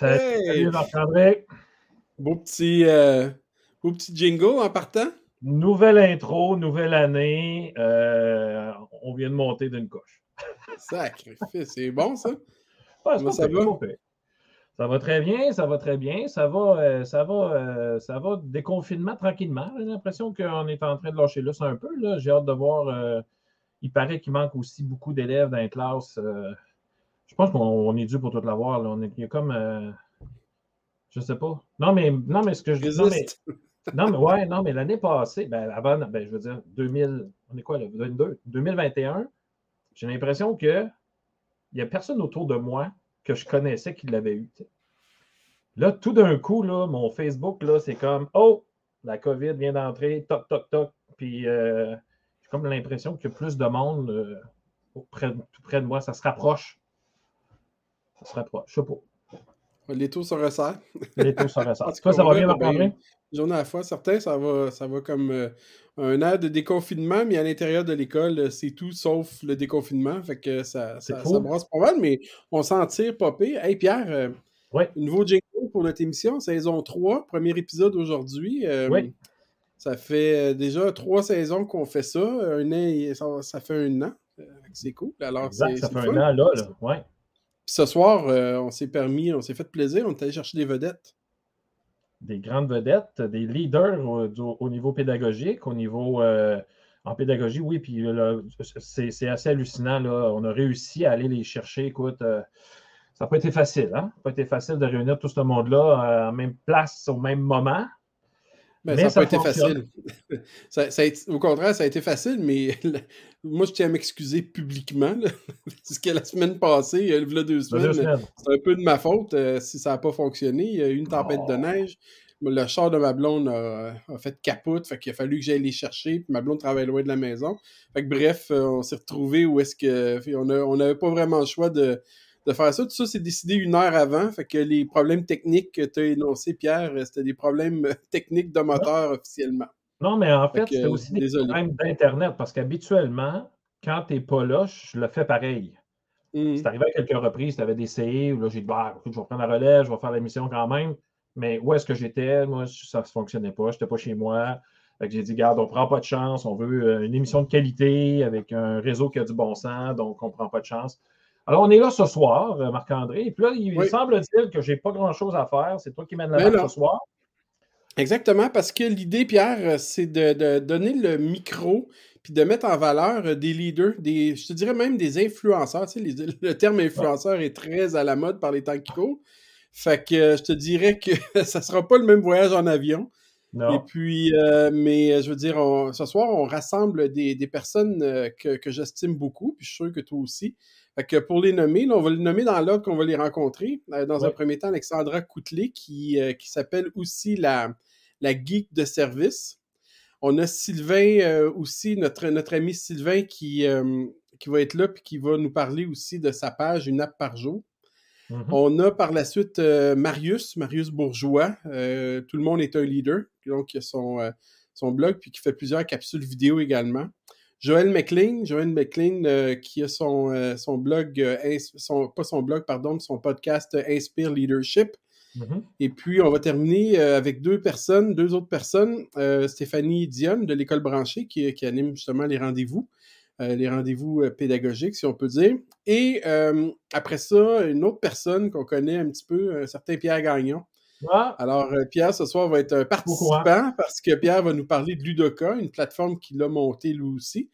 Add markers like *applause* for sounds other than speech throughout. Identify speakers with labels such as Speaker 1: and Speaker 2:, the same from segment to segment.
Speaker 1: Salut Marc-André.
Speaker 2: Beau petit, euh, beau petit jingle en partant?
Speaker 1: Nouvelle intro, nouvelle année. Euh, on vient de monter d'une coche.
Speaker 2: Sacrifice, c'est bon ça?
Speaker 1: Ouais, ça, va? ça va très bien, ça va très bien. Ça va, euh, ça va, ça va déconfinement tranquillement. J'ai l'impression qu'on est en train de lâcher là un peu. J'ai hâte de voir. il paraît qu'il manque aussi beaucoup d'élèves dans les classes. je pense qu'on est dû pour tout l'avoir. On est, il y a comme je sais pas. Non, mais, non, mais ce que je dis. Non, mais, ouais, non, mais l'année passée, ben, avant, ben, je veux dire, 2000, on est quoi, là, 22, 2021, j'ai l'impression que il n'y a personne autour de moi que je connaissais qui l'avait eu. Là, tout d'un coup, là, mon Facebook, là, c'est comme Oh, la COVID vient d'entrer, toc, toc, toc. Puis euh, j'ai comme l'impression qu'il y a plus de monde euh, près, tout près de moi. Ça se rapproche. Ça se rapproche. Je sais pas.
Speaker 2: Les taux se resserrent.
Speaker 1: Les taux se resserrent. *laughs* Toi, ça va bien, marc
Speaker 2: Journée à la fois, certains, ça va, ça va comme euh, un air de déconfinement, mais à l'intérieur de l'école, c'est tout sauf le déconfinement. Fait que ça, ça, brasse pas mal, mais on s'en tire pas pire. Hey Pierre, euh,
Speaker 1: ouais.
Speaker 2: nouveau jingle pour notre émission, saison 3, premier épisode aujourd'hui. Euh. Ça fait déjà trois saisons qu'on fait ça. Un an, ça, fait un an. C'est cool. Alors,
Speaker 1: exact, ça fait un an là. là. Ouais
Speaker 2: ce soir, euh, on s'est permis, on s'est fait plaisir, on est allé chercher des vedettes.
Speaker 1: Des grandes vedettes, des leaders au, niveau pédagogique, au niveau euh, en pédagogie, oui, puis c'est assez hallucinant. On a réussi à aller les chercher. Écoute, euh, ça n'a pas été facile, hein? Ça n'a pas été facile de réunir tout ce monde-là en même place, au même moment.
Speaker 2: Ben, mais ça n'a pas été facile. *laughs* au contraire, ça a été facile, mais *laughs* moi, je tiens à m'excuser publiquement. *laughs* Parce que la semaine passée, il y a deux semaines, c'est un peu de ma faute euh, si ça n'a pas fonctionné. Il y a eu une tempête de oh. neige. Le char de ma blonde a, fait capote, fait qu'il a fallu que j'aille les chercher. Puis ma blonde travaille loin de la maison. Fait que bref, euh, on s'est retrouvés où est-ce que. On n'avait pas vraiment le choix de, de faire ça. Tout ça, c'est décidé une heure avant. Fait que les problèmes techniques que tu as énoncés, Pierre, euh, c'était des problèmes euh, techniques de moteur officiellement.
Speaker 1: Non, mais en fait, c'était aussi des problèmes d'Internet parce qu'habituellement, quand tu n'es pas là, je le fais pareil. Mmh. C'est arrivé à quelques reprises, tu avais des CI où là, j'ai dit, bah, je vais prendre la relève, je vais faire l'émission quand même. Mais où est-ce que j'étais? Moi, ça ne fonctionnait pas, je n'étais pas chez moi. j'ai dit, garde, on ne prend pas de chance, on veut euh, une émission de qualité avec un réseau qui a du bon sens, donc on ne prend pas de chance. Alors, on est là ce soir, euh, Marc-André. Et puis là, il semble-t-il que je n'ai pas grand-chose à faire. C'est toi qui mènes la main ce soir.
Speaker 2: Exactement, parce que l'idée, Pierre, euh, c'est de, donner le micro puis de mettre en valeur euh, des leaders, des, je te dirais même des influenceurs. Tu sais, *laughs* le terme influenceur est très à la mode par les temps qui courent. Fait que je te dirais que *laughs* ça ne sera pas le même voyage en avion.
Speaker 1: Non.
Speaker 2: Et puis, mais je veux dire, ce soir, on rassemble des, personnes que, que j'estime beaucoup, puis je suis sûr que toi aussi que pour les nommer, on va les nommer dans l'ordre qu'on va les rencontrer. Euh, dans un premier temps, Alexandra Coutelet, qui, euh, qui s'appelle aussi la, la geek de service. On a Sylvain euh, aussi, notre, notre ami Sylvain, qui, qui va être là et qui va nous parler aussi de sa page Une app par jour. Mm-hmm. On a par la suite Marius, Marius Bourgeois. tout le monde est un leader, donc il a son, son blog, puis qui fait plusieurs capsules vidéo également. Joël McLean, Joël McLean euh, qui a son, euh, son blog, euh, son, pas son blog, pardon, son podcast Inspire Leadership. Mm-hmm. Et puis, on va terminer avec deux personnes, deux autres personnes. Stéphanie Dionne de l'École branchée qui, qui, anime justement les rendez-vous, les rendez-vous pédagogiques, si on peut dire. Et après ça, une autre personne qu'on connaît un petit peu, un certain Pierre Gagnon.
Speaker 1: Ah.
Speaker 2: Alors, Pierre, ce soir, va être un participant parce que Pierre va nous parler de Ludoka, une plateforme qu'il a montée lui aussi.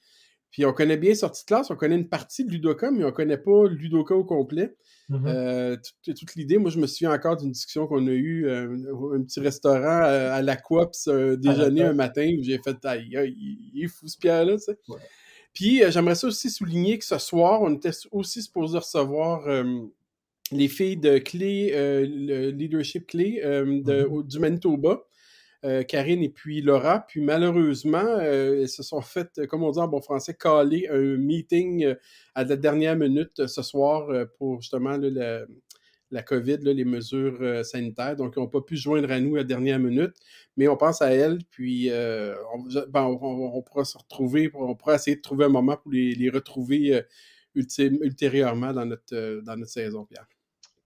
Speaker 2: Puis on connaît bien sortie de classe, on connaît une partie de Ludoka, mais on ne connaît pas Ludoka au complet. Mm-hmm. Euh, toute, l'idée, moi je me souviens encore d'une discussion qu'on a eue euh, un petit restaurant euh, à, l'Aquops, un déjeuner un matin où j'ai fait aïe, il est fou ce Pierre-là, tu sais. Puis j'aimerais ça aussi souligner que ce soir, on était aussi supposé recevoir les filles de Clé, le leadership Clé de, mm-hmm. du Manitoba. Karine et puis Laura. Puis malheureusement, ils se sont fait, comme on dit en bon français, caler un meeting à la dernière minute ce soir pour justement le, la COVID, les mesures euh, sanitaires. Donc, ils n'ont pas pu joindre à nous à la dernière minute, mais on pense à elles, puis euh, ben, on, pourra se retrouver, on pourra essayer de trouver un moment pour les, retrouver euh, ultérieurement dans notre, dans notre saison, Pierre.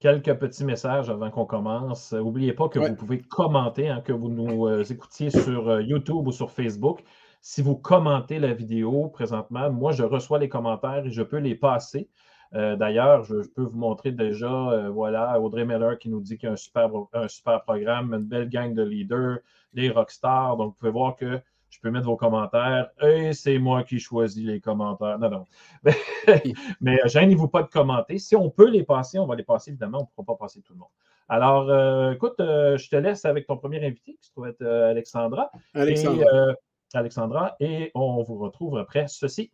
Speaker 1: Quelques petits messages avant qu'on commence. N'oubliez pas que vous pouvez commenter, hein, que vous nous écoutiez sur YouTube ou sur Facebook. Si vous commentez la vidéo présentement, moi, je reçois les commentaires et je peux les passer. Euh, d'ailleurs, je, peux vous montrer déjà, euh, voilà, Audrey Miller qui nous dit qu'il y a un super, un super programme, une belle gang de leaders, des rockstars. Donc, vous pouvez voir que je peux mettre vos commentaires. Et c'est moi qui choisis les commentaires. Non, non. *laughs* Mais, euh, gênez-vous pas de commenter. Si on peut les passer, on va les passer, évidemment. On ne pourra pas passer tout le monde. Alors, écoute, je te laisse avec ton premier invité, qui se trouve être Alexandra.
Speaker 2: Alexandra.
Speaker 1: Et, Alexandra. Et on vous retrouve après ceci.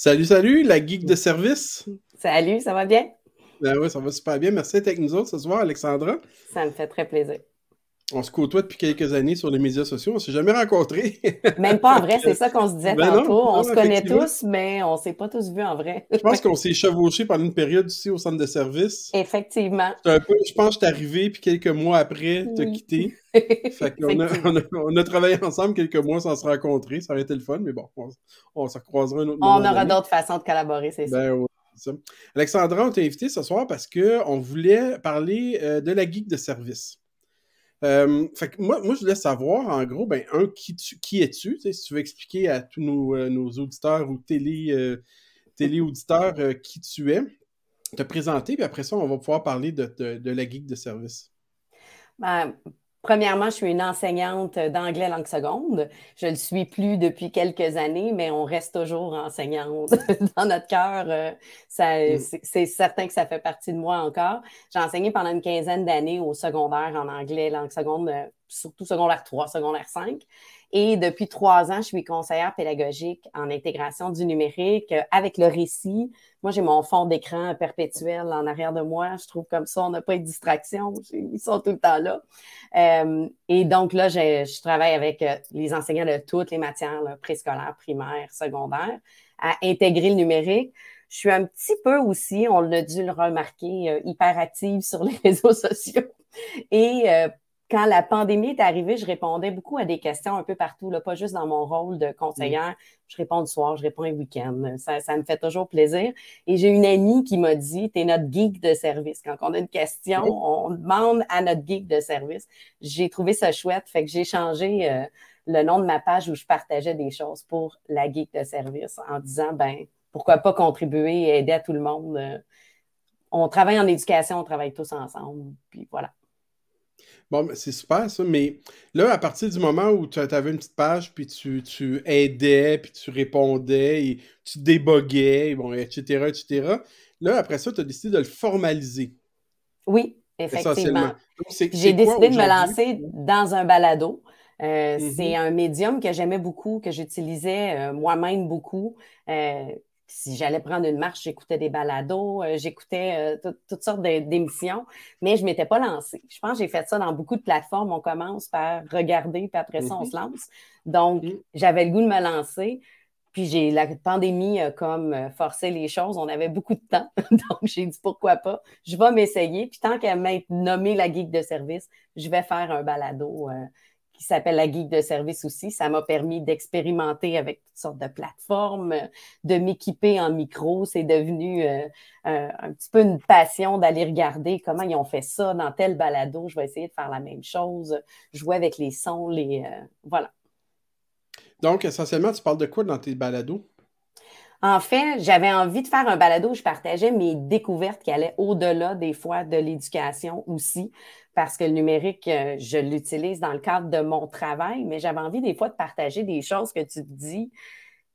Speaker 2: Salut, salut, la geek de service.
Speaker 3: Salut, ça va bien?
Speaker 2: Ben oui, ça va super bien. Merci d'être avec nous autres ce soir, Alexandra.
Speaker 3: Ça me fait très plaisir.
Speaker 2: On se côtoie depuis quelques années sur les médias sociaux. On ne s'est jamais rencontrés. *laughs*
Speaker 3: Même pas en vrai, c'est ça qu'on se disait *laughs* ben tantôt. on se connaît tous, mais on ne s'est pas tous vus en vrai.
Speaker 2: je pense qu'on s'est chevauchés pendant une période ici au centre de service.
Speaker 3: Effectivement.
Speaker 2: Un peu, je pense que je suis arrivé, puis quelques mois après, tu as quitté. *laughs* fait qu'on a, on a, travaillé ensemble quelques mois sans se rencontrer. Ça aurait été le fun, mais bon, on, se recroisera un autre
Speaker 3: moment. On aura d'autres façons de collaborer, c'est ben,
Speaker 2: ça. Alexandra, on t'a invité ce soir parce qu'on voulait parler euh, de la geek de service. Euh, moi, je voulais savoir, en gros, ben, un, qui, qui es-tu? Si tu veux expliquer à tous nos, euh, auditeurs ou télé, euh, télé-auditeurs qui tu es, te présenter, puis après ça, on va pouvoir parler de la geek de service.
Speaker 3: Ben, Premièrement, je suis une enseignante d'anglais langue seconde. Je ne le suis plus depuis quelques années, mais on reste toujours enseignante *laughs* dans notre cœur. Euh, mm. C'est certain que ça fait partie de moi encore. J'ai enseigné pendant une quinzaine d'années au secondaire en anglais langue seconde, euh, surtout secondaire 3, secondaire 5. Et depuis trois ans, je suis conseillère pédagogique en intégration du numérique euh, avec le récit. Moi, j'ai mon fond d'écran perpétuel en arrière de moi. Je trouve comme ça, on n'a pas de distraction. Ils sont tout le temps là. Euh, et donc là, je, travaille avec euh, les enseignants de toutes les matières, préscolaires, primaires, secondaires, à intégrer le numérique. Je suis un petit peu aussi, on l'a dû le remarquer, hyper active sur les *laughs* réseaux sociaux. Et quand la pandémie est arrivée, je répondais beaucoup à des questions un peu partout, là, pas juste dans mon rôle de conseillère. Je réponds le soir, je réponds le week-end. Ça, ça me fait toujours plaisir. Et j'ai une amie qui m'a dit, tu es notre geek de service. Quand on a une question, on demande à notre geek de service. J'ai trouvé ça chouette, fait que j'ai changé euh, le nom de ma page où je partageais des choses pour la geek de service en disant, ben, pourquoi pas contribuer et aider à tout le monde. Euh. On travaille en éducation, on travaille tous ensemble. Puis voilà.
Speaker 2: Bon, c'est super ça, mais là, à partir du moment où tu avais une petite page, puis tu, tu aidais, puis tu répondais, et tu déboguais, bon, etc., etc., là, après ça, tu as décidé de le formaliser.
Speaker 3: Oui, effectivement. J'ai décidé de me lancer dans un balado. Euh, mm-hmm. C'est un médium que j'aimais beaucoup, que j'utilisais euh, moi-même beaucoup. Euh, si j'allais prendre une marche, j'écoutais des balados, euh, j'écoutais euh, toutes sortes d'émissions, mais je ne m'étais pas lancée. Je pense que j'ai fait ça dans beaucoup de plateformes. On commence par regarder, puis après ça, on se lance. Donc, mm. j'avais le goût de me lancer. Puis j'ai la pandémie a comme euh, forcé les choses. On avait beaucoup de temps. *laughs* Donc, j'ai dit pourquoi pas. Je vais m'essayer. Puis tant qu'à m'être nommée la geek de service, je vais faire un balado qui s'appelle la geek de service aussi. Ça m'a permis d'expérimenter avec toutes sortes de plateformes, de m'équiper en micro. C'est devenu euh, un, petit peu une passion d'aller regarder comment ils ont fait ça dans tel balado. Je vais essayer de faire la même chose, jouer avec les sons, les euh, voilà.
Speaker 2: Donc, essentiellement, tu parles de quoi dans tes balados?
Speaker 3: En fait, j'avais envie de faire un balado où je partageais mes découvertes qui allaient au-delà des fois de l'éducation aussi parce que le numérique, euh, je l'utilise dans le cadre de mon travail, mais j'avais envie des fois de partager des choses que tu te dis,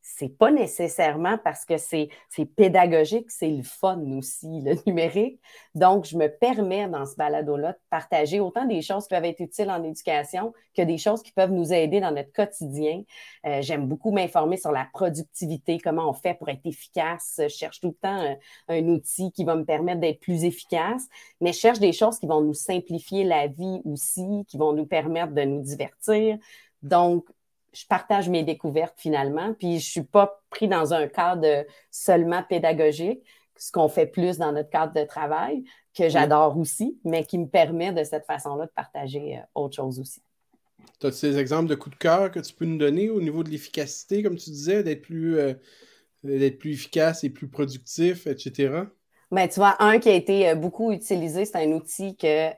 Speaker 3: c'est pas nécessairement parce que c'est pédagogique, c'est le fun aussi, le *laughs* numérique. Donc, je me permets dans ce balado-là de partager autant des choses qui peuvent être utiles en éducation que des choses qui peuvent nous aider dans notre quotidien. Euh, j'aime beaucoup m'informer sur la productivité, comment on fait pour être efficace. Je cherche tout le temps un, un outil qui va me permettre d'être plus efficace, mais je cherche des choses qui vont nous simplifier la vie aussi, qui vont nous permettre de nous divertir. Donc, je partage mes découvertes finalement, puis je suis pas pris dans un cadre seulement pédagogique, ce qu'on fait plus dans notre cadre de travail, que j'adore aussi, mais qui me permet de cette façon-là de partager euh, autre chose aussi.
Speaker 2: Tu as ces exemples de coups de cœur que tu peux nous donner au niveau de l'efficacité, comme tu disais, d'être plus, euh, plus efficace et plus productif, etc.?
Speaker 3: Ben, tu vois, un qui a été euh, beaucoup utilisé, c'est un outil que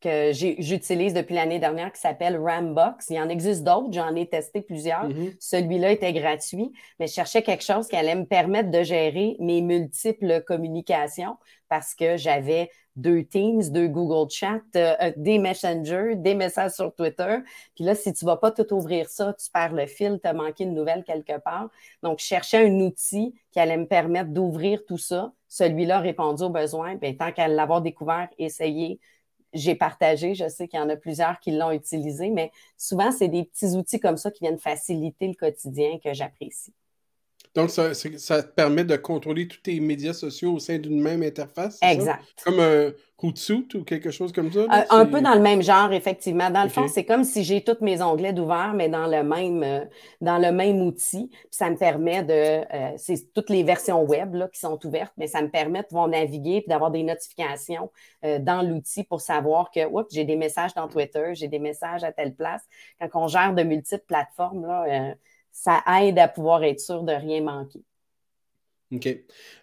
Speaker 3: que j'utilise depuis l'année dernière qui s'appelle Rambox. Il y en existe d'autres, j'en ai testé plusieurs. Mm-hmm. Celui-là était gratuit, mais je cherchais quelque chose qui allait me permettre de gérer mes multiples communications parce que j'avais deux Teams, deux Google Chat, euh, euh, des Messenger, des messages sur Twitter. Puis là, si tu ne vas pas tout ouvrir ça, tu perds le fil, tu as manqué une nouvelle quelque part. Donc, je cherchais un outil qui allait me permettre d'ouvrir tout ça. Celui-là répondu aux besoins. Bien, tant qu'à l'avoir découvert, essayer, j'ai partagé. Je sais qu'il y en a plusieurs qui l'ont utilisé, mais souvent, c'est des petits outils comme ça qui viennent faciliter le quotidien que j'apprécie.
Speaker 2: Donc, ça, ça, te permet de contrôler tous tes médias sociaux au sein d'une même interface?
Speaker 3: Exact.
Speaker 2: Comme un Hootsuite ou quelque chose comme ça?
Speaker 3: Euh, un peu dans le même genre, effectivement. Dans le fond, c'est comme si j'ai tous mes onglets d'ouvert, mais dans le même, euh, dans le même outil. Puis ça me permet de... Euh, c'est toutes les versions web là, qui sont ouvertes, mais ça me permet de pouvoir naviguer et d'avoir des notifications dans l'outil pour savoir que j'ai des messages dans Twitter, j'ai des messages à telle place. Quand on gère de multiples plateformes, là, ça aide à pouvoir être sûr de rien manquer.
Speaker 2: OK.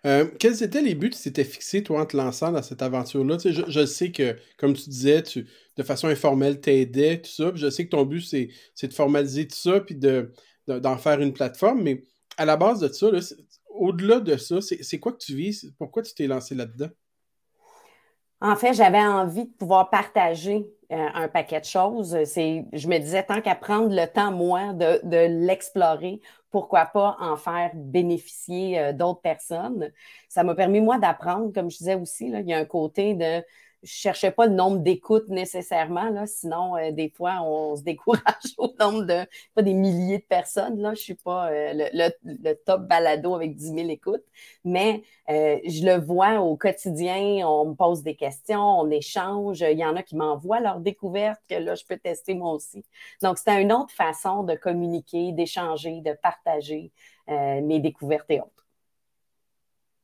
Speaker 2: Euh, quels étaient les buts que tu t'étais fixé, toi, en te lançant dans cette aventure-là? Tu sais, je, sais que, comme tu disais, tu, de façon informelle, t'aidais, tout ça. je sais que ton but, c'est, de formaliser tout ça, puis de, d'en faire une plateforme. Mais à la base de ça, au-delà de ça, c'est, quoi que tu vis? Pourquoi tu t'es lancé là-dedans?
Speaker 3: En fait, j'avais envie de pouvoir partager euh, un paquet de choses. C'est, je me disais, tant qu'à prendre le temps, moi, de, l'explorer, pourquoi pas en faire bénéficier euh, d'autres personnes. Ça m'a permis, moi, d'apprendre, comme je disais aussi, là, il y a un côté de je cherchais pas le nombre d'écoutes nécessairement, là, sinon, euh, des fois, on se décourage *laughs* au nombre de, pas des milliers de personnes, là, je suis pas euh, le, top balado avec 10 000 écoutes, mais euh, je le vois au quotidien, on me pose des questions, on échange, il y en a qui m'envoient leurs découvertes que là, je peux tester moi aussi. Donc, c'était une autre façon de communiquer, d'échanger, de partager mes découvertes et autres.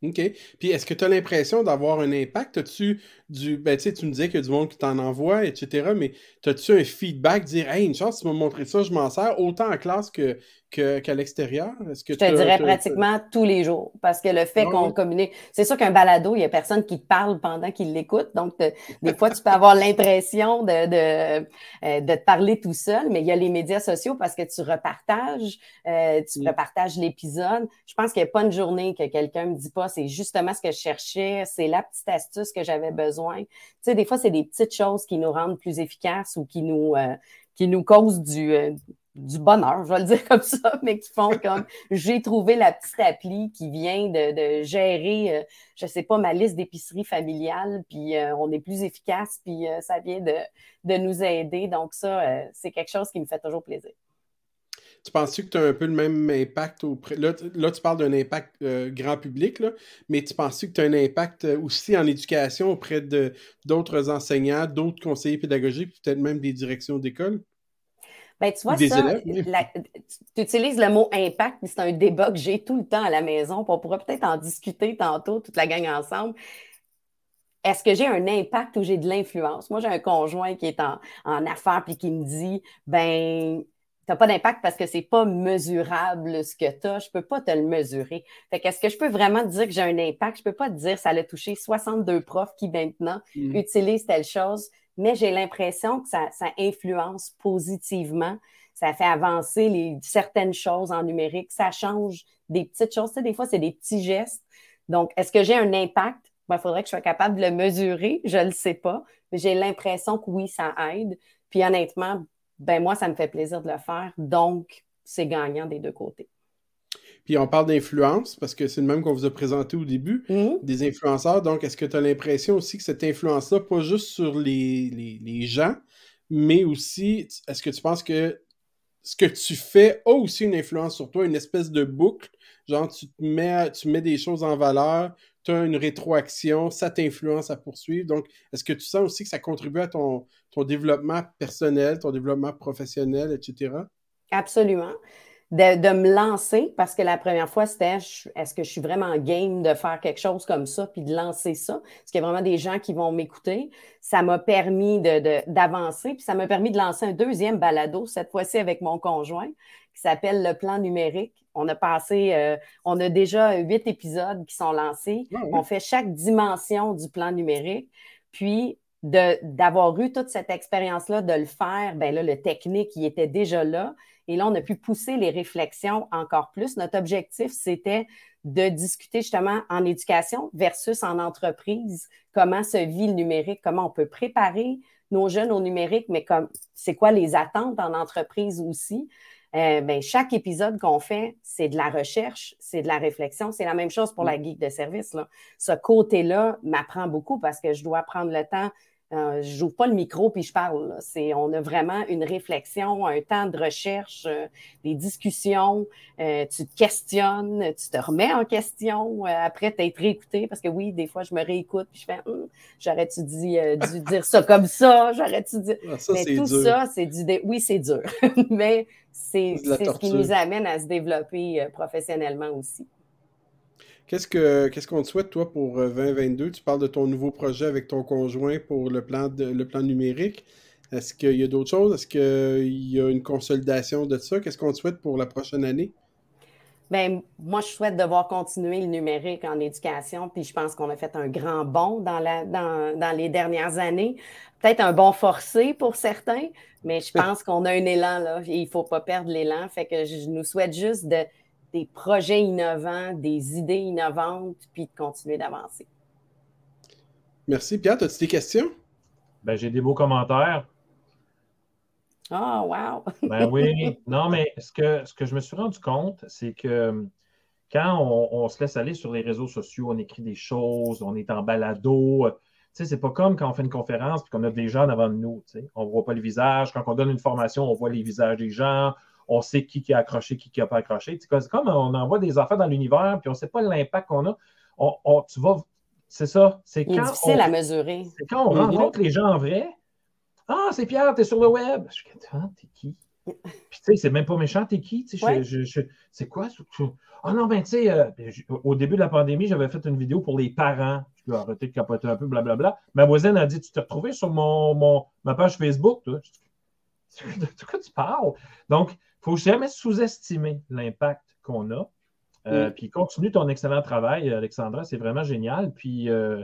Speaker 2: OK. Puis est-ce que tu as l'impression d'avoir un impact? As-tu du. Ben, tu sais, tu me disais qu'il y a du monde qui t'en envoie, etc. Mais as-tu un feedback, dire, hey, une chance, tu m'as montré ça, je m'en sers, autant en classe que, qu'à l'extérieur? Est-ce que
Speaker 3: je te dirais pratiquement tous les jours. Parce que le fait ah qu'on communique. C'est sûr qu'un balado, il n'y a personne qui te parle pendant qu'il l'écoute. Donc, des fois, tu peux *laughs* avoir l'impression de, de, euh, de, te parler tout seul, mais il y a les médias sociaux parce que tu repartages, euh, tu mm. repartages l'épisode. Je pense qu'il n'y a pas une journée que quelqu'un me dit pas c'est justement ce que je cherchais, c'est la petite astuce que j'avais besoin. Tu sais, des fois, c'est des petites choses qui nous rendent plus efficaces ou qui nous, euh, qui nous causent du, euh, du bonheur, je vais le dire *laughs* comme ça, mais qui font comme j'ai trouvé la petite appli qui vient de, gérer, euh, je ne sais pas, ma liste d'épicerie familiale, puis on est plus efficace, puis ça vient de, nous aider. Donc, ça, c'est quelque chose qui me fait toujours plaisir.
Speaker 2: Tu penses-tu que tu as un peu le même impact auprès. Là, là tu parles d'un impact euh, grand public, là, mais tu penses-tu que tu as un impact euh, aussi en éducation auprès d'autres enseignants, d'autres conseillers pédagogiques, peut-être même des directions d'école?
Speaker 3: Ben, tu vois, ça, tu utilises le mot impact, c'est un débat que j'ai tout le temps à la maison. On pourra peut-être en discuter tantôt, toute la gang ensemble. Est-ce que j'ai un impact ou j'ai de l'influence? Moi, j'ai un conjoint qui est en, en affaires et qui me dit ben tu n'as pas d'impact parce que c'est pas mesurable ce que tu as. Je peux pas te le mesurer. Fait qu'est-ce que je peux vraiment te dire que j'ai un impact? Je peux pas te dire ça a touché 62 profs qui maintenant mm. utilisent telle chose, mais j'ai l'impression que ça, influence positivement. Ça fait avancer certaines choses en numérique. Ça change des petites choses. des fois, c'est des petits gestes. Donc, est-ce que j'ai un impact? Il ben, faudrait que je sois capable de le mesurer. Je ne le sais pas. Mais j'ai l'impression que oui, ça aide. Puis honnêtement, ben moi, ça me fait plaisir de le faire. Donc, c'est gagnant des deux côtés.
Speaker 2: Puis on parle d'influence, parce que c'est le même qu'on vous a présenté au début,
Speaker 3: Mhm.
Speaker 2: des influenceurs. Donc, est-ce que tu as l'impression aussi que cette influence-là, pas juste sur les, les- les gens, mais aussi, est-ce que tu penses que ce que tu fais a aussi une influence sur toi, une espèce de boucle? Genre, tu, te mets, tu mets des choses en valeur, tu as une rétroaction, ça t'influence à poursuivre. Donc, est-ce que tu sens aussi que ça contribue à ton, ton développement personnel, ton développement professionnel, etc.?
Speaker 3: Absolument. De, de me lancer, parce que la première fois, c'était est-ce que je suis vraiment game de faire quelque chose comme ça, puis de lancer ça? Est-ce qu'il y a vraiment des gens qui vont m'écouter? Ça m'a permis de- de- d'avancer, puis ça m'a permis de lancer un deuxième balado, cette fois-ci avec mon conjoint, qui s'appelle Le plan numérique. On a passé, euh, on a déjà huit épisodes qui sont lancés.
Speaker 2: Ah.
Speaker 3: On fait chaque dimension du plan numérique. Puis, de- d'avoir eu toute cette expérience-là, de le faire, ben là, le technique, il était déjà là. Et là, on a pu pousser les réflexions encore plus. Notre objectif, c'était de discuter justement en éducation versus en entreprise, comment se vit le numérique, comment on peut préparer nos jeunes au numérique, mais comme c'est quoi les attentes en entreprise aussi? Euh, ben, chaque épisode qu'on fait, c'est de la recherche, c'est de la réflexion. C'est la même chose pour la geek de service. Là. Ce côté-là m'apprend beaucoup parce que je dois prendre le temps. Euh, je n'ouvre pas le micro puis je parle. C'est, on a vraiment une réflexion, un temps de recherche, euh, des discussions. Euh, tu te questionnes, tu te remets en question euh, après t'être réécouté. Parce que oui, des fois, je me réécoute puis je fais Hum, j'aurais-tu dit, euh, dû *laughs* dire ça comme ça? J'aurais-tu dit.
Speaker 2: Ah, ça,
Speaker 3: Mais tout
Speaker 2: dur.
Speaker 3: ça, c'est du. dé- Oui, c'est dur. *laughs* Mais c'est
Speaker 2: C'est
Speaker 3: ce qui nous amène à se développer euh, professionnellement aussi.
Speaker 2: Qu'est-ce que qu'est-ce qu'on te souhaite, toi, pour euh, 2022? Tu parles de ton nouveau projet avec ton conjoint pour le plan, de, le plan numérique. Est-ce qu'il y a d'autres choses? Est-ce qu'il y a une consolidation de ça? Qu'est-ce qu'on te souhaite pour la prochaine année?
Speaker 3: Ben, moi, je souhaite devoir continuer le numérique en éducation, puis je pense qu'on a fait un grand bond dans, la, dans, dans les dernières années. Peut-être un bond forcé pour certains, mais je *laughs* pense qu'on a un élan là, et il ne faut pas perdre l'élan. Fait que je nous souhaite juste de, des projets innovants, des idées innovantes, puis de continuer d'avancer.
Speaker 2: Merci. Pierre, as-tu des questions?
Speaker 1: Ben, j'ai des beaux commentaires.
Speaker 3: Oh, wow! *laughs*
Speaker 1: Ben oui. Non, mais ce que, ce que je me suis rendu compte, c'est que quand on, on se laisse aller sur les réseaux sociaux, on écrit des choses, on est en balado. euh, Tu sais, c'est pas comme quand on fait une conférence et qu'on a des gens devant de nous. tu sais. On ne voit pas le visage. Quand on donne une formation, on voit les visages des gens. On sait qui, qui a accroché, qui qui n'a pas accroché. C'est comme on envoie des affaires dans l'univers puis on ne sait pas l'impact qu'on a. On, on- tu vas. C'est ça. C'est
Speaker 3: Il est
Speaker 1: quand
Speaker 3: difficile
Speaker 1: on-
Speaker 3: à mesurer.
Speaker 1: c'est quand on rencontre les gens en vrai. Ah, c'est Pierre, t'es sur le web. Je suis ah, t'es qui? *laughs* Puis tu sais, c'est même pas méchant, t'es qui? Tu sais, je-
Speaker 3: Ouais.
Speaker 1: je- je- c'est quoi? Ah non, ben tu sais, euh, je- au début de la pandémie, j'avais fait une vidéo pour les parents. Je peux arrêter de capoter un peu, blablabla. Ma voisine a dit, tu t'es retrouvé sur mon, mon- ma page Facebook, toi? *laughs* De quoi tu parles? Donc, faut jamais sous-estimer l'impact qu'on a. Euh,
Speaker 2: Mm.
Speaker 1: Puis continue ton excellent travail, Alexandra, c'est vraiment génial. Puis euh,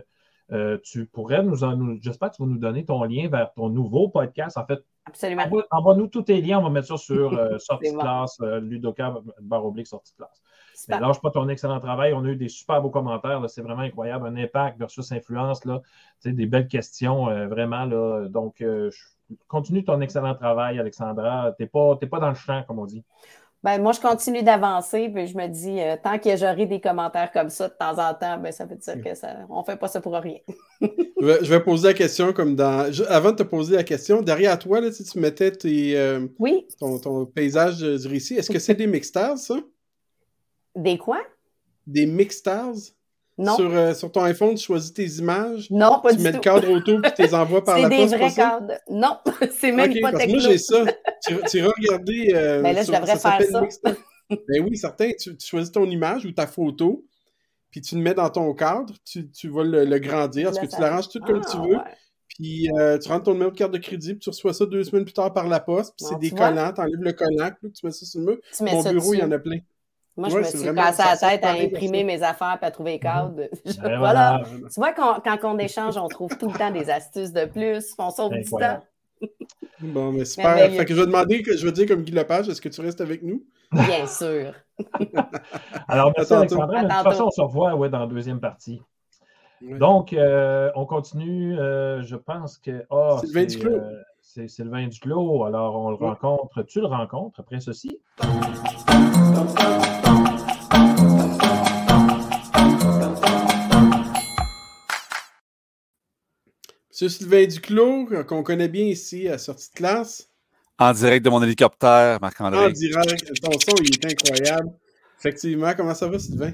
Speaker 1: euh, tu pourrais nous en nous, j'espère que tu vas nous donner ton lien vers ton nouveau podcast. En fait,
Speaker 3: Absolument.
Speaker 1: envoie-nous tous tes liens, on va mettre ça sur *laughs* sortie de classe, Ludoka barre oblique sortie de classe. Mais lâche pas ton excellent travail. On a eu des super beaux commentaires. C'est vraiment incroyable. Un impact versus influence. Là. Des belles questions, euh, vraiment. Là. Donc, euh, je- continue ton excellent travail, Alexandra. Tu n'es pas, t'es pas dans le champ, comme on dit.
Speaker 3: Ben, moi, je continue d'avancer, puis je me dis, euh, tant que j'aurai des commentaires comme ça de temps en temps, ben, ça veut dire que ça, on ne fait pas ça pour rien. *laughs*
Speaker 2: Je vais, je vais poser la question comme dans. je- avant de te poser la question, derrière toi, là, si tu mettais tes, euh,
Speaker 3: Oui,
Speaker 2: ton, ton paysage du récit, est-ce que c'est des mixtars, ça?
Speaker 3: des quoi?
Speaker 2: Des mixtars?
Speaker 3: Non,
Speaker 2: Sur, euh, sur ton iPhone, tu choisis tes images,
Speaker 3: non, pas
Speaker 2: tu
Speaker 3: du
Speaker 2: mets
Speaker 3: tout.
Speaker 2: le cadre autour puis tu les envoies *laughs* par
Speaker 3: C'est
Speaker 2: la
Speaker 3: des
Speaker 2: poste.
Speaker 3: vrais
Speaker 2: pas ça?
Speaker 3: cadres. Non, *laughs* c'est même
Speaker 2: Ok,
Speaker 3: pas
Speaker 2: parce que moi,
Speaker 3: techno.
Speaker 2: j'ai ça. Tu, tu regarder. euh,
Speaker 3: Ben là, je devrais faire ça. *laughs*
Speaker 2: Ben oui, certain. Tu, tu choisis ton image ou ta photo, puis tu le mets dans ton cadre, tu, tu vas le, le grandir, parce
Speaker 3: Là,
Speaker 2: que tu l'arranges tout comme
Speaker 3: Ah,
Speaker 2: tu veux?
Speaker 3: ouais.
Speaker 2: Puis euh, tu rentres ton numéro de carte de crédit, puis tu reçois ça deux semaines plus tard par la poste, puis c'est des
Speaker 3: tu
Speaker 2: collants, t'enlèves le collant, puis tu mets ça sur le mur.
Speaker 3: Tu
Speaker 2: Mon bureau, il y en a plein.
Speaker 3: Moi, je me suis cassé la tête à imprimer mes affaires et à trouver les cadres. *laughs*
Speaker 1: Ben
Speaker 3: voilà.
Speaker 1: voilà.
Speaker 3: Tu vois, quand, quand on échange, on trouve tout le temps des astuces de plus. On sauve du temps.
Speaker 2: Bon, mais super. Fait que je vais demander, que je vais dire comme Guy Lepage, est-ce que tu restes avec nous?
Speaker 3: Bien sûr. *laughs*
Speaker 1: Alors, merci. Alexandra. De toute façon, on se revoit ouais, dans la deuxième partie. Donc, euh, on continue. euh, je pense que. ah,
Speaker 2: Sylvain Duclos.
Speaker 1: euh, c'est Sylvain Duclos. Alors, on le rencontre. Tu le rencontres après ceci.
Speaker 2: M. Sylvain Duclos, qu'on connaît bien ici à sortie de classe.
Speaker 4: En direct de mon hélicoptère, Marc-André.
Speaker 2: En direct. Ton son, il est incroyable. Effectivement, comment ça va, Sylvain?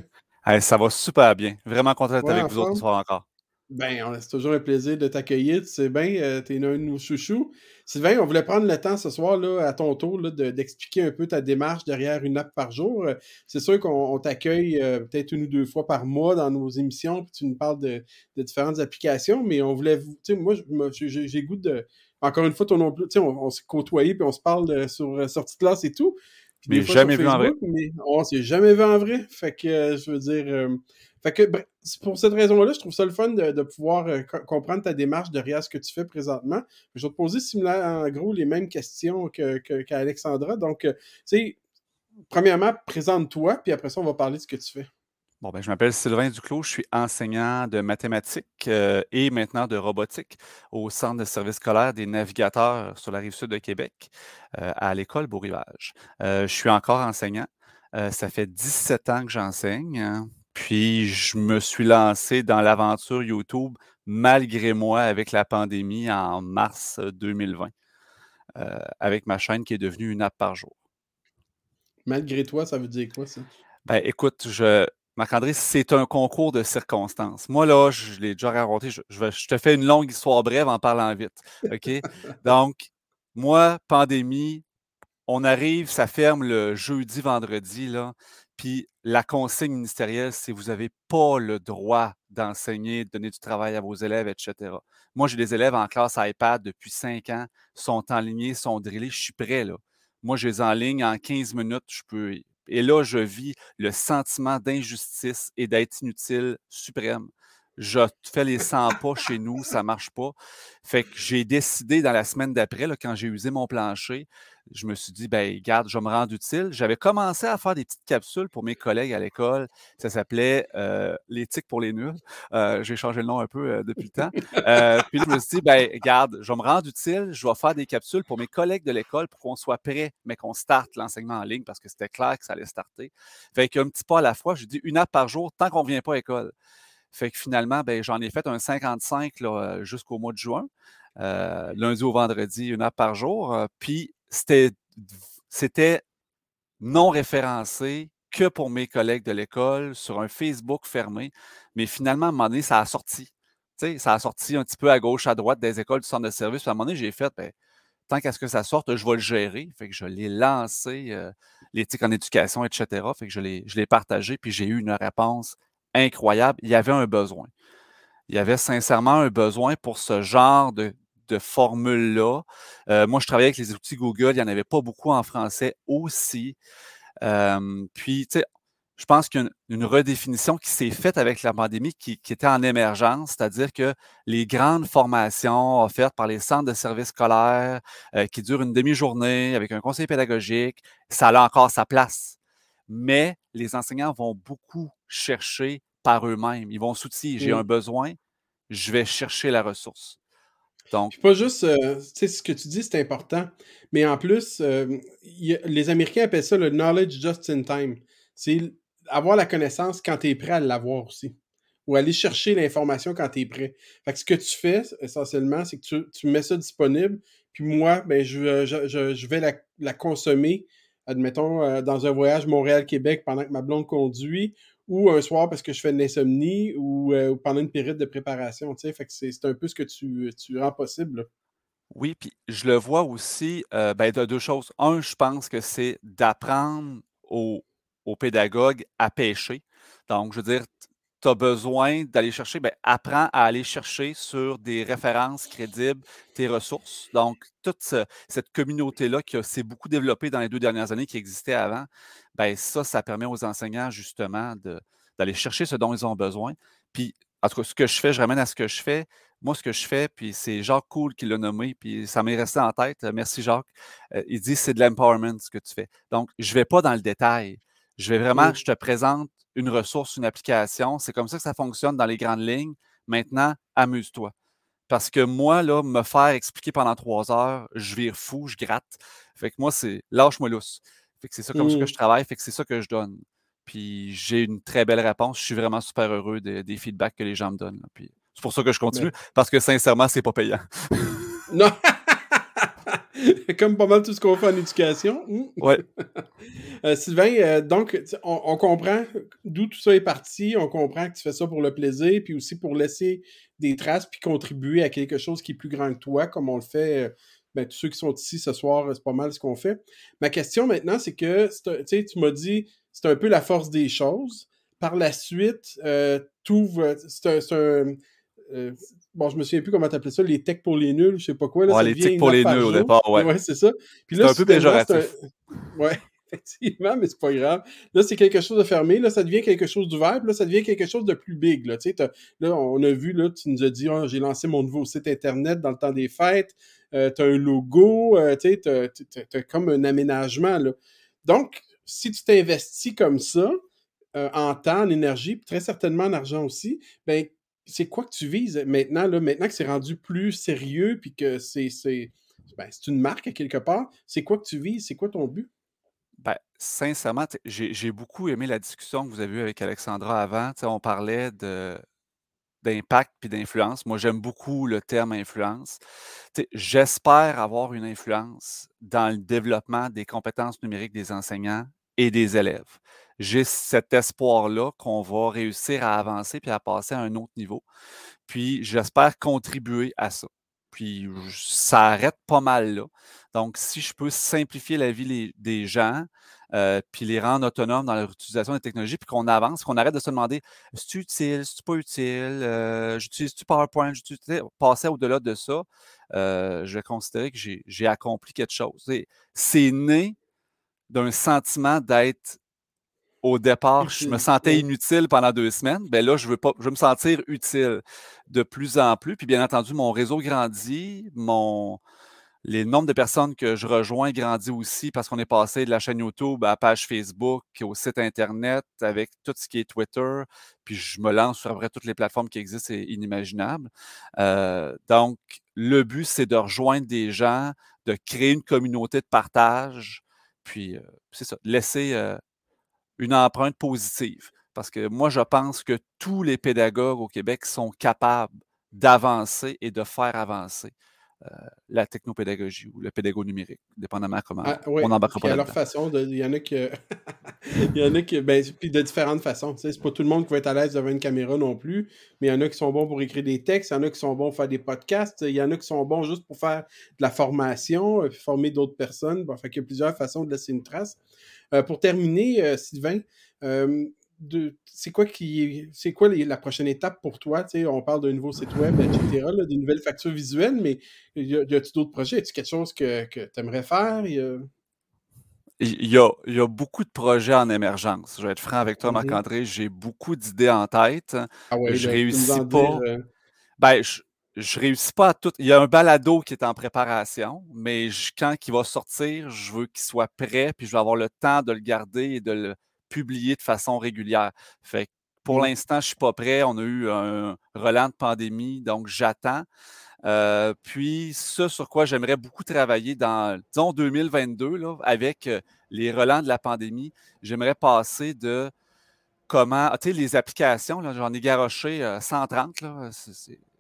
Speaker 4: ça va super bien. Vraiment content d'être avec vous autres ce soir encore.
Speaker 2: Ben, c'est toujours un plaisir de t'accueillir. Tu sais bien, euh, tu es un de nos chouchous. Sylvain, on voulait prendre le temps ce soir, là, à ton tour, d'expliquer un peu ta démarche derrière une app par jour. Euh, c'est sûr qu'on t'accueille euh, peut-être une ou deux fois par mois dans nos émissions, puis tu nous parles de, différentes applications, mais on voulait, tu sais, moi, j'ai goût de. Encore une fois, ton nom, tu sais, on, s'est côtoyé, puis on se parle sur sortie de classe et tout.
Speaker 4: mais jamais vu en vrai.
Speaker 2: Mais on s'est jamais vu en vrai. Fait que, je veux dire fait que pour cette raison-là, je trouve ça le fun de, pouvoir euh, comprendre ta démarche derrière ce que tu fais présentement. Je vais te poser en gros les mêmes questions qu'Alexandra. Donc, euh, tu sais, premièrement, présente-toi, puis après ça, on va parler de ce que tu fais.
Speaker 4: Bon, ben, je m'appelle Sylvain Duclos, je suis enseignant de mathématiques euh, et maintenant de robotique au Centre de service scolaire des navigateurs sur la rive sud de Québec, à l'école Beau-Rivage. je suis encore enseignant. ça fait 17 ans que j'enseigne. Puis je me suis lancé dans l'aventure YouTube malgré moi avec la pandémie en mars 2020, euh, avec ma chaîne qui est devenue une app par jour.
Speaker 2: Malgré toi, ça veut dire quoi ça?
Speaker 4: Ben écoute, je, Marc-André, c'est un concours de circonstances. Moi, là, je l'ai déjà raconté, je, je, te fais une longue histoire brève en parlant vite. OK? *laughs* Donc, moi, pandémie, on arrive, ça ferme le jeudi, vendredi, là. Puis la consigne ministérielle, c'est vous n'avez pas le droit d'enseigner, de donner du travail à vos élèves, etc. Moi, j'ai des élèves en classe iPad depuis cinq ans, sont enlignés, sont drillés, je suis prêt, là. Moi, je les enligne en 15 minutes, je peux. Et là, je vis le sentiment d'injustice et d'être inutile suprême. Je fais les 100 pas chez nous, ça ne marche pas. Fait que j'ai décidé dans la semaine d'après, quand j'ai usé mon plancher, je me suis dit, ben, garde, je vais me rendre utile. J'avais commencé à faire des petites capsules pour mes collègues à l'école. Ça s'appelait euh, L'éthique pour les nuls. Euh, j'ai changé le nom un peu euh, depuis le temps. puis je me suis dit, ben, garde, je vais me rendre utile. Je vais faire des capsules pour mes collègues de l'école pour qu'on soit prêt, mais qu'on starte l'enseignement en ligne parce que c'était clair que ça allait starter. Fait qu'un petit pas à la fois, j'ai dit une app par jour tant qu'on ne vient pas à l'école. Fait que finalement, ben, j'en ai fait un 55 jusqu'au mois de juin. lundi au vendredi, une app par jour. puis c'était non référencé que pour mes collègues de l'école sur un Facebook fermé. Mais finalement, à un moment donné, ça a sorti. ça a sorti un petit peu à gauche, à droite des écoles du centre de service. à un moment donné, j'ai fait, ben, tant qu'à ce que ça sorte, je vais le gérer. Fait que je l'ai lancé, euh, l'éthique en éducation, etc. Fait que je l'ai partagé, puis j'ai eu une réponse incroyable. Il y avait un besoin. Il y avait sincèrement un besoin pour ce genre de, de formule-là. Euh, moi, je travaillais avec les outils Google, il n'y en avait pas beaucoup en français aussi. puis, tu sais, je pense qu'il redéfinition qui s'est faite avec la pandémie qui, était en émergence, c'est-à-dire que les grandes formations offertes par les centres de services scolaires euh, qui durent une demi-journée avec un conseil pédagogique, ça a encore sa place. Mais les enseignants vont beaucoup chercher par eux-mêmes. Ils vont s'outiller. J'ai un besoin, je vais chercher la ressource.
Speaker 2: Donc, pas juste, euh, tu sais, ce que tu dis, c'est important, mais en plus, euh, les Américains appellent ça le knowledge just in time. C'est avoir la connaissance quand tu es prêt à l'avoir aussi. Ou aller chercher l'information quand tu es prêt. Fait que ce que tu fais, essentiellement, c'est que tu, mets ça disponible, puis moi, ben, je, je, vais la, la, consommer, admettons, euh, dans un voyage Montréal-Québec pendant que ma blonde conduit, ou un soir parce que je fais de l'insomnie ou, euh, pendant une période de préparation. C'est un peu ce que tu, tu rends possible.
Speaker 4: Oui, puis je le vois aussi euh, ben, de deux choses. Un, je pense que c'est d'apprendre aux, aux, pédagogues à pêcher. Donc, je veux dire, tu as besoin d'aller chercher, ben, apprends à aller chercher sur des références crédibles tes ressources. Donc, toute cette communauté-là qui s'est beaucoup développée dans les deux dernières années, qui existait avant, ben, ça, ça permet aux enseignants justement d'aller chercher ce dont ils ont besoin. Puis, en tout cas, ce que je fais, je ramène à ce que je fais. Moi, ce que je fais, puis c'est Jacques Cool qui l'a nommé, puis ça m'est resté en tête. Merci Jacques. Euh, il dit c'est de l'empowerment ce que tu fais. Donc, je ne vais pas dans le détail. Je vais vraiment, je te présente une ressource, une application. C'est comme ça que ça fonctionne dans les grandes lignes. Maintenant, amuse-toi. Parce que moi, là, me faire expliquer pendant trois heures, je vire fou, je gratte. Fait que moi, c'est lâche-moi lousse. Fait que c'est ça comme ça que mmh. je travaille, fait que c'est ça que je donne. Puis j'ai une très belle réponse. Je suis vraiment super heureux des feedbacks que les gens me donnent. Puis c'est C'est pour ça que je continue, parce que sincèrement, c'est pas payant.
Speaker 2: non! *laughs* *laughs* Comme pas mal tout ce qu'on fait en éducation.
Speaker 4: Ouais. *laughs*
Speaker 2: Euh, Sylvain, euh, donc, on, comprend d'où tout ça est parti. On comprend que tu fais ça pour le plaisir, puis aussi pour laisser des traces, puis contribuer à quelque chose qui est plus grand que toi, comme on le fait. Euh, ben, tous ceux qui sont ici ce soir, c'est pas mal ce qu'on fait. Ma question maintenant, c'est que tu m'as dit c'est un peu la force des choses. Par la suite, tout c'est un, euh, bon, je me souviens plus comment t'appelais ça, les techs pour les nuls, je sais pas quoi.
Speaker 4: Là, les techs pour les nuls au départ, ouais.
Speaker 2: Ouais, c'est ça.
Speaker 4: c'est un peu péjoratif. *laughs*
Speaker 2: Ouais, *laughs* effectivement, mais c'est pas grave. Là, c'est quelque chose de fermé, là, ça devient quelque chose d'ouvert, puis là, ça devient quelque chose de plus big, là. Tu sais, là, on a vu, là, tu nous as dit, oh, j'ai lancé mon nouveau site Internet dans le temps des fêtes, euh, tu as un logo, euh, tu sais, tu as, comme un aménagement, là. Donc, si tu t'investis comme ça, en temps, en énergie, puis très certainement en argent aussi, ben c'est quoi que tu vises maintenant, là, maintenant que c'est rendu plus sérieux puis que c'est, ben, une marque à quelque part, c'est quoi que tu vises? C'est quoi ton but?
Speaker 4: Ben, sincèrement, j'ai, beaucoup aimé la discussion que vous avez eue avec Alexandra avant. on parlait de, d'impact puis d'influence. Moi, j'aime beaucoup le terme influence. j'espère avoir une influence dans le développement des compétences numériques des enseignants et des élèves j'ai cet espoir-là qu'on va réussir à avancer puis à passer à un autre niveau. Puis j'espère contribuer à ça. Puis ça arrête pas mal là. Donc, si je peux simplifier la vie des gens, euh, puis les rendre autonomes dans leur utilisation des technologies, puis qu'on avance, qu'on arrête de se demander est-ce utile, est-ce pas utile, euh, j'utilise-tu PowerPoint, j'utilise passer au-delà de ça, euh, je vais considérer que j'ai accompli quelque chose. C'est né d'un sentiment d'être au départ, je me sentais inutile pendant deux semaines. Ben là, je veux pas, je veux me sentir utile de plus en plus. Puis bien entendu, mon réseau grandit, mon les nombres de personnes que je rejoins grandit aussi parce qu'on est passé de la chaîne YouTube à la page Facebook, au site Internet, avec tout ce qui est Twitter. Puis je me lance sur après toutes les plateformes qui existent, c'est inimaginable. Euh, donc, le but, c'est de rejoindre des gens, de créer une communauté de partage. Puis, euh, c'est ça, laisser, euh, une empreinte positive. Parce que moi, je pense que tous les pédagogues au Québec sont capables d'avancer et de faire avancer la technopédagogie ou le pédago numérique, dépendamment comment ah, on embarque
Speaker 2: pas. leur façon, il y en a qui, *laughs* il y en a qui, ben, puis de différentes façons. C'est pas tout le monde qui va être à l'aise devant une caméra non plus, mais il y en a qui sont bons pour écrire des textes, il y en a qui sont bons pour faire des podcasts, il y en a qui sont bons juste pour faire de la formation, euh, former d'autres personnes. Bon, fait qu'il y a plusieurs façons de laisser une trace. Euh, pour terminer, Sylvain, c'est quoi qui c'est quoi la prochaine étape pour toi? on parle d'un nouveau site web, etc., des nouvelles factures visuelles, mais y a-t-il d'autres projets? Y a quelque chose que, tu aimerais faire?
Speaker 4: Il y, a, beaucoup de projets en émergence. Je vais être franc avec toi, mm-hmm. Marc-André. J'ai beaucoup d'idées en tête. Ah ouais, je réussis pas. Euh ben, je, je réussis pas à tout. Il y a un balado qui est en préparation, mais quand il va sortir, je veux qu'il soit prêt, puis je vais avoir le temps de le garder et de le publier de façon régulière. Fait pour mmh. l'instant, je ne suis pas prêt. On a eu un relent de pandémie, donc j'attends. Euh, puis, ce sur quoi j'aimerais beaucoup travailler dans, disons, 2022, là, avec euh, les relents de la pandémie, j'aimerais passer de comment, tu sais, les applications, j'en ai garoché 130, euh,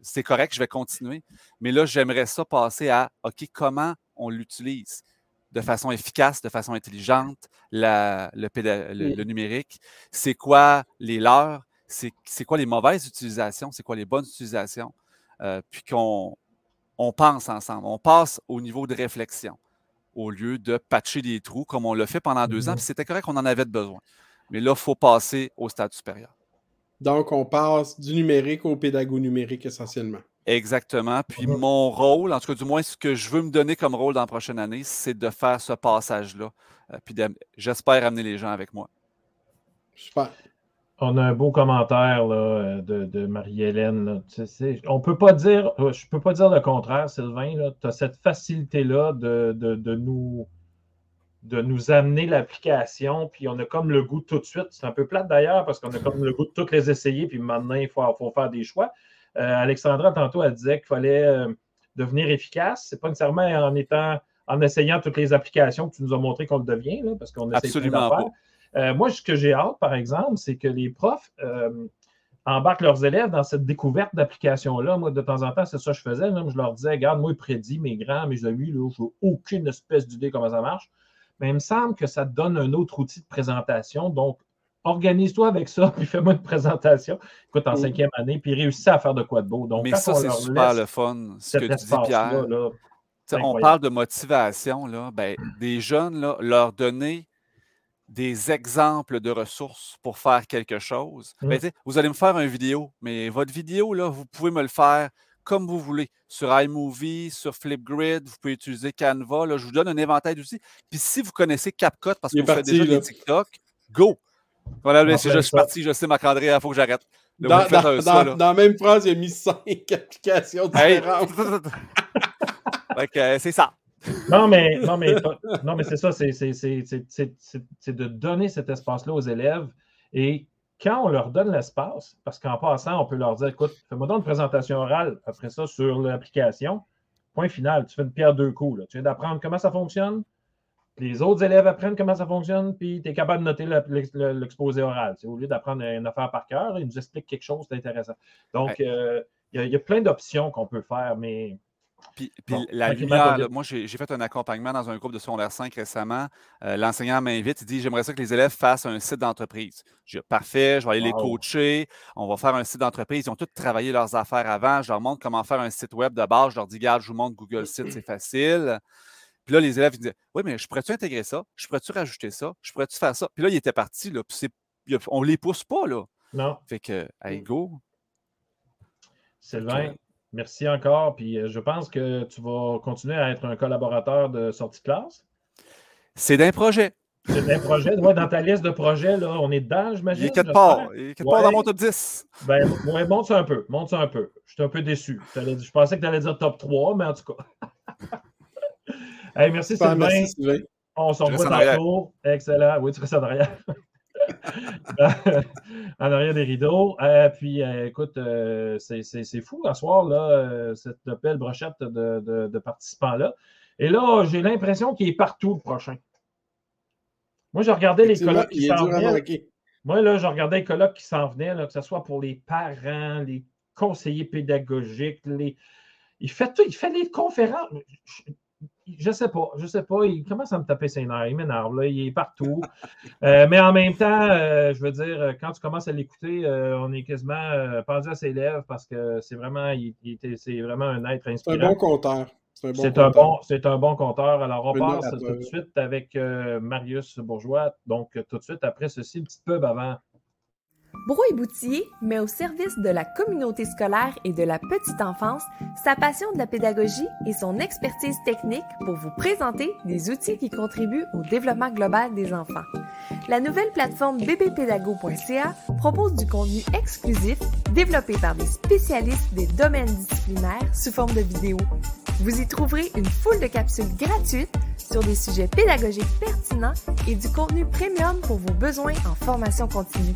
Speaker 4: c'est correct, je vais continuer. Mais là, j'aimerais ça passer à, OK, comment on l'utilise? De façon efficace, de façon intelligente, le, le, numérique. C'est quoi les leurs? C'est quoi les mauvaises utilisations? C'est quoi les bonnes utilisations? Euh, puis qu'on on pense ensemble. On passe au niveau de réflexion au lieu de patcher des trous comme on l'a fait pendant deux ans. Puis c'était correct qu'on en avait besoin. Mais là, il faut passer au stade supérieur.
Speaker 2: Donc, on passe du numérique au pédago numérique essentiellement.
Speaker 4: Exactement. Puis mon rôle, en tout cas, du moins, ce que je veux me donner comme rôle dans la prochaine année, c'est de faire ce passage-là. Euh, puis j'espère amener les gens avec moi.
Speaker 2: Super.
Speaker 1: On a un beau commentaire là, de, Marie-Hélène. On peut pas dire, euh, je ne peux pas dire le contraire, Sylvain. Tu as cette facilité-là de, de, nous, de nous amener l'application, puis on a comme le goût tout de suite. C'est un peu plate d'ailleurs, parce qu'on a comme le goût de toutes les essayer, puis maintenant, il faut, faut faire des choix. Euh, Alexandra, tantôt, elle disait qu'il fallait euh, devenir efficace. Ce n'est pas nécessairement en étant en essayant toutes les applications que tu nous as montré qu'on le devient, parce qu'on essaie de faire. Euh, moi, ce que j'ai hâte, par exemple, c'est que les profs, embarquent leurs élèves dans cette découverte d'application-là. Moi, de temps en temps, c'est ça que je faisais. je leur disais, regarde, moi, il prédit mes grands, mes amis, je n'ai aucune espèce d'idée comment ça marche. Mais il me semble que ça te donne un autre outil de présentation. Donc, organise-toi avec ça, *laughs* puis fais-moi une présentation. Écoute, en cinquième année, puis réussis à faire de quoi de beau. Donc,
Speaker 4: Mais ça, c'est super le fun, ce que tu dis, Pierre. on parle de motivation, là. Ben, des jeunes, là, leur donner des exemples de ressources pour faire quelque chose. Ben, mmh. vous allez me faire une vidéo, mais votre vidéo, là, vous pouvez me le faire comme vous voulez, sur iMovie, sur Flipgrid, vous pouvez utiliser Canva. Là, je vous donne un éventail d'outils. Puis si vous connaissez CapCut parce que vous faites déjà des TikTok, go! Voilà, je suis parti, je sais, Marc-André, il faut que j'arrête.
Speaker 2: Dans, la même phrase, il a mis cinq *laughs* applications différentes. *laughs*
Speaker 4: c'est ça.
Speaker 1: Non, mais, non, mais, non, mais c'est ça, c'est de donner cet espace-là aux élèves. Et quand on leur donne l'espace, parce qu'en passant, on peut leur dire écoute, fais-moi donc une présentation orale après ça sur l'application. Point final, tu fais une pierre deux coups. Tu viens d'apprendre comment ça fonctionne, les autres élèves apprennent comment ça fonctionne, puis tu es capable de noter l'exposé oral. Au lieu d'apprendre une affaire par cœur, ils nous expliquent quelque chose d'intéressant. Donc, euh, il y, a plein d'options qu'on peut faire, mais.
Speaker 4: Puis, la lumière, moi, j'ai fait un accompagnement dans un groupe de secondaire 5 récemment. Euh, l'enseignant m'invite, il dit J'aimerais ça que les élèves fassent un site d'entreprise. Je dis Parfait, je vais aller les coacher, on va faire un site d'entreprise. Ils ont tous travaillé leurs affaires avant. Je leur montre comment faire un site web de base. Je leur dis Regarde, je vous montre Google *clears throat* Site, c'est facile. Puis là, les élèves ils disaient Oui, mais je pourrais-tu intégrer ça? Je pourrais-tu rajouter ça? Je pourrais-tu faire ça Puis là, ils étaient partis. Là, puis on ne les pousse pas. Là.
Speaker 1: Non.
Speaker 4: Fait que, hey, go.
Speaker 1: Sylvain, merci encore. Puis euh, je pense que tu vas continuer à être un collaborateur de sortie de classe.
Speaker 4: C'est d'un projet.
Speaker 1: C'est d'un projet. dans ta liste de projets, là, on est dedans, j'imagine.
Speaker 4: Il est quelque part. Il est quelque part dans mon top 10.
Speaker 1: Ben, monte ça un peu. Monte ça un peu. Je suis un peu déçu. Je pensais que tu allais dire top 3, mais en tout cas. *laughs* merci, Sylvain. On s'en voit tantôt. Excellent. Oui, tu restes en arrière. *laughs* en arrière des rideaux. Euh, puis, euh, écoute, euh, c'est fou à soir, là, cette belle brochette de, participants-là. Et là, j'ai l'impression qu'il est partout le prochain. Moi, j'ai regardé les colloques qui s'en venaient. Moi, là, je regardais les colloques qui s'en venaient, que ce soit pour les parents, les conseillers pédagogiques, les... Il fait tout, il fait des conférences je sais pas, je sais pas. Il commence à me taper ses nerfs, il m'énerve, il est partout. *laughs* Euh, mais en même temps, euh, je veux dire, quand tu commences à l'écouter, euh, on est quasiment pendu à ses lèvres parce que c'est vraiment, c'est vraiment un être inspirant.
Speaker 2: C'est un bon compteur.
Speaker 1: C'est un, bon, c'est un bon compteur. Alors, on passe tout de suite avec Marius Bourgeois. Donc, tout de suite après ceci, une petite pub avant.
Speaker 5: Brouille Boutier met au service de la communauté scolaire et de la petite enfance sa passion de la pédagogie et son expertise technique pour vous présenter des outils qui contribuent au développement global des enfants. La nouvelle plateforme bbpédago.ca propose du contenu exclusif développé par des spécialistes des domaines disciplinaires sous forme de vidéos. Vous y trouverez une foule de capsules gratuites sur des sujets pédagogiques pertinents et du contenu premium pour vos besoins en formation continue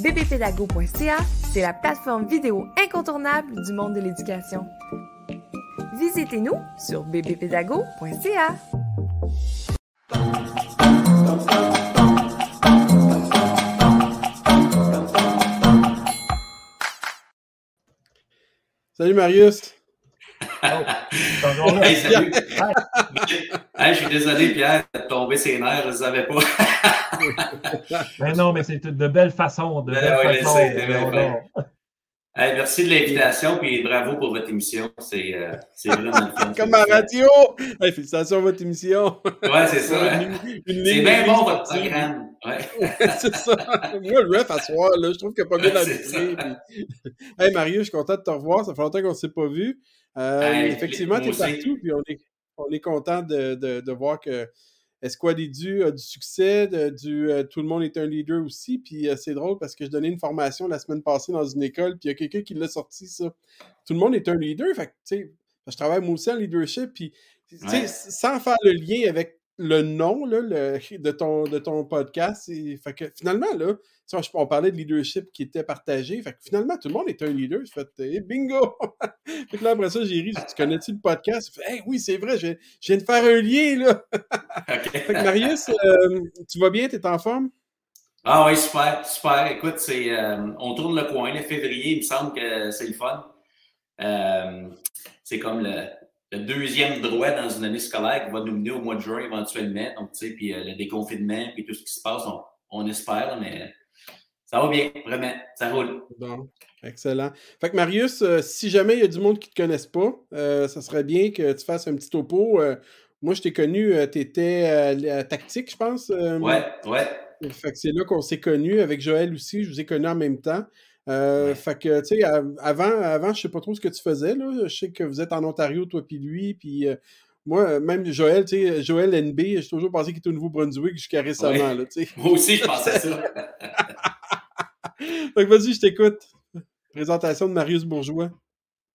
Speaker 5: bbpédago.ca, c'est la plateforme vidéo incontournable du monde de l'éducation. Visitez-nous sur bbpédago.ca.
Speaker 2: Salut Marius.
Speaker 6: Oh, hey, salut. je suis désolé, Pierre, de tomber ses nerfs, je ne savais pas. *laughs*
Speaker 1: mais non, mais c'est de belles façons. De belles façons
Speaker 6: merci de l'invitation et bravo pour votre émission. C'est euh, vraiment
Speaker 2: fun. Comme à radio! félicitations à votre émission.
Speaker 6: Oui, c'est ça. c'est bien bon votre programme. Ouais.
Speaker 2: c'est ça. Moi, le ref à soir, là, je trouve qu'il n'y a pas bien habitué. Hey Mario, je suis content de te revoir. Ça fait longtemps qu'on ne s'est pas vu. Euh, effectivement, tu es partout, puis on est, on est content de, de, de voir que Esquadidu a du succès, du, euh, tout le monde est un leader aussi. Puis euh, c'est drôle parce que je donnais une formation la semaine passée dans une école, puis il y a quelqu'un qui l'a sorti, ça. Tout le monde est un leader. Fait que, je travaille moi aussi en leadership, puis sans faire le lien avec le nom là, de, ton, de ton podcast. fait que finalement, là, on parlait de leadership qui était partagé. Fait que finalement, tout le monde est un leader. Fait hey, bingo! *laughs* fait que là, après ça, j'ai ri. Tu connais-tu le podcast? Fait, hey, oui, c'est vrai, je, viens de faire un lien, là. *laughs* fait que Marius, euh, tu vas bien? Tu es en forme?
Speaker 6: Ah oui, super, super. Écoute, c'est, euh, on tourne le coin. Le février, il me semble que c'est le fun. Euh, c'est comme le, deuxième droit dans une année scolaire qui va nous mener au mois de juin éventuellement. Donc, tu sais, puis le déconfinement, puis tout ce qui se passe, on, espère, mais ça va bien, vraiment. Ça roule.
Speaker 2: Bon, excellent. Fait que Marius, si jamais il y a du monde qui ne te connaisse pas, ça serait bien que tu fasses un petit topo. moi, je t'ai connu, tu étais tactique, je pense.
Speaker 6: ouais, ouais.
Speaker 2: Fait que c'est là qu'on s'est connus. Avec Joël aussi, je vous ai connus en même temps. Euh, fait que, tu sais, avant, avant, je sais pas trop ce que tu faisais, là. Je sais que vous êtes en Ontario, toi puis lui, puis euh, moi, même Joël, tu sais, Joël NB, j'ai toujours pensé qu'il était au Nouveau-Brunswick jusqu'à récemment, là, tu sais.
Speaker 6: Moi aussi, je pensais ça. *laughs*
Speaker 2: fait que vas-y, je t'écoute. Présentation de Marius Bourgeois.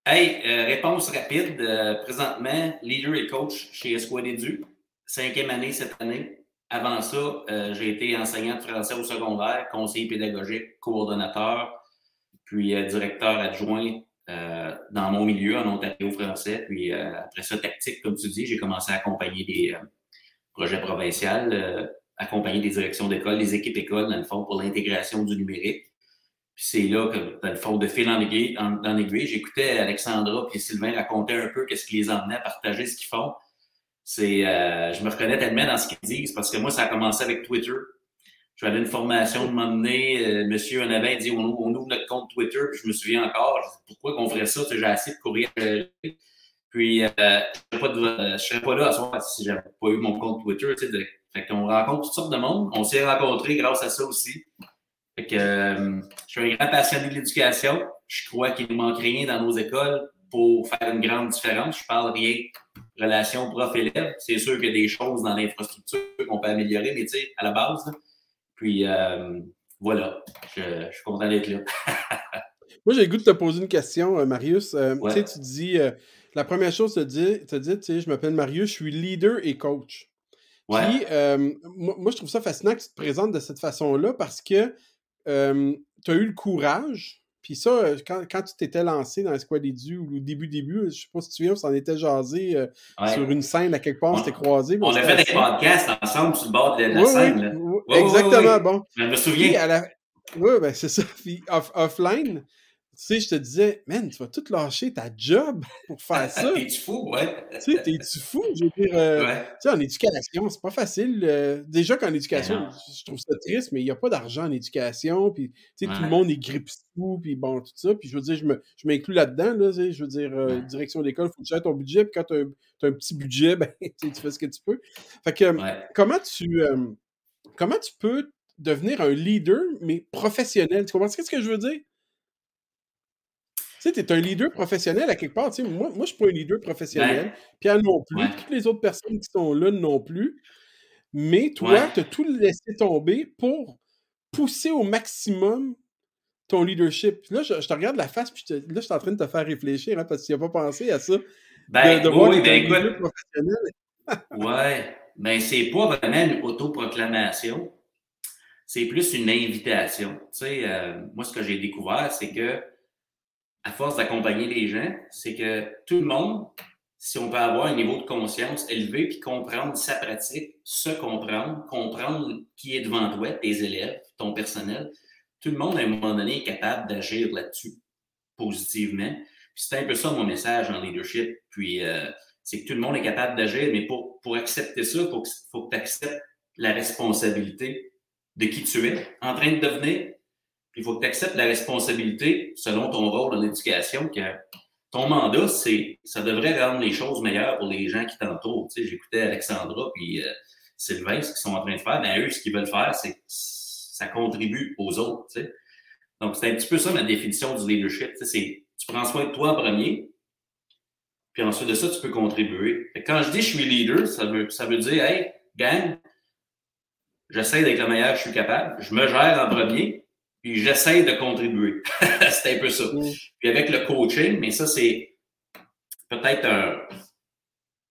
Speaker 6: Hey, euh, réponse rapide. présentement, leader et coach chez Esquad Edu. Cinquième année cette année. Avant ça, euh, j'ai été enseignant de français au secondaire, conseiller pédagogique, coordonnateur, puis euh, directeur adjoint euh, dans mon milieu en Ontario français. Puis après ça, tactique, comme tu dis, j'ai commencé à accompagner des projets provinciaux, accompagner des directions d'école, des équipes écoles, dans le fond, pour l'intégration du numérique. Puis c'est là que, dans le fond, de fil en aiguille, j'écoutais Alexandra et Sylvain raconter un peu qu'est-ce qui les emmenait à partager ce qu'ils font c'est, euh, je me reconnais tellement dans ce qu'ils disent parce que moi, ça a commencé avec Twitter. J'avais une formation de m'emmener, euh, monsieur en avait dit on, ouvre notre compte Twitter, je me souviens encore, pourquoi qu'on ferait ça, j'ai assez de courir. Puis, euh, je ne serais pas là à soir si j'avais pas eu mon compte Twitter. Sais, fait qu'on rencontre toutes sortes de monde. On s'est rencontrés grâce à ça aussi. Fait que, euh, je suis un grand passionné de l'éducation. Je crois qu'il ne manque rien dans nos écoles pour faire une grande différence. Je parle rien relation prof-élève. C'est sûr qu'il y a des choses dans l'infrastructure qu'on peut améliorer, mais à la base. Puis euh, voilà, je, suis content d'être là. *laughs*
Speaker 2: Moi, j'ai le goût de te poser une question, euh, Marius. Euh, tu sais, tu dis, la première chose, tu dis, tu dis, tu sais, je m'appelle Marius, je suis leader et coach. Puis, moi, moi, je trouve ça fascinant que tu te présentes de cette façon-là parce que tu as eu le courage puis ça, euh, quand, quand tu t'étais lancé dans Squad Edu, ou au début, début, je sais pas si tu viens, on s'en était jasé euh, sur une scène à quelque part, on s'était croisé.
Speaker 6: On a fait des podcasts ensemble sur le bord de la scène.
Speaker 2: exactement, bon.
Speaker 6: Je me souviens.
Speaker 2: Oui, ben c'est ça. Puis offline, tu sais, je te disais, man, tu vas tout lâcher ta job *laughs* pour faire ça. *laughs*
Speaker 6: T'es-tu fou, ouais.
Speaker 2: Tu sais, t'es-tu fou? Je veux dire, euh, tu sais, en éducation, c'est pas facile. Euh, déjà qu'en éducation, je trouve ça triste, mais il n'y a pas d'argent en éducation. Puis, tu sais, tout le monde est grippe sous, puis bon, tout ça. Puis, je veux dire, je m'inclus là-dedans, là. Je veux dire, euh, direction d'école, il faut que tu aies ton budget. Puis, quand tu as, un petit budget, *laughs* ben, tu fais ce que tu peux. Fait que, comment tu. comment tu peux devenir un leader, mais professionnel? Tu comprends ce que je veux dire? Tu sais, tu es un leader professionnel à quelque part. Tu sais, moi, moi, je suis pas un leader professionnel. Pierre non plus. Toutes les autres personnes qui sont là non plus. Mais toi, tu as tout laissé tomber pour pousser au maximum ton leadership. Là, je, te regarde la face, puis là, je suis en train de te faire réfléchir, hein, parce que tu n'as pas pensé à ça.
Speaker 6: Ben, de, oui, ben, écoute. Professionnel. *laughs* ouais, mais c'est pas vraiment une autoproclamation. C'est plus une invitation. Tu sais, euh, moi, ce que j'ai découvert, c'est que à force d'accompagner les gens, c'est que tout le monde, si on peut avoir un niveau de conscience élevé, puis comprendre sa pratique, se comprendre, comprendre qui est devant toi, tes élèves, ton personnel, tout le monde, à un moment donné, est capable d'agir là-dessus positivement. Puis c'est un peu ça mon message en leadership. Puis euh, c'est que tout le monde est capable d'agir, mais pour, pour accepter ça, il faut, faut que tu acceptes la responsabilité de qui tu es en train de devenir, il faut que tu acceptes la responsabilité, selon ton rôle dans l'éducation, que ton mandat, c'est ça devrait rendre les choses meilleures pour les gens qui t'entourent. Tu sais, J'écoutais Alexandra puis euh, Sylvain, ce qu'ils sont en train de faire. Ben, eux, ce qu'ils veulent faire, c'est ça contribue aux autres. Tu sais. Donc, c'est un petit peu ça ma définition du leadership. Tu, sais, tu prends soin de toi en premier, puis ensuite de ça, tu peux contribuer. quand je dis je suis leader, ça veut, ça veut dire, hey, gang, j'essaie d'être le meilleur que je suis capable, je me gère en premier, puis j'essaie de contribuer. *laughs* c'est un peu ça. Mm. Puis avec le coaching, mais ça, c'est peut-être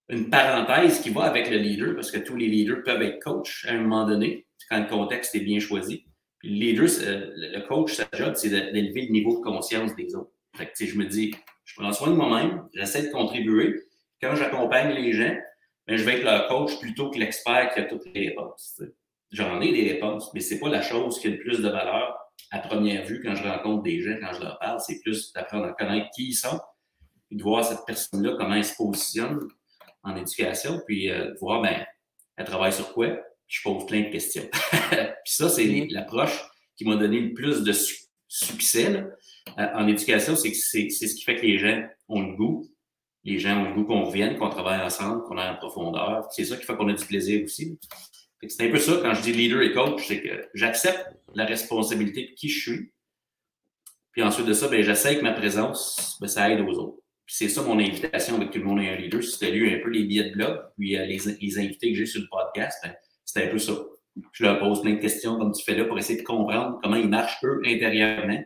Speaker 6: une parenthèse qui va avec le leader, parce que tous les leaders peuvent être coach à un moment donné, quand le contexte est bien choisi. Puis le leader, le coach, sa job, c'est d'élever le niveau de conscience des autres. Fait que, je me dis, je prends soin de moi-même, j'essaie de contribuer. Quand j'accompagne les gens, ben, je vais être leur coach plutôt que l'expert qui a toutes les réponses. j'en ai des réponses, mais c'est pas la chose qui a le plus de valeur à première vue quand je rencontre des gens, quand je leur parle. C'est plus d'apprendre à connaître qui ils sont, puis de voir cette personne-là, comment elle se positionne en éducation, puis euh, de voir, ben, elle travaille sur quoi, je pose plein de questions. *laughs* puis ça, c'est l'approche qui m'a donné le plus de succès euh, en éducation, c'est c'est ce qui fait que les gens ont le goût. Les gens ont le goût qu'on revienne, qu'on travaille ensemble, qu'on aille en profondeur. C'est ça qui fait qu'on a du plaisir aussi. C'est un peu ça, quand je dis leader et coach, c'est que j'accepte la responsabilité de qui je suis. Puis ensuite de ça, ben, j'essaie que ma présence, ben, ça aide aux autres. Puis c'est ça mon invitation avec tout le monde et un leader. Si tu as lu un peu les billets de blog, puis euh, les, invités que j'ai sur le podcast, ben, c'était un peu ça. Je leur pose plein de questions comme tu fais là pour essayer de comprendre comment ils marchent eux intérieurement.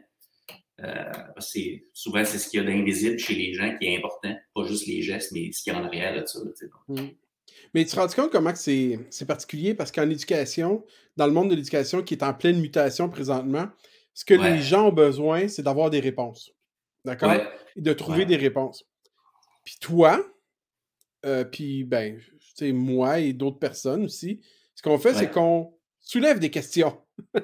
Speaker 6: Euh, c'est, souvent, c'est ce qu'il y a d'invisible chez les gens qui est important, pas juste les gestes, mais ce qu'il y a en arrière de ça.
Speaker 2: Mmh. Mais tu te rends compte comment c'est, c'est particulier? Parce qu'en éducation, dans le monde de l'éducation qui est en pleine mutation présentement, ce que les gens ont besoin, c'est d'avoir des réponses. D'accord? Et de trouver des réponses. Puis toi, euh, puis ben, tu moi et d'autres personnes aussi, ce qu'on fait, c'est qu'on soulève des questions. *laughs*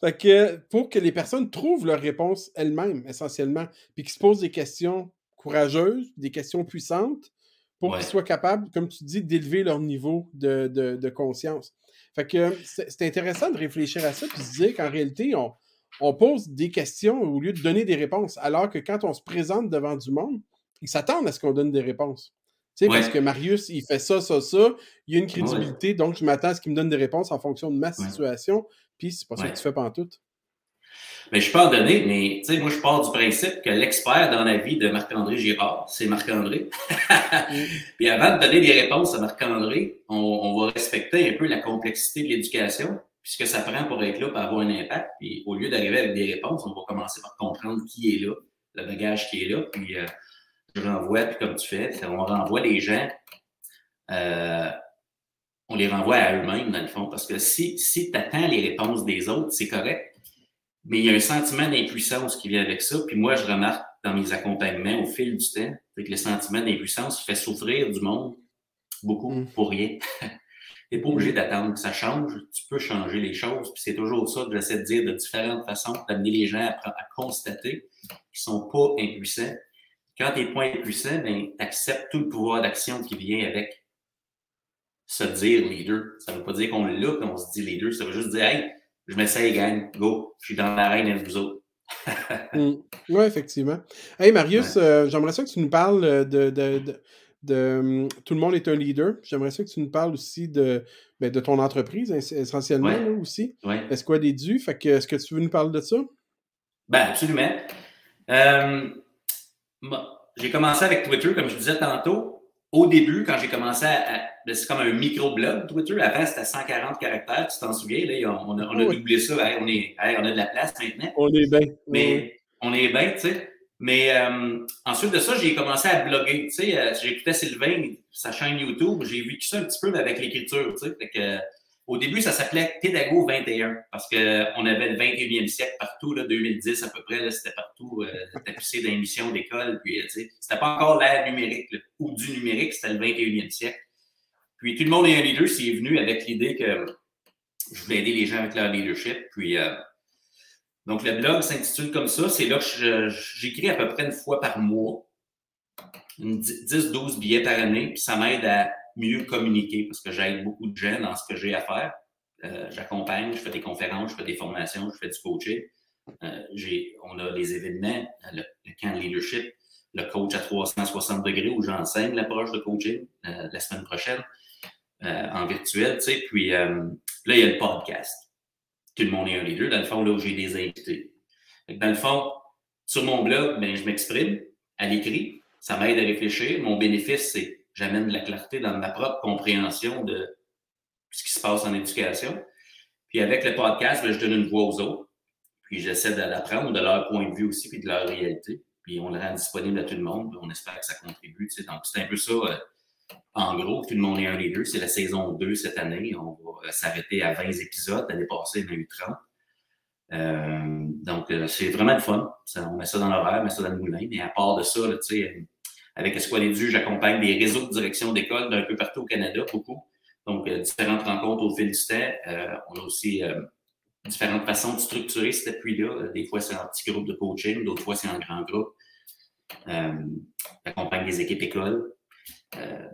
Speaker 2: Fait que pour que les personnes trouvent leurs réponses elles-mêmes, essentiellement, puis qu'ils se posent des questions courageuses, des questions puissantes, pour qu'ils soient capables, comme tu dis, d'élever leur niveau de, conscience. Fait que c'est intéressant de réfléchir à ça, puis se dire qu'en réalité, on, on pose des questions au lieu de donner des réponses, alors que quand on se présente devant du monde, ils s'attendent à ce qu'on donne des réponses. Tu sais, parce que Marius, il fait ça, ça, ça, il y a une crédibilité, donc je m'attends à ce qu'il me donne des réponses en fonction de ma situation, puis c'est pas ça que tu fais pas en tout.
Speaker 6: Mais je peux en donner, mais tu sais, moi, je pars du principe que l'expert dans la vie de Marc-André Girard, c'est Marc-André. Mm. *laughs* Puis avant de donner des réponses à Marc-André, on, on, va respecter un peu la complexité de l'éducation, puisque ça prend pour être là, pour avoir un impact. Puis au lieu d'arriver avec des réponses, on va commencer par comprendre qui est là, le bagage qui est là, puis euh, je renvoie, puis comme tu fais, on renvoie les gens, euh, on les renvoie à eux-mêmes, dans le fond, parce que si, si tu attends les réponses des autres, c'est correct, mais il y a un sentiment d'impuissance qui vient avec ça. Puis moi, je remarque dans mes accompagnements au fil du temps que le sentiment d'impuissance fait souffrir du monde beaucoup mm. pour rien. *laughs* tu n'es pas obligé d'attendre que ça change. Tu peux changer les choses. Puis c'est toujours ça que j'essaie de dire de différentes façons, d'amener les gens à, à constater qu'ils ne sont pas impuissants. Quand tu n'es pas impuissant, ben, tu acceptes tout le pouvoir d'action qui vient avec se dire leader. Ça ne veut pas dire qu'on l'a quand on se dit leader. Ça veut juste dire, hey, je m'essaye, gang, go, je suis dans l'arène avec vous autres. *laughs*
Speaker 2: Mm. Oui, effectivement. Hey, Marius, euh, j'aimerais ça que tu nous parles euh, de, de, de, hum, Tout le monde est un leader. J'aimerais ça que tu nous parles aussi de, ben, de ton entreprise, essentiellement, là, aussi. Est-ce quoi des dû? Fait que, est-ce que tu veux nous parler de ça?
Speaker 6: Ben, absolument. Euh, j'ai commencé avec Twitter, comme je disais tantôt. Au début, quand j'ai commencé à ben, c'est comme un micro-blog, Twitter. Avant, c'était 140 caractères, tu t'en souviens? Là, on, a, on a doublé ça. on, est, on a de la place maintenant.
Speaker 2: On est bien.
Speaker 6: Mais on est bien, tu sais. Mais euh, ensuite de ça, j'ai commencé à bloguer. Tu sais, euh, j'écoutais Sylvain, sa chaîne YouTube. J'ai vécu ça un petit peu avec l'écriture. Tu sais, que, au début, ça s'appelait Pédago 21 parce qu'on avait le 21e siècle partout, là, 2010 à peu près, c'était partout, euh, tapissé d'émissions d'école. Puis, tu sais, c'était pas encore l'ère numérique ou du numérique, c'était le 21e siècle. Puis tout le monde est un leader, c'est venu avec l'idée que je voulais aider les gens avec leur leadership. Puis euh, donc le blog s'intitule comme ça. C'est là que j'écris à peu près une fois par mois, 10-12 billets par année, puis ça m'aide à mieux communiquer parce que j'aide beaucoup de gens dans ce que j'ai à faire. Euh, j'accompagne, je fais des conférences, je fais des formations, je fais du coaching. Euh, on a les événements, le, camp de leadership, le coach à 360 degrés où j'enseigne l'approche de coaching la semaine prochaine. Euh, en virtuel, tu sais. Puis euh, là, il y a le podcast. Tout le monde est un leader. Dans le fond, là où j'ai des invités. Dans le fond, sur mon blog, ben, je m'exprime à l'écrit. Ça m'aide à réfléchir. Mon bénéfice, c'est j'amène de la clarté dans ma propre compréhension de ce qui se passe en éducation. Puis avec le podcast, ben, je donne une voix aux autres. Puis j'essaie d'apprendre de leur point de vue aussi, puis de leur réalité. Puis on le rend disponible à tout le monde. On espère que ça contribue. Tu sais. Donc, c'est un peu ça. Euh, en gros, tout le monde est un leader. C'est la saison 2 cette année. On va s'arrêter à 20 épisodes. L'année passée, on a eu 30. Euh, donc, euh, c'est vraiment le fun. on met ça dans l'horaire, on met ça dans le moulin. Mais à part de ça, là, avec Espoir j'accompagne des réseaux de direction d'école d'un peu partout au Canada, beaucoup. Donc, différentes rencontres au fil temps. on a aussi différentes façons de structurer cet appui-là. Des fois, c'est en petit groupe de coaching, d'autres fois, c'est en grand groupe. accompagne des équipes écoles,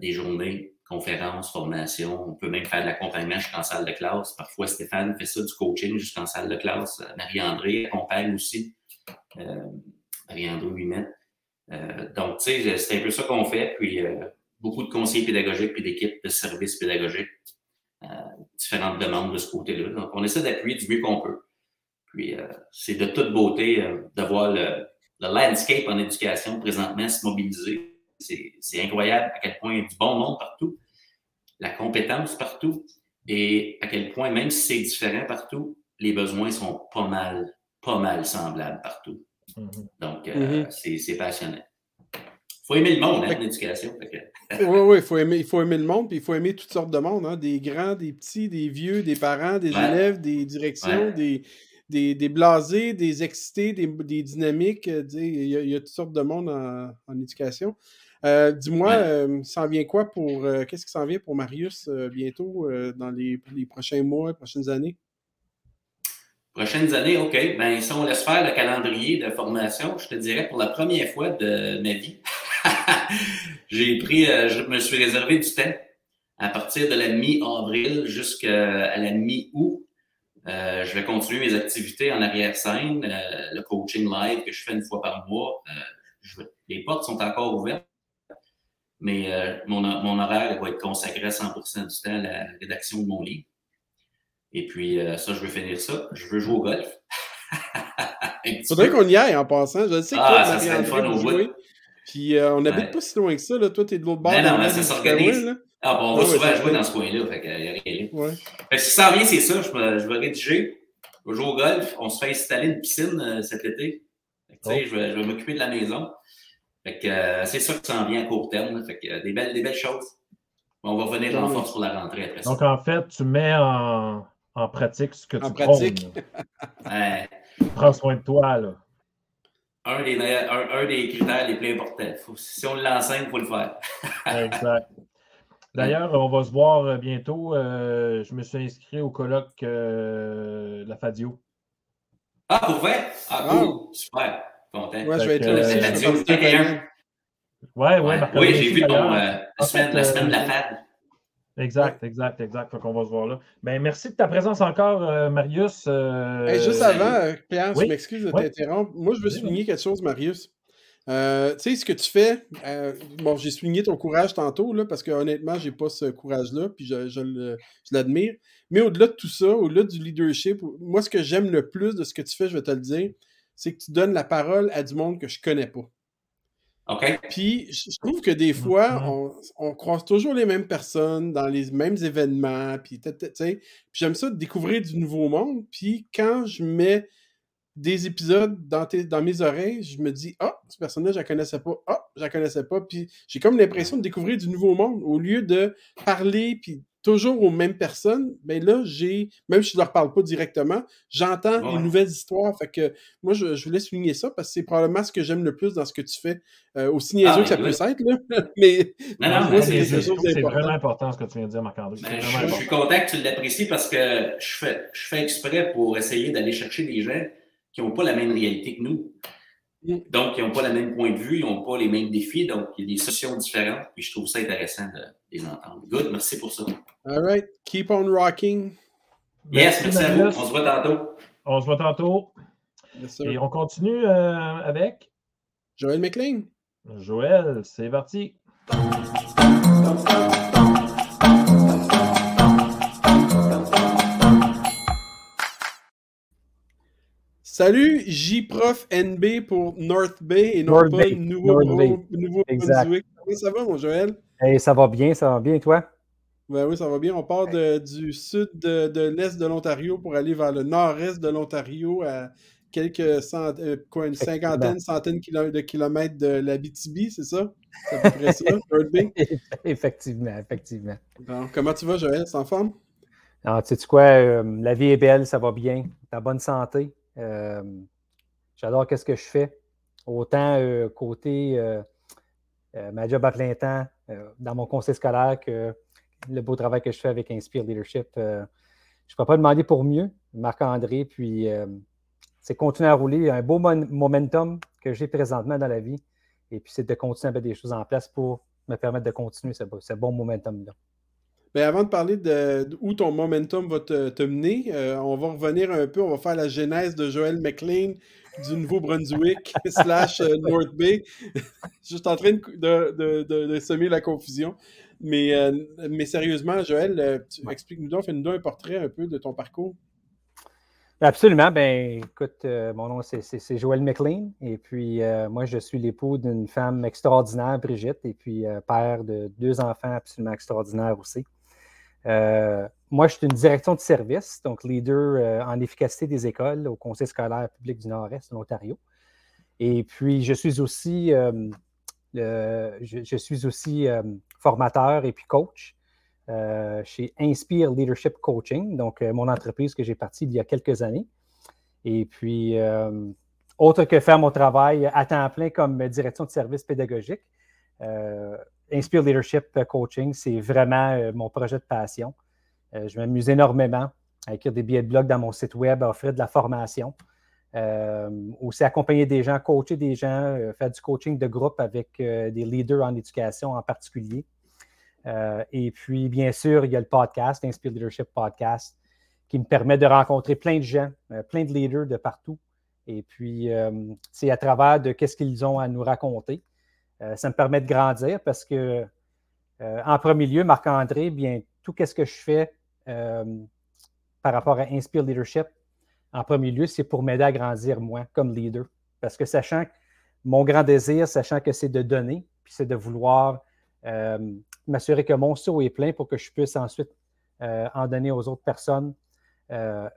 Speaker 6: des journées, conférences, formations. On peut même faire de l'accompagnement jusqu'en salle de classe. Parfois, Stéphane fait ça du coaching jusqu'en salle de classe. Marie-André accompagne aussi. Marie-André lui-même. Euh, donc, tu sais, c'est un peu ça qu'on fait. Puis, euh, beaucoup de conseillers pédagogiques puis d'équipes de services pédagogiques. Euh, différentes demandes de ce côté-là. Donc, on essaie d'appuyer du mieux qu'on peut. Puis, c'est de toute beauté de voir le, landscape en éducation présentement se mobiliser. C'est incroyable à quel point il y a du bon monde partout, la compétence partout, et à quel point, même si c'est différent partout, les besoins sont pas mal, pas mal semblables partout. Mm-hmm. Donc, euh, mm-hmm. c'est passionnant. Il faut aimer le monde, hein, l'éducation.
Speaker 2: oui, oui, il faut, aimer, il faut aimer le monde, puis il faut aimer toutes sortes de monde, hein, des grands, des petits, des vieux, des parents, des élèves, des directions, des, des, des, blasés, des excités, des, des dynamiques. Euh, il y, a, il y, a, toutes sortes de monde en, en éducation. Euh, dis-moi, euh, s'en vient quoi pour. Qu'est-ce qui s'en vient pour Marius bientôt dans les, les, prochains mois, prochaines années?
Speaker 6: Prochaines années, OK. Ben, si on laisse faire le calendrier de formation, je te dirais pour la première fois de ma vie, *laughs* j'ai pris, euh, je me suis réservé du temps à partir de la mi-avril jusqu'à la mi-août. Euh, je vais continuer mes activités en arrière-scène, euh, le coaching live que je fais une fois par mois. les portes sont encore ouvertes, mais mon, mon, horaire va être consacré à 100% du temps à la rédaction de mon livre. Et puis, euh, ça, je veux finir ça. Je veux jouer au golf. *laughs*
Speaker 2: Faudrait qu'on y aille en passant. Je sais que ah, toi, ça serait fun au jouer. Puis, euh, on n'habite pas si loin que ça. Là. Toi, t'es de l'autre bord.
Speaker 6: non, mais ça s'organise. Ah, bon, on va souvent jouer dans ce coin-là. Fait qu'il n'y a rien. Fait que si ça revient, c'est ça. Je, je vais rédiger. Je vais jouer au golf. On se fait installer une piscine euh, cet été. Fait que, oh. je vais, je vais m'occuper de la maison. Fait que c'est ça qui s'en vient à court terme. Fait que des belles, des belles choses. On va revenir en force pour la rentrée après
Speaker 1: ça. Donc, en fait, tu mets en, en pratique ce que tu pratique. *laughs*
Speaker 6: ouais.
Speaker 1: Prends soin de toi, là.
Speaker 6: Un des, un, des critères les plus importants. si on l'enseigne, il faut le faire. *laughs*
Speaker 1: exact. D'ailleurs, on va se voir euh, bientôt. Euh, je me suis inscrit au colloque euh, La Fadio.
Speaker 6: Ah, pour vrai? Ah, ah. cool. Super. Content.
Speaker 2: Ouais, je vais être là.
Speaker 6: La Fadio,
Speaker 1: Ouais, ouais.
Speaker 6: Oui, j'ai vu ton, la, semaine, la semaine de la FAD.
Speaker 1: Exact, exact, exact. Faut qu'on va se voir là. Ben, merci de ta présence encore, euh, Marius. Euh,
Speaker 2: juste avant, euh, Pierre, je m'excuse de t'interrompre. Moi, je veux souligner quelque chose, Marius. tu sais, ce que tu fais, bon, j'ai souligné ton courage tantôt, là, parce que honnêtement, j'ai pas ce courage-là, puis je, je l'admire. Mais au-delà de tout ça, au-delà du leadership, moi, ce que j'aime le plus de ce que tu fais, je vais te le dire, c'est que tu donnes la parole à du monde que je connais pas. Puis je trouve que des fois, on, on, croise toujours les mêmes personnes dans les mêmes événements. Puis, j'aime ça de découvrir du nouveau monde. Puis quand je mets des épisodes dans, dans mes oreilles, je me dis Ah, ce personnage, je ne connaissais pas. Ah, je ne connaissais pas. Puis j'ai comme l'impression de découvrir du nouveau monde au lieu de parler puis toujours aux mêmes personnes, mais ben là, j'ai, même si je ne leur parle pas directement, j'entends une nouvelles histoires. Fait que moi, je, je, voulais souligner ça parce que c'est probablement ce que j'aime le plus dans ce que tu fais. Euh, aussi niaiseux ah, que ça peut être, là. *laughs* mais,
Speaker 1: c'est vraiment important ce que tu viens de dire, Marc-André.
Speaker 6: Ben, je, je, suis content que tu l'apprécies parce que je fais, je fais exprès pour essayer d'aller chercher des gens qui n'ont pas la même réalité que nous. Mm. Donc, ils n'ont pas le même point de vue, ils n'ont pas les mêmes défis, donc il y a des solutions différentes. Puis je trouve ça intéressant de les entendre. Good, merci pour ça.
Speaker 2: All right, keep on rocking.
Speaker 6: Yes, merci, à vous. On se voit tantôt.
Speaker 1: On se voit tantôt. Et on continue euh, avec
Speaker 2: Joël McLean.
Speaker 1: Joël, c'est parti.
Speaker 2: Salut, J-Prof NB pour North Bay et non pas Nouveau-Brunswick. Nouveau Comment ça va, mon Joël?
Speaker 7: ça va bien, ça va bien, toi?
Speaker 2: Ben oui, ça va bien. On part du sud de, l'est de l'Ontario pour aller vers le nord-est de l'Ontario à quelques centaines, euh, quoi, une cinquantaine, centaine de kilomètres de la BTB, c'est ça? C'est à peu près ça, *laughs* North Bay?
Speaker 7: effectivement, effectivement.
Speaker 2: comment tu vas, Joël? C'est en forme?
Speaker 7: Alors, tu sais quoi? Euh, la vie est belle, ça va bien. T'as bonne santé? Euh, j'adore ce que je fais. Autant euh, côté euh, ma job à plein temps dans mon conseil scolaire que le beau travail que je fais avec Inspire Leadership. je ne peux pas demander pour mieux, Marc-André, puis c'est continuer à rouler un beau momentum que j'ai présentement dans la vie. Et puis, c'est de continuer à mettre des choses en place pour me permettre de continuer ce, bon momentum-là.
Speaker 2: Bien, avant de parler de, où ton momentum va te, mener, euh, on va revenir un peu, on va faire la genèse de Joël McLean du Nouveau-Brunswick *laughs* slash euh, North Bay. *laughs* Je suis en train de, semer la confusion. Mais, euh, mais sérieusement, Joël, explique-nous donc, fais-nous donc un portrait un peu de ton parcours.
Speaker 7: Absolument. Ben, écoute, euh, mon nom, c'est Joël McLean. Et puis, euh, moi, je suis l'époux d'une femme extraordinaire, Brigitte, et puis euh, père de deux enfants absolument extraordinaires aussi. Moi, je suis une direction de service, donc leader en efficacité des écoles au Conseil scolaire public du Nord-Est, en Ontario. Et puis, je suis aussi, je, suis aussi formateur et puis coach. Euh, chez Inspire Leadership Coaching, donc euh, mon entreprise que j'ai partie il y a quelques années. Et puis, euh, autre que faire mon travail à temps plein comme direction de service pédagogique, Inspire Leadership Coaching, c'est vraiment mon projet de passion. je m'amuse énormément à écrire des billets de blog dans mon site web, à offrir de la formation. aussi accompagner des gens, coacher des gens, faire du coaching de groupe avec des leaders en éducation en particulier. Euh, et puis, bien sûr, il y a le podcast, Inspire Leadership Podcast, qui me permet de rencontrer plein de gens, euh, plein de leaders de partout. Et puis, euh, c'est à travers de qu'est-ce qu'ils ont à nous raconter. Ça me permet de grandir parce que, en premier lieu, Marc-André, bien, tout ce que je fais par rapport à Inspire Leadership, en premier lieu, c'est pour m'aider à grandir moi comme leader. Parce que sachant que mon grand désir, sachant que c'est de donner, puis c'est de vouloir m'assurer que mon seau est plein pour que je puisse ensuite euh, en donner aux autres personnes. Euh,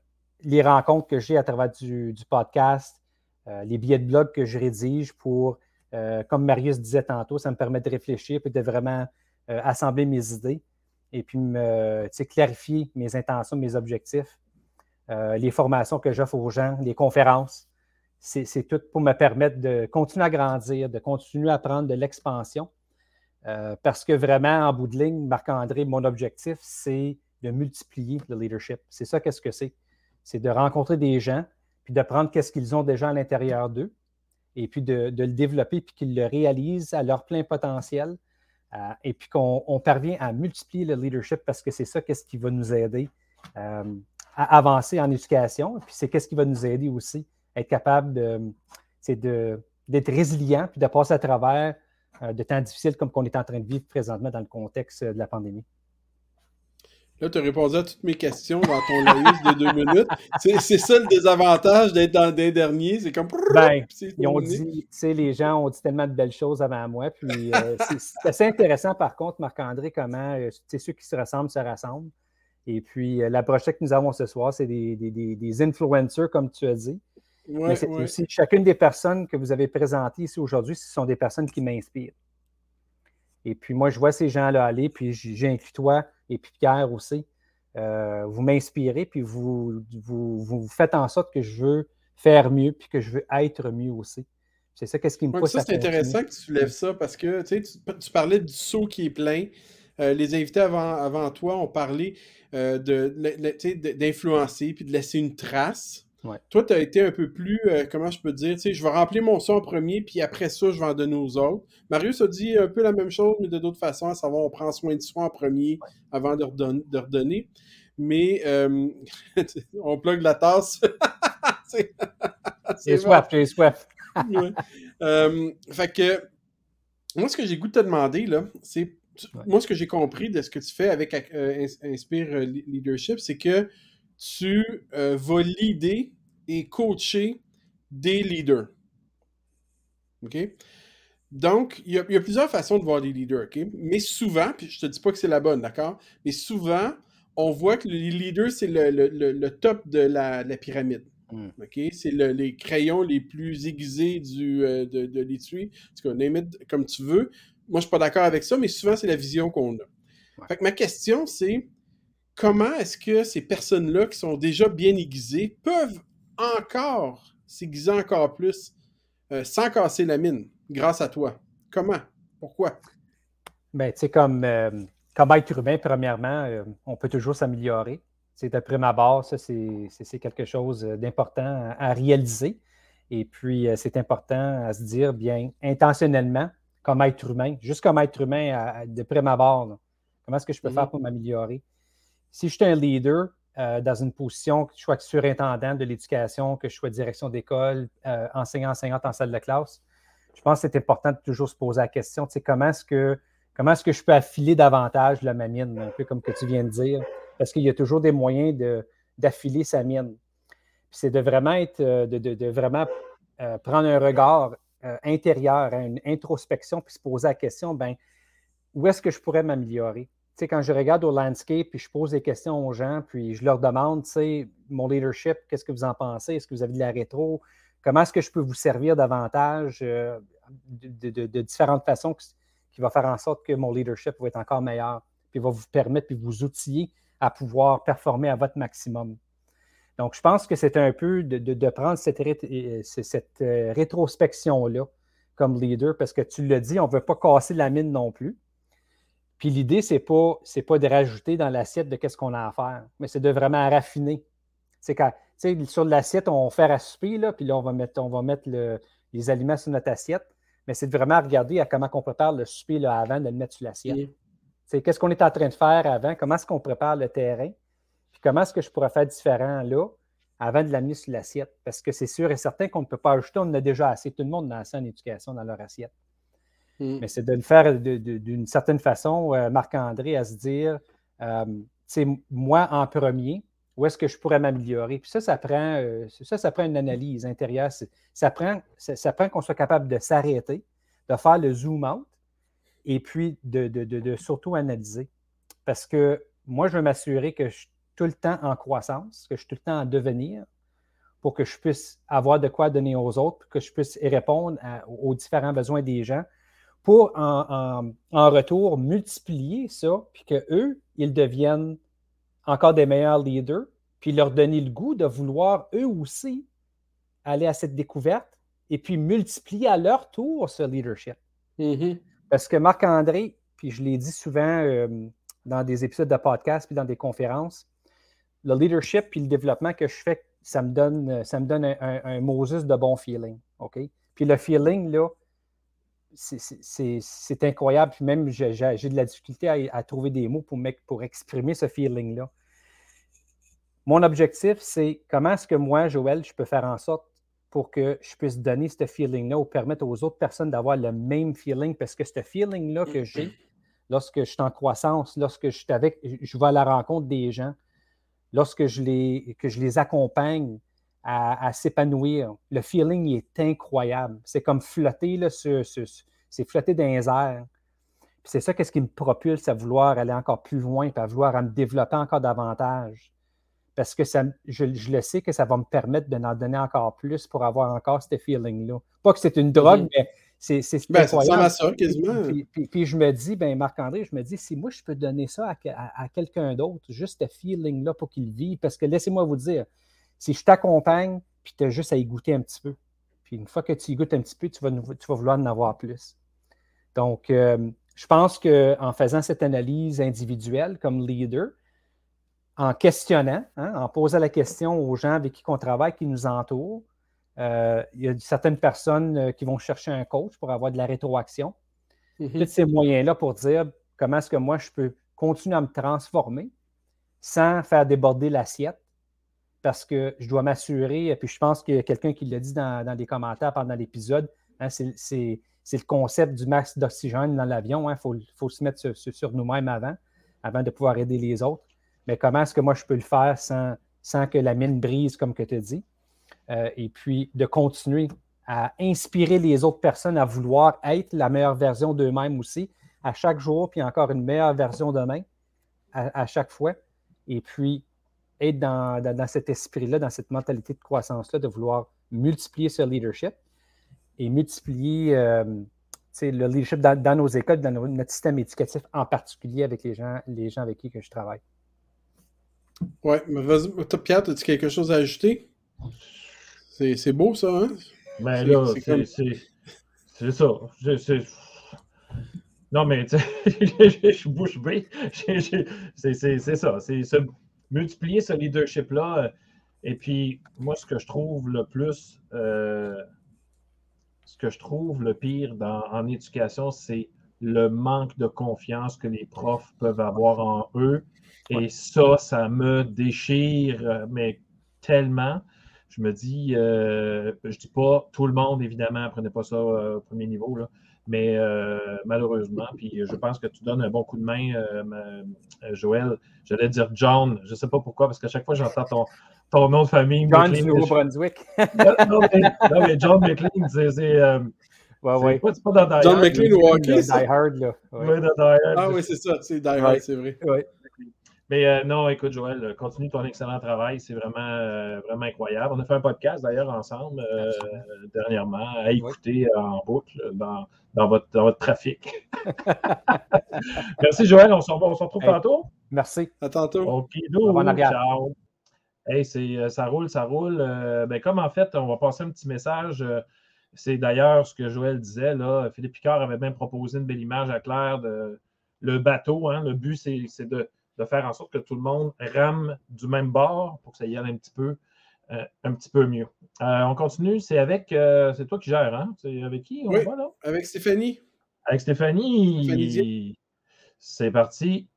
Speaker 7: les rencontres que j'ai à travers du, podcast, euh, les billets de blog que je rédige pour, comme Marius disait tantôt, ça me permet de réfléchir et de vraiment assembler mes idées et puis me, clarifier mes intentions, mes objectifs. les formations que j'offre aux gens, les conférences, c'est tout pour me permettre de continuer à grandir, de continuer à prendre de l'expansion euh, parce que vraiment, en bout de ligne, Marc-André, mon objectif, c'est de multiplier le leadership. C'est ça qu'est-ce que c'est? C'est de rencontrer des gens, puis de prendre qu'est-ce qu'ils ont déjà à l'intérieur d'eux, et puis de, le développer, puis qu'ils le réalisent à leur plein potentiel, euh, et puis qu'on parvient à multiplier le leadership parce que c'est ça qu'est-ce qui va nous aider euh, à avancer en éducation, puis c'est qu'est-ce qui va nous aider aussi à être capable de, d'être résilient, puis de passer à travers euh, de temps difficiles comme qu'on est en train de vivre présentement dans le contexte de la pandémie.
Speaker 2: Là, tu as répondu à toutes mes questions dans ton laïus de deux minutes. C'est ça le désavantage d'être dans des derniers. C'est comme.
Speaker 7: Ben, ils ont dit, les gens ont dit tellement de belles choses avant moi. Puis euh, c'est assez intéressant, par contre, Marc-André, comment ceux qui se ressemblent se rassemblent. Et puis, la prochaine que nous avons ce soir, c'est des, des, influencers, comme tu as dit. Mais c'est aussi chacune des personnes que vous avez présentées ici aujourd'hui, ce sont des personnes qui m'inspirent. Et puis moi, je vois ces gens-là aller, puis j'inclus toi et puis Pierre aussi. Euh, vous m'inspirez, puis vous, vous, faites en sorte que je veux faire mieux, puis que je veux être mieux aussi. C'est ça, qu'est-ce qui me pousse
Speaker 2: ça, c'est intéressant que tu soulèves ça parce que tu, tu parlais du seau qui est plein. Euh, les invités avant, avant toi ont parlé euh, d'influencer puis de laisser une trace. Toi, tu as été un peu plus, euh, comment je peux dire, tu sais, je vais remplir mon son en premier, puis après ça, je vais en donner aux autres. Marius a dit un peu la même chose, mais de d'autres façons, à savoir, on prend soin de soi en premier avant de, redonner. Mais euh, *laughs* on plug la tasse. *laughs*
Speaker 7: c'est soif, j'ai soif.
Speaker 2: Euh, fait que, moi, ce que j'ai goût de te demander, là, c'est, moi, ce que j'ai compris de ce que tu fais avec Inspire Leadership, c'est que tu euh, vas leader et coacher des leaders. OK? Donc, il y, a, plusieurs façons de voir des leaders, OK? Mais souvent, puis je te dis pas que c'est la bonne, d'accord? Mais souvent, on voit que les leaders, c'est le, top de la, pyramide. Hmm. OK? C'est les crayons les plus aiguisés du, euh, de, de l'étui. En comme tu veux. Moi, je suis pas d'accord avec ça, mais souvent, c'est la vision qu'on a. Fait que ma question, c'est comment est-ce que ces personnes-là qui sont déjà bien aiguisées peuvent encore s'aiguiser encore plus euh, sans casser la mine grâce à toi? Comment? Pourquoi?
Speaker 7: Ben, tu sais, comme euh, comme être humain, premièrement, on peut toujours s'améliorer. C'est après ma barre, ça, c'est quelque chose d'important à, réaliser. Et puis, c'est important à se dire, bien, intentionnellement, comme être humain, juste comme être humain de prime abord, comment est-ce que je peux faire mm-hmm. pour m'améliorer? Si je suis un leader euh, dans une position, que je sois surintendant de l'éducation, que je sois direction d'école, euh, enseignant, enseignante en salle de classe, je pense que c'est important de toujours se poser la question, comment est-ce que comment est-ce que je peux affiler davantage ma mine, un peu comme que tu viens de dire, parce qu'il y a toujours des moyens d'affiler sa mine. c'est de vraiment être, euh, de, vraiment prendre un regard intérieur, une introspection, puis se poser la question, ben, où est-ce que je pourrais m'améliorer? Sais, quand je regarde au landscape, puis je pose des questions aux gens, puis je leur demande, tu mon leadership, qu'est-ce que vous en pensez? Est-ce que vous avez de la rétro? Comment est-ce que je peux vous servir davantage euh, de, différentes façons qui va faire en sorte que mon leadership va être encore meilleur, puis va vous permettre, puis vous outiller à pouvoir performer à votre maximum? Donc, je pense que c'est un peu de, prendre cette, euh, cette euh, rétrospection-là comme leader, parce que tu l'as dit, on ne veut pas casser la mine non plus. Puis l'idée, ce n'est pas, pas de rajouter dans l'assiette de qu'est-ce qu'on a à faire, mais c'est de vraiment raffiner. C'est quand, sur l'assiette, on fait à souper, là, puis là, on va mettre, on va mettre les aliments sur notre assiette, mais c'est de vraiment regarder à comment on prépare le souper là, avant de le mettre sur l'assiette. C'est Qu'est-ce qu'on est en train de faire avant, comment est-ce qu'on prépare le terrain, puis comment est-ce que je pourrais faire différent là avant de l'amener sur l'assiette? Parce que c'est sûr et certain qu'on ne peut pas ajouter, on en a déjà assez. Tout le monde a assez en éducation dans leur assiette. Mm. Mais c'est de le faire d'une certaine façon, euh, Marc-André, à se dire, c'est euh, moi en premier, où est-ce que je pourrais m'améliorer? Puis ça, ça prend, euh, ça, ça prend une analyse intérieure. Ça prend, ça, prend qu'on soit capable de s'arrêter, de faire le zoom out et puis de, de surtout analyser. Parce que moi, je veux m'assurer que je suis tout le temps en croissance, que je suis tout le temps en devenir pour que je puisse avoir de quoi donner aux autres, que je puisse répondre aux différents besoins des gens, pour en, retour multiplier ça, puis qu'eux, ils deviennent encore des meilleurs leaders, puis leur donner le goût de vouloir eux aussi aller à cette découverte et puis multiplier à leur tour ce leadership.
Speaker 2: Mm-hmm.
Speaker 7: Parce que Marc-André, puis je l'ai dit souvent euh, dans des épisodes de podcast puis dans des conférences, le leadership puis le développement que je fais, ça me donne, ça me donne un, un Moses de bon feeling. OK? Puis le feeling, là, c'est incroyable. Puis même, j'ai de la difficulté à, trouver des mots pour, pour exprimer ce feeling-là. Mon objectif, c'est comment est-ce que moi, Joël, je peux faire en sorte pour que je puisse donner ce feeling-là ou permettre aux autres personnes d'avoir le même feeling, parce que ce feeling-là que j'ai, lorsque je suis en croissance, lorsque je suis avec, je vais à la rencontre des gens, lorsque je les, que je les accompagne, à, s'épanouir. Le feeling est incroyable. C'est comme flotter, là, c'est flotter dans les airs. C'est ça qu'est-ce qui me propulse à vouloir aller encore plus loin, et à vouloir me développer encore davantage. Parce que ça, je, le sais que ça va me permettre de n'en donner encore plus pour avoir encore ce feeling-là. Pas que c'est une drogue, mm-hmm. mais c'est
Speaker 2: ben, incroyable. Ça quasiment.
Speaker 7: Puis, je me dis, ben Marc-André, je me dis, si moi je peux donner ça à, à quelqu'un d'autre, juste ce feeling-là pour qu'il vive, parce que laissez-moi vous dire, si je t'accompagne, puis tu as juste à y goûter un petit peu. Puis une fois que tu y goûtes un petit peu, tu vas, tu vas vouloir en avoir plus. Donc, euh, je pense qu'en faisant cette analyse individuelle comme leader, en questionnant, hein, en posant la question aux gens avec qui on travaille, qui nous entourent, euh, il y a certaines personnes euh, qui vont chercher un coach pour avoir de la rétroaction. Mm-hmm. Tous ces moyens-là pour dire comment est-ce que moi je peux continuer à me transformer sans faire déborder l'assiette parce que je dois m'assurer, et puis je pense qu'il y a quelqu'un qui l'a dit dans, dans, les commentaires pendant l'épisode, hein, c'est le concept du max d'oxygène dans l'avion. Il hein, faut, se mettre sur, nous-mêmes avant, avant de pouvoir aider les autres. Mais comment est-ce que moi je peux le faire sans, sans que la mine brise, comme que tu dis? Euh, et puis de continuer à inspirer les autres personnes à vouloir être la meilleure version d'eux-mêmes aussi, à chaque jour, puis encore une meilleure version demain, à, à chaque fois. Et puis être dans, cet esprit-là, dans cette mentalité de croissance-là, de vouloir multiplier ce leadership et multiplier euh, le leadership dans, nos écoles, dans notre système éducatif, en particulier avec les gens, les gens avec qui que je travaille.
Speaker 2: Oui, mais vas-y, Pierre, as-tu quelque chose à ajouter? C'est beau, ça, hein?
Speaker 1: Ben là, c'est ça. Non, mais *laughs* je suis bouche bée. *laughs* C'est ça. C'est se multiplier ce leadership-là. Et puis, moi, ce que je trouve le plus, euh, ce que je trouve le pire en éducation, c'est le manque de confiance que les profs peuvent avoir en eux. Et ça, ça me déchire, mais tellement. Je me dis, euh, je dis pas tout le monde, évidemment, prenez pas ça euh, au premier niveau, là, mais euh, malheureusement, puis je pense que tu donnes un bon coup de main, Joël. J'allais dire John, je ne sais pas pourquoi, parce qu'à chaque fois j'entends ton, ton nom de famille.
Speaker 7: John du Nouveau-Brunswick. *laughs*
Speaker 1: non, mais, John McLean, c'est.
Speaker 7: Ouais, ouais.
Speaker 2: C'est pas, dans Die John McLean ou Hockey.
Speaker 7: Die Hard, là.
Speaker 1: Ouais. dans Die Hard.
Speaker 2: Ah oui, c'est ça, c'est Die Hard, c'est vrai.
Speaker 7: Ouais.
Speaker 1: Mais euh, non, écoute, Joël, continue ton excellent travail. C'est vraiment, euh, vraiment incroyable. On a fait un podcast d'ailleurs ensemble euh, dernièrement à écouter en boucle dans, dans, votre, dans votre trafic. *laughs* Merci, Joël. On se, retrouve tantôt.
Speaker 7: Merci.
Speaker 2: À tantôt.
Speaker 1: OK, ciao. Hey, ça roule, ça roule. ben, comme en fait, on va passer un petit message. c'est d'ailleurs ce que Joël disait. Là. Philippe Picard avait même proposé une belle image à Claire de le bateau. Hein. Le but, c'est de de faire en sorte que tout le monde rame du même bord pour que ça y aille un petit peu, euh, un petit peu mieux. Euh, on continue, c'est avec, euh, c'est toi qui gères, hein? C'est avec qui
Speaker 2: on oui, là? Avec Stéphanie.
Speaker 1: Avec Stéphanie. Stéphanie c'est parti.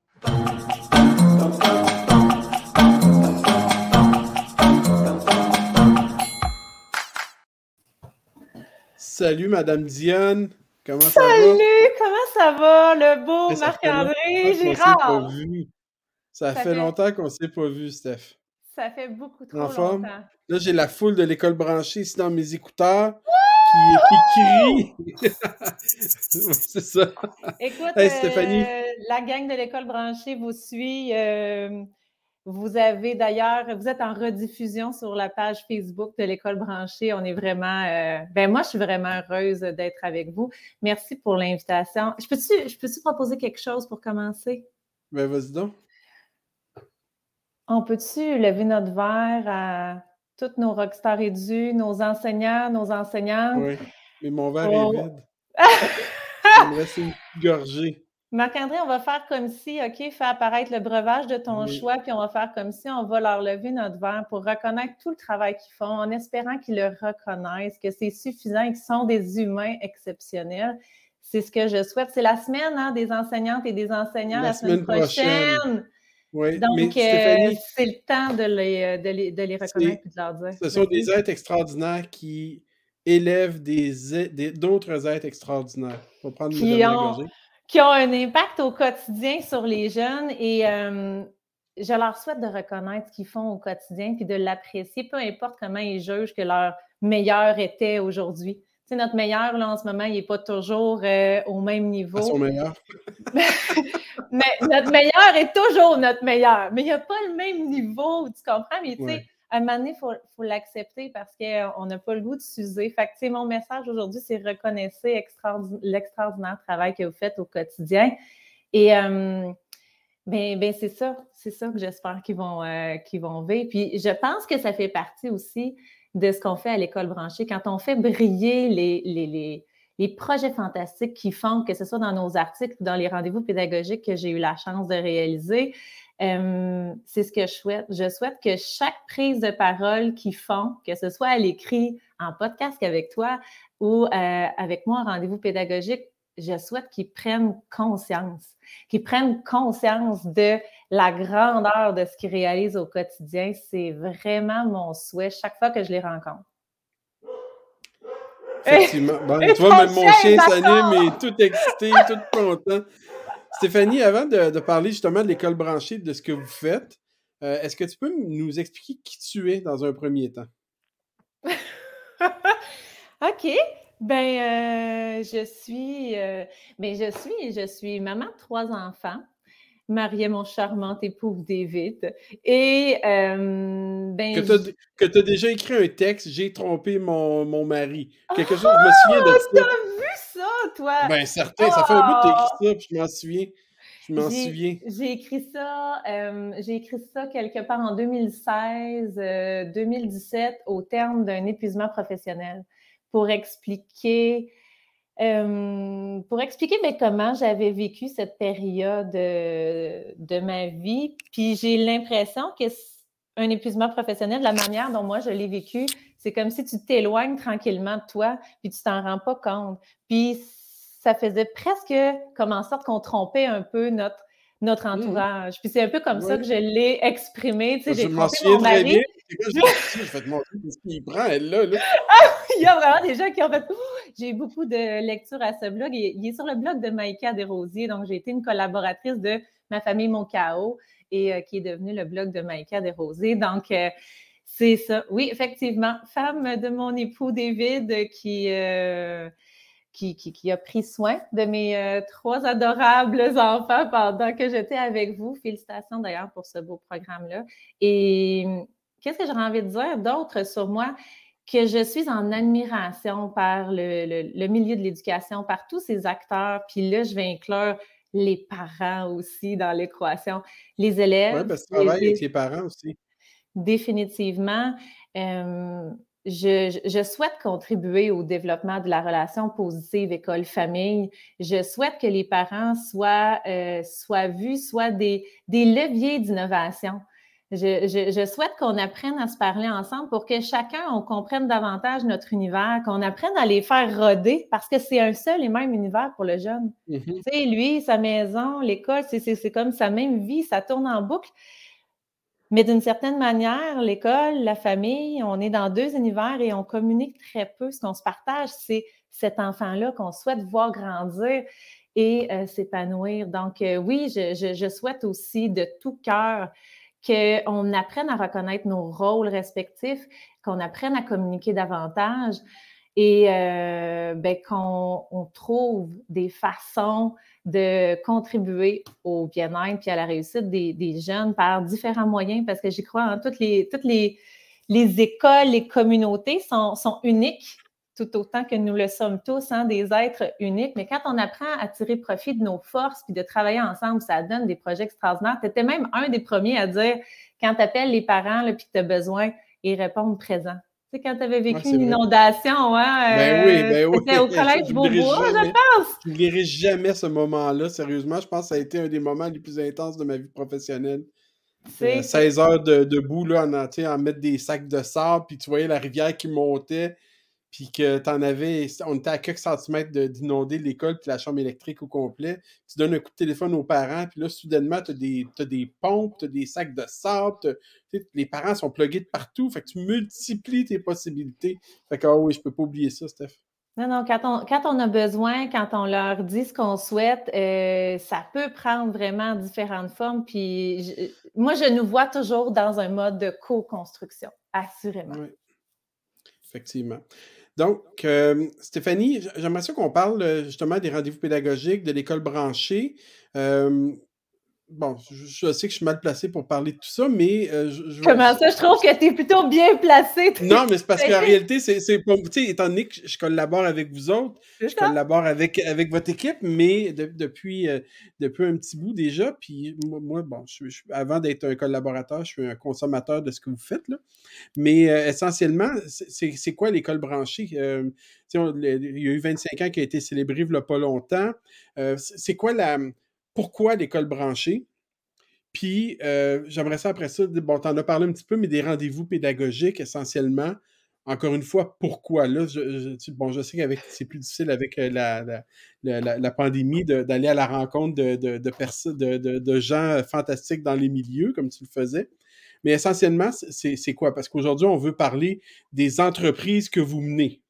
Speaker 2: Salut, Madame Diane. Comment
Speaker 8: ça
Speaker 2: va?
Speaker 8: Salut, comment ça va, le beau Marc-André Gérard?
Speaker 2: Ça, fait, longtemps qu'on ne s'est pas vu, Steph.
Speaker 8: Ça fait beaucoup trop longtemps.
Speaker 2: Là, j'ai la foule de l'école branchée ici dans mes écouteurs qui, crie. *laughs* c'est ça.
Speaker 8: Écoute, euh, la gang de l'école branchée vous suit. Euh, vous avez d'ailleurs, vous êtes en rediffusion sur la page Facebook de l'école branchée. On est vraiment, euh, ben moi, je suis vraiment heureuse d'être avec vous. Merci pour l'invitation. Je peux-tu, je peux-tu proposer quelque chose pour commencer?
Speaker 2: Ben, vas-y donc.
Speaker 8: On peut-tu lever notre verre à toutes nos rockstars édues, nos enseignants, nos enseignantes?
Speaker 2: Oui, mais mon verre est oh. vide. *laughs* Il me reste une gorgée.
Speaker 8: Marc-André, on va faire comme si, OK, fais apparaître le breuvage de ton choix, puis on va faire comme si on va leur lever notre verre pour reconnaître tout le travail qu'ils font, en espérant qu'ils le reconnaissent, que c'est suffisant et qu'ils sont des humains exceptionnels. C'est ce que je souhaite. C'est la semaine hein, des enseignantes et des enseignants la, semaine, prochaine. Donc, euh, c'est le temps de les, euh, de les, de les reconnaître et de leur dire.
Speaker 2: Ce sont des êtres extraordinaires qui élèvent d'autres des, d'autres êtres extraordinaires. Prendre
Speaker 8: qui, ont, qui ont un impact au quotidien sur les jeunes et euh, je leur souhaite de reconnaître ce qu'ils font au quotidien puis de l'apprécier, peu importe comment ils jugent que leur meilleur était aujourd'hui notre meilleur, là, en ce moment, il n'est pas toujours euh, au même niveau.
Speaker 2: son meilleur. *laughs*
Speaker 8: mais notre meilleur est toujours notre meilleur. Mais il n'y a pas le même niveau, tu comprends? Mais tu sais, à un moment donné, il faut, l'accepter parce qu'on n'a pas le goût de s'user. Fait que, mon message aujourd'hui, c'est reconnaissez l'extraordinaire travail que vous faites au quotidien. Et euh, ben, ben, c'est ça, c'est ça que j'espère qu'ils vont, euh, qu'ils vont vivre. Puis je pense que ça fait partie aussi de ce qu'on fait à l'école branchée. Quand on fait briller les, projets fantastiques qui font, que ce soit dans nos articles dans les rendez-vous pédagogiques que j'ai eu la chance de réaliser, euh, c'est ce que je souhaite. Je souhaite que chaque prise de parole qu'ils font, que ce soit à l'écrit, en podcast avec toi ou euh, avec moi en rendez-vous pédagogique, je souhaite qu'ils prennent conscience, qu'ils prennent conscience de la grandeur de ce qu'ils réalisent au quotidien. C'est vraiment mon souhait chaque fois que je les rencontre.
Speaker 2: Effectivement. tu vois, même mon chien s'anime et tout excité, tout content. Stéphanie, avant de, parler justement de l'école branchée, de ce que vous faites, euh, est-ce que tu peux nous expliquer qui tu es dans un premier temps? *laughs*
Speaker 8: OK. Ben, euh, je suis, euh, ben, je suis, je suis maman de trois enfants mariée mon charmant époux David. Et euh, ben,
Speaker 2: que tu as, déjà écrit un texte, j'ai trompé mon, mon, mari. Quelque chose, je me souviens de
Speaker 8: ça. T'as vu ça, toi?
Speaker 2: Ben certain, ça fait un bout que tu écrit ça, puis je m'en souviens. Je m'en souviens.
Speaker 8: J'ai écrit ça, euh, j'ai écrit ça quelque part en 2016, 2017, euh, au terme d'un épuisement professionnel pour expliquer Euh, pour expliquer ben, comment j'avais vécu cette période de, ma vie, puis j'ai l'impression que un épuisement professionnel, de la manière dont moi je l'ai vécu, c'est comme si tu t'éloignes tranquillement de toi, puis tu t'en rends pas compte. Puis ça faisait presque comme en sorte qu'on trompait un peu notre notre mmh entourage. Puis c'est un peu comme ça que je l'ai exprimé. Tu sais, j'ai trompé mon mari. *laughs*
Speaker 2: je, vais te montrer ce qu'il prend, elle, là. là.
Speaker 8: il y a vraiment des gens qui ont fait. J'ai beaucoup de lectures à ce blog. Il, est sur le blog de Maïka Desrosiers. Donc, j'ai été une collaboratrice de Ma famille, mon chaos et euh, qui est devenu le blog de Maïka Desrosiers. Donc, euh, c'est ça. Oui, effectivement. Femme de mon époux David qui. Euh, qui, a pris soin de mes euh, trois adorables enfants pendant que j'étais avec vous. Félicitations d'ailleurs pour ce beau programme-là. Et qu'est-ce que j'aurais envie de dire d'autre sur moi? Que je suis en admiration par le, milieu de l'éducation, par tous ces acteurs. Puis là, je vais inclure les parents aussi dans l'équation, les élèves.
Speaker 2: Oui, parce que tu travailles avec les parents aussi.
Speaker 8: Définitivement. Je, souhaite contribuer au développement de la relation positive école-famille. Je souhaite que les parents soient, euh, soient vus, soient des, des leviers d'innovation. Je, souhaite qu'on apprenne à se parler ensemble pour que chacun, on comprenne davantage notre univers, qu'on apprenne à les faire roder parce que c'est un seul et même univers pour le jeune. Mm-hmm. Tu sais, lui, sa maison, l'école, c'est comme sa même vie, ça tourne en boucle. Mais d'une certaine manière, l'école, la famille, on est dans deux univers et on communique très peu. Ce qu'on se partage, c'est cet enfant-là qu'on souhaite voir grandir et euh, s'épanouir. Donc, euh, oui, je, souhaite aussi de tout cœur qu'on apprenne à reconnaître nos rôles respectifs, qu'on apprenne à communiquer davantage et euh, ben, qu'on trouve des façons de contribuer au bien-être et à la réussite des, jeunes par différents moyens, parce que j'y crois, hein, toutes, les, toutes les, les écoles, les communautés sont, sont, uniques, tout autant que nous le sommes tous, hein, des êtres uniques. Mais quand on apprend à tirer profit de nos forces puis de travailler ensemble, ça donne des projets extraordinaires. Tu étais même un des premiers à dire, quand tu appelles les parents puis que tu as besoin, ils répondent présent quand tu avais vécu une inondation, hein,
Speaker 2: ben oui, ben oui.
Speaker 8: C'était au *laughs* collège Beaubois, je pense.
Speaker 2: Je n'oublierai jamais ce moment-là, sérieusement. Je pense que ça a été un des moments les plus intenses de ma vie professionnelle. 16 euh, heures de, debout, là, en, en mettre des sacs de sable, puis tu voyais la rivière qui montait puis que tu en avais, on était à quelques centimètres d'inonder l'école puis la chambre électrique au complet. Tu donnes un coup de téléphone aux parents, puis là, soudainement, tu as des, des pompes, tu as des sacs de sable, les parents sont plugués de partout, fait que tu multiplies tes possibilités. Fait que, oh oui, je peux pas oublier ça, Steph.
Speaker 8: Non, non, quand on, quand on a besoin, quand on leur dit ce qu'on souhaite, euh, ça peut prendre vraiment différentes formes. Puis moi, je nous vois toujours dans un mode de co-construction, assurément. Oui,
Speaker 2: effectivement. Donc, euh, Stéphanie, j'aimerais ça qu'on parle euh, justement des rendez-vous pédagogiques, de l'école branchée. Euh, Bon, je, sais que je suis mal placé pour parler de tout ça, mais. Euh, je,
Speaker 8: Comment ça? Je trouve que tu es plutôt bien placé.
Speaker 2: Non, mais c'est parce qu'en *laughs* réalité, c'est. Tu sais, étant donné que je collabore avec vous autres, je collabore avec, avec votre équipe, mais depuis, euh, depuis un petit bout déjà. Puis moi, bon, je, avant d'être un collaborateur, je suis un consommateur de ce que vous faites. Là. Mais euh, essentiellement, c'est quoi l'école branchée? il y a eu 25 ans qui a été célébré il n'y a pas longtemps. c'est quoi la pourquoi l'école branchée? Puis, euh, j'aimerais ça après ça, bon, tu en as parlé un petit peu, mais des rendez-vous pédagogiques essentiellement. Encore une fois, pourquoi? Là, je, sais qu'avec c'est plus difficile avec euh, la, pandémie d'aller à la rencontre de, de, gens fantastiques dans les milieux, comme tu le faisais. Mais essentiellement, c'est quoi? Parce qu'aujourd'hui, on veut parler des entreprises que vous menez.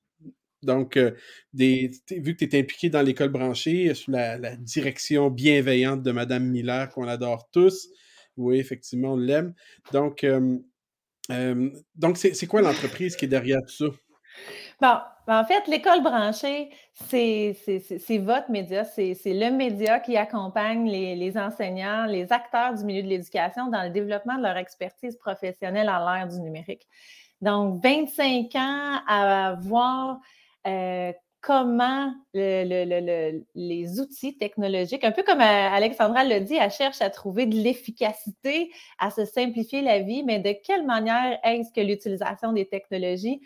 Speaker 2: Donc, euh, vu que tu es impliqué dans l'école branchée, sous la, direction bienveillante de Mme Miller, qu'on adore tous, oui, effectivement, on l'aime. Donc, euh, euh, donc c'est quoi l'entreprise qui est derrière tout ça?
Speaker 8: Bon, ben, en fait, l'école branchée, c'est votre média, c'est le média qui accompagne les, les, enseignants, les acteurs du milieu de l'éducation dans le développement de leur expertise professionnelle à l'ère du numérique. Donc, 25 ans à voir euh, comment les outils technologiques, un peu comme euh, Alexandra l'a dit, elle cherche à trouver de l'efficacité, à se simplifier la vie, mais de quelle manière est-ce que l'utilisation des technologies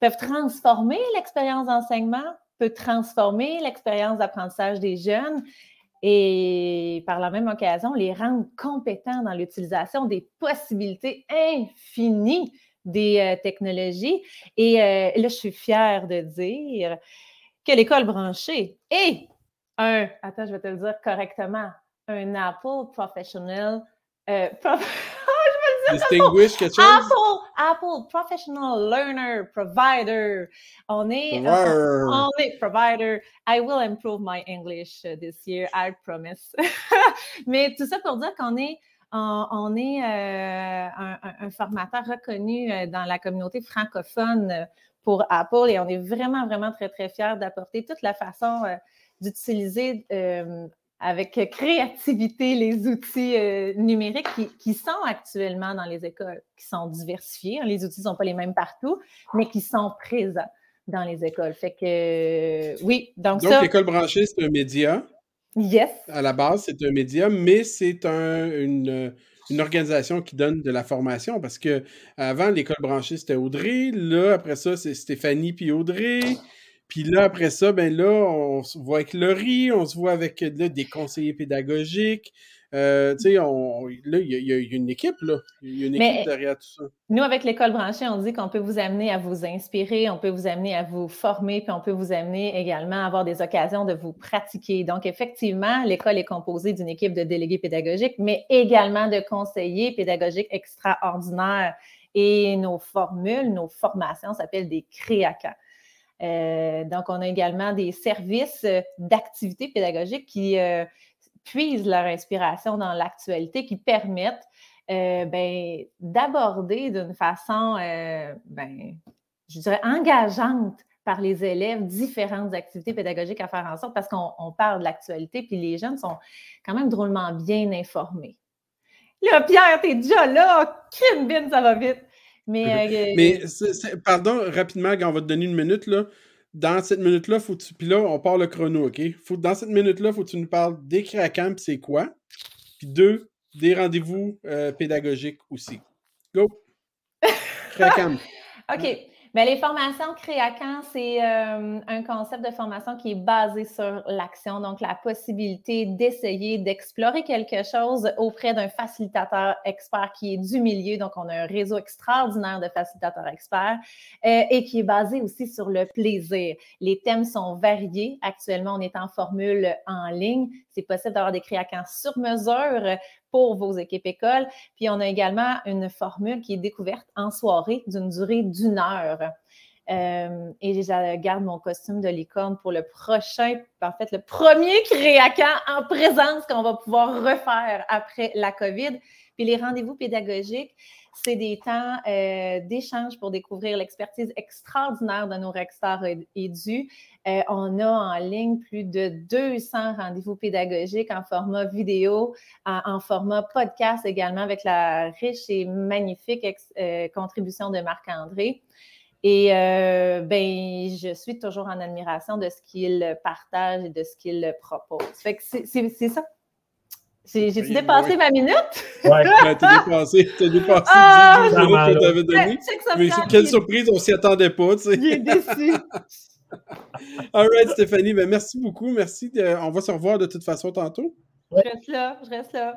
Speaker 8: peuvent transformer l'expérience d'enseignement peut transformer l'expérience d'apprentissage des jeunes et par la même occasion, les rendre compétents dans l'utilisation des possibilités infinies des euh, technologies. Et euh, là, je suis fière de dire que l'école branchée est un, attends, je vais te le dire correctement, un Apple Professional. Euh, *laughs*
Speaker 2: Distinguish quelque chose?
Speaker 8: Apple, Apple Professional Learner Provider. On est, on est provider. I will improve my English this year, I promise. *laughs* Mais tout ça pour dire qu'on est on, est euh, un, formateur reconnu euh, dans la communauté francophone euh, pour Apple et on est vraiment, vraiment très, très fiers d'apporter toute la façon d'utiliser avec créativité les outils numériques qui, sont actuellement dans les écoles, qui sont diversifiés. Les outils ne sont pas les mêmes partout, mais qui sont présents dans les écoles. Fait que oui, donc,
Speaker 2: donc l'école branchée, c'est un média.
Speaker 8: Yes.
Speaker 2: À la base, c'est un média, mais c'est une, organisation qui donne de la formation parce que avant, l'école branchée, c'était Audrey. Là, après ça, c'est Stéphanie puis Audrey. Puis là, après ça, ben là, on se voit avec Laurie, on se voit avec des conseillers pédagogiques. Euh, tu sais, là, il y, a une équipe, là. Il y a une équipe derrière tout ça.
Speaker 8: Nous, avec l'école branchée, on dit qu'on peut vous amener à vous inspirer, on peut vous amener à vous former, puis on peut vous amener également à avoir des occasions de vous pratiquer. Donc, effectivement, l'école est composée d'une équipe de délégués pédagogiques, mais également de conseillers pédagogiques extraordinaires. Et nos formules, nos formations s'appellent des créacans. Euh, donc, on a également des services d'activités pédagogiques qui, euh, puisent leur inspiration dans l'actualité, qui permettent euh, ben, d'aborder d'une façon, euh, ben, je dirais, engageante par les élèves différentes activités pédagogiques à faire en sorte, parce qu'on parle de l'actualité, puis les jeunes sont quand même drôlement bien informés. Là, Pierre, t'es déjà là! Crime, ça va vite! Mais,
Speaker 2: euh, Mais pardon, rapidement, on va te donner une minute, là dans cette minute-là, faut tu. Puis là, on part le chrono, OK? Faut, dans cette minute-là, faut que tu nous parles des créacamps, c'est quoi? Puis deux, des rendez-vous euh, pédagogiques aussi. Go! *laughs* Créacamp.
Speaker 8: OK. Mais les formations Créacan, c'est euh, un concept de formation qui est basé sur l'action, donc la possibilité d'essayer d'explorer quelque chose auprès d'un facilitateur expert qui est du milieu. Donc, on a un réseau extraordinaire de facilitateurs experts euh, et qui est basé aussi sur le plaisir. Les thèmes sont variés. Actuellement, on est en formule en ligne. C'est possible d'avoir des Créacans sur mesure pour vos équipes écoles. Puis on a également une formule qui est découverte en soirée d'une durée d'une heure. Euh, et je garde mon costume de licorne pour le prochain, en fait, le premier créacan en présence qu'on va pouvoir refaire après la COVID. Puis les rendez-vous pédagogiques, c'est des temps euh, d'échange pour découvrir l'expertise extraordinaire de nos recteurs édus. Euh, on a en ligne plus de 200 rendez-vous pédagogiques en format vidéo, en, format podcast également avec la riche et magnifique euh, contribution de Marc-André. Et ben, je suis toujours en admiration de ce qu'il partage et de ce qu'il propose. C'est ça j'ai-tu dépassé ma minute?
Speaker 2: Ouais, t'as *laughs* dépassé, t'as dépassé ah, 10 minutes que t'avais donné. Mais quelle surprise, on s'y attendait pas, tu sais.
Speaker 8: J'ai déçu. *laughs*
Speaker 2: All right, Stéphanie, ben merci beaucoup. Merci. On va se revoir de toute façon tantôt.
Speaker 8: Je reste là, je reste là.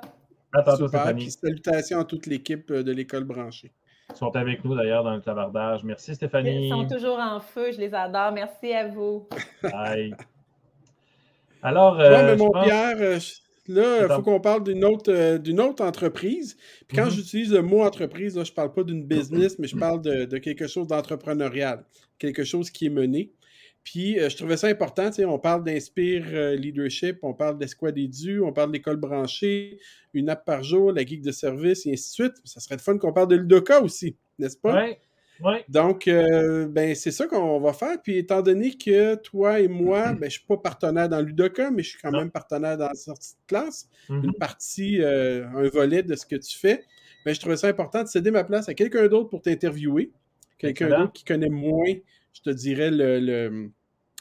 Speaker 1: À tantôt, Stéphanie. Puis
Speaker 2: salutations à toute l'équipe euh, de l'école branchée.
Speaker 1: Ils sont avec nous d'ailleurs dans le clavardage. Merci, Stéphanie.
Speaker 8: Ils sont toujours en feu, je les adore. Merci à vous.
Speaker 1: Bye. Alors, euh,
Speaker 2: mais mon Pierre, euh, Là, il faut qu'on parle d'une autre, euh, d'une autre entreprise. Puis quand mm-hmm. j'utilise le mot entreprise, là, je ne parle pas d'une business, mais je parle de, quelque chose d'entrepreneurial, quelque chose qui est mené. Puis euh, je trouvais ça important, on parle d'Inspire euh, Leadership, on parle d'Esquad Edu, on parle d'école branchée, une app par jour, la geek de service, et ainsi de suite. Ça serait fun qu'on parle de Ludoka aussi, n'est-ce pas? Donc, euh, ben, c'est ça qu'on va faire. Puis, étant donné que toi et moi, ben, je ne suis pas partenaire dans Ludoka, mais je suis quand même partenaire dans la sortie de classe, une mm-hmm. partie, euh, un volet de ce que tu fais, ben, je trouvais ça important de céder ma place à quelqu'un d'autre pour t'interviewer. Quelqu'un d'autre qui connaît moins, je te dirais, le,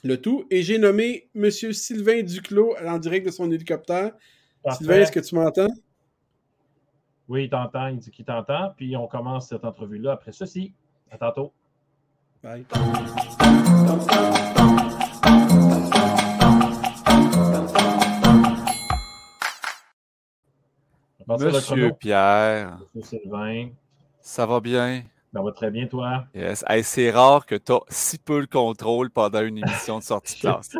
Speaker 2: le, tout. Et j'ai nommé M. Sylvain Duclos en direct de son hélicoptère. Sylvain, est-ce que tu m'entends?
Speaker 1: Oui, il t'entend, il dit qu'il t'entend. Puis on commence cette entrevue-là après ceci. À tantôt.
Speaker 2: Bye.
Speaker 4: Monsieur Pierre.
Speaker 1: Monsieur Sylvain.
Speaker 4: Ça va bien?
Speaker 1: Ça va très bien, toi?
Speaker 4: Yes. C'est rare que tu as si peu le contrôle pendant une émission de sortie de *laughs* classe.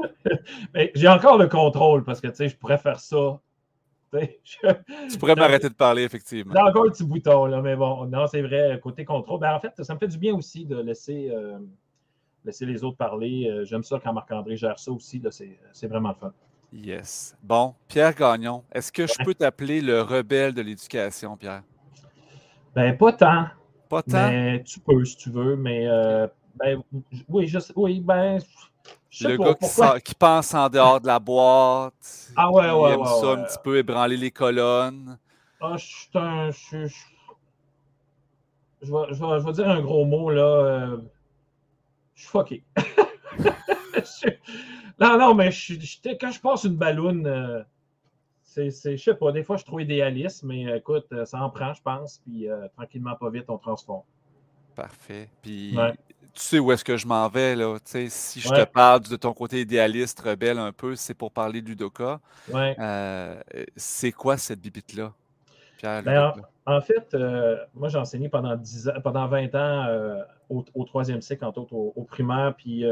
Speaker 1: J'ai encore le contrôle parce que je pourrais faire ça *laughs*
Speaker 4: tu pourrais m'arrêter de parler, effectivement.
Speaker 1: J'ai encore un petit bouton, là, mais bon, non, c'est vrai, côté contrôle. Ben, en fait, ça me fait du bien aussi de laisser, euh, laisser les autres parler. Euh, j'aime ça quand Marc-André gère ça aussi. C'est vraiment le fun.
Speaker 4: Yes. Bon, Pierre Gagnon, est-ce que je peux t'appeler le rebelle de l'éducation, Pierre?
Speaker 1: Ben, pas tant.
Speaker 4: Pas tant?
Speaker 1: Mais tu peux si tu veux, mais euh, ben, oui, je, oui, ben.
Speaker 4: Le gars qui, pense en dehors de la boîte.
Speaker 1: Ah ouais, ouais.
Speaker 4: aime ça un petit peu ébranler les colonnes.
Speaker 1: Ah, je suis un. Je, je, vais, je, vais, dire un gros mot, là. Euh, je suis fucké. *laughs* non, non, mais quand je passe une balloune. Euh, c'est, je sais pas, des fois je trouve idéaliste, mais euh, écoute, ça en prend, je pense, puis euh, tranquillement, pas vite, on transforme.
Speaker 4: Parfait. Puis tu sais où est-ce que je m'en vais, là. si je te parle de ton côté idéaliste, rebelle un peu, c'est pour parler du Doka.
Speaker 1: Ouais.
Speaker 4: c'est quoi cette bibite-là,
Speaker 1: Pierre? Ben, en, fait, moi j'ai enseigné pendant, 10 ans, pendant 20 ans au, troisième cycle, entre autres au, au primaire, puis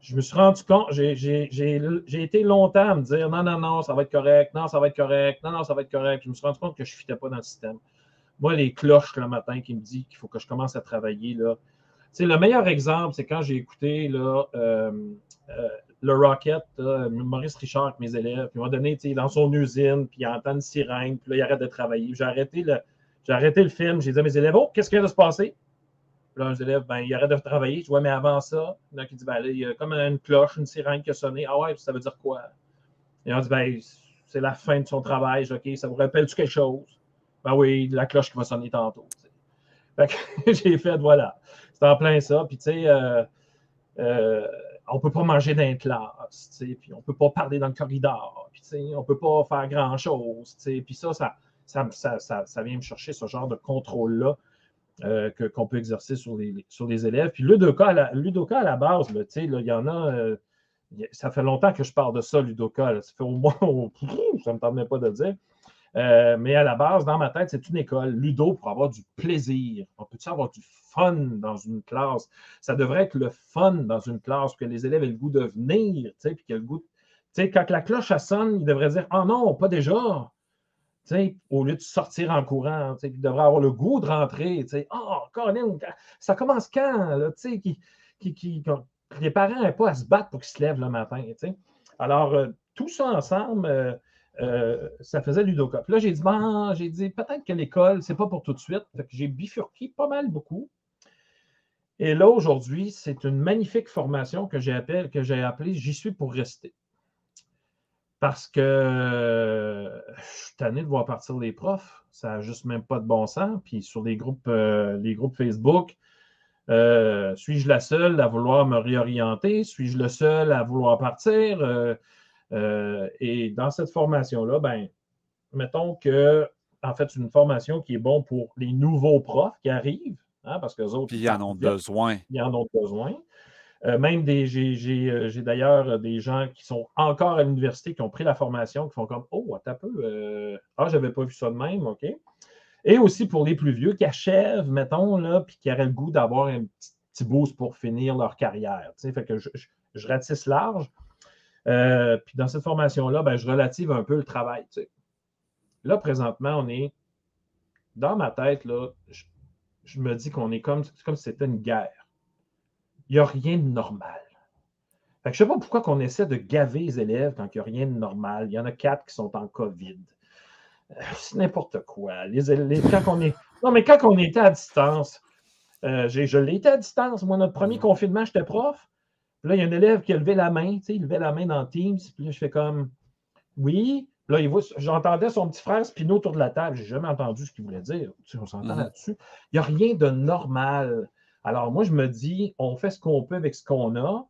Speaker 1: je me suis rendu compte, j'ai été longtemps à me dire non, non, non, ça va être correct, non, ça va être correct, non, non, ça va être correct. Je me suis rendu compte que je ne fitais pas dans le système. Moi, les cloches le matin qui me disent qu'il faut que je commence à travailler, là. Le meilleur exemple, c'est quand j'ai écouté euh, euh, le Rocket, Maurice Richard avec mes élèves, puis il m'a donné dans son usine, puis il entend une sirène, puis là, il arrête de travailler. J'ai arrêté, le, arrêté le film, j'ai dit à mes élèves Oh, qu'est-ce qui vient de se passer? Là, un élève, ben, il arrête de travailler. Je vois, mais avant ça, il dit, ben, il y a comme une cloche, une sirène qui a sonné. Ah ouais, ça veut dire quoi? Et on dit, ben, c'est la fin de son travail. OK, ça vous rappelle-tu quelque chose? Ben oui, la cloche qui va sonner tantôt. *laughs* j'ai fait, voilà. C'est en plein ça. Puis, tu sais, euh, euh, on ne peut pas manger dans une classe, puis on ne peut pas parler dans le corridor, puis on ne peut pas faire grand-chose. Puis ça ça ça, ça, ça, vient me chercher ce genre de contrôle-là euh, qu'on peut exercer sur les, sur les élèves. Puis Ludoka à la, Ludoka à la base, il y en a. Ça fait longtemps que je parle de ça, Ludoka. Ça fait au moins. *laughs* ça ne me permet pas de dire. Euh, mais à la base, dans ma tête, c'est une école. Ludo pour avoir du plaisir. On peut-tu avoir du fun dans une classe? Ça devrait être le fun dans une classe, que les élèves aient le goût de venir, puis le goût. quand la cloche sonne, ils devraient dire Oh non, pas déjà au lieu de sortir en courant, il devrait avoir le goût de rentrer. Oh, ça commence quand? Là, qui, qui, les parents n'aient pas à se battre pour qu'ils se lèvent le matin. Alors, euh, tout ça ensemble, euh, euh, ça faisait Ludocop. Là, j'ai dit, bon, j'ai dit, peut-être que l'école, c'est pas pour tout de suite. j'ai bifurqué pas mal beaucoup. Et là, aujourd'hui, c'est une magnifique formation que j'ai appelée J'y suis pour rester parce que euh, je suis tanné de voir partir les profs. Ça n'a juste même pas de bon sens. Puis sur les groupes, euh, les groupes Facebook, suis-je la seule à vouloir me réorienter? Suis-je le seul à vouloir partir? Et dans cette formation-là, ben, mettons que, en fait, c'est une formation qui est bonne pour les nouveaux profs qui arrivent, hein, parce que autres.
Speaker 4: Puis ils en ont besoin.
Speaker 1: Ils en ont besoin. Euh, même des, euh, j'ai, d'ailleurs euh, des gens qui sont encore à l'université, qui ont pris la formation, qui font comme Oh, attends un peu. ah, je n'avais pas vu ça de même, OK. Et aussi pour les plus vieux qui achèvent, mettons, là, puis qui auraient le goût d'avoir un petit, boost pour finir leur carrière. Fait que je, ratisse large. Puis dans cette formation-là, ben, je relative un peu le travail. Là, présentement, on est dans ma tête, là, je, je me dis qu'on est comme, comme si c'était une guerre il n'y a rien de normal. je ne sais pas pourquoi on essaie de gaver les élèves quand il n'y a rien de normal. Il y en a quatre qui sont en COVID. Euh, c'est n'importe quoi. Les, quand on est... Non, mais quand on était à distance, euh, je l'ai été à distance. Moi, notre premier confinement, j'étais prof. là, il y a un élève qui a levé la main, il levait la main dans Teams. Puis là, je fais comme Oui. Là, j'entendais son petit frère spinot autour de la table. Je n'ai jamais entendu ce qu'il voulait dire. on s'entend mm-hmm. là-dessus. Il n'y a rien de normal. Alors, moi, je me dis, on fait ce qu'on peut avec ce qu'on a,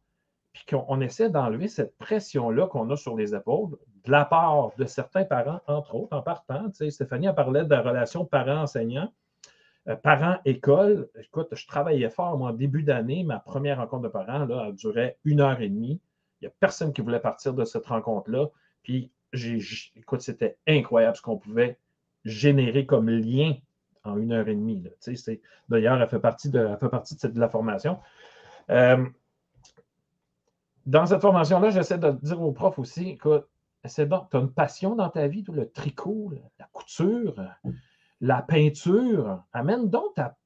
Speaker 1: puis qu'on essaie d'enlever cette pression-là qu'on a sur les épaules, de la part de certains parents, entre autres, en partant. Tu sais, Stéphanie a parlé de la relation parent-enseignant. Euh, parents-école, écoute, je travaillais fort, moi, en début d'année, ma première rencontre de parents, là, elle durait une heure et demie. Il n'y a personne qui voulait partir de cette rencontre-là. Puis, écoute, c'était incroyable ce qu'on pouvait générer comme lien en une heure et demie. D'ailleurs, elle fait partie de, fait partie de, la formation. Euh, dans cette formation-là, j'essaie de dire aux profs aussi, écoute, c'est donc, tu as une passion dans ta vie, le tricot, la couture, la peinture. Amène donc ta,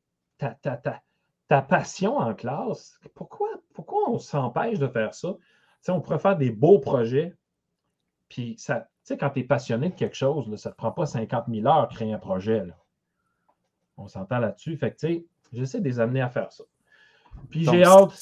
Speaker 1: ta, passion en classe. Pourquoi, pourquoi on s'empêche de faire ça? on pourrait faire des beaux projets. Puis, ça, quand tu es passionné de quelque chose, ça ne te prend pas 50 000 heures créer un projet. On s'entend là-dessus. Fait que, j'essaie de les amener à faire ça. Puis, j'ai hâte.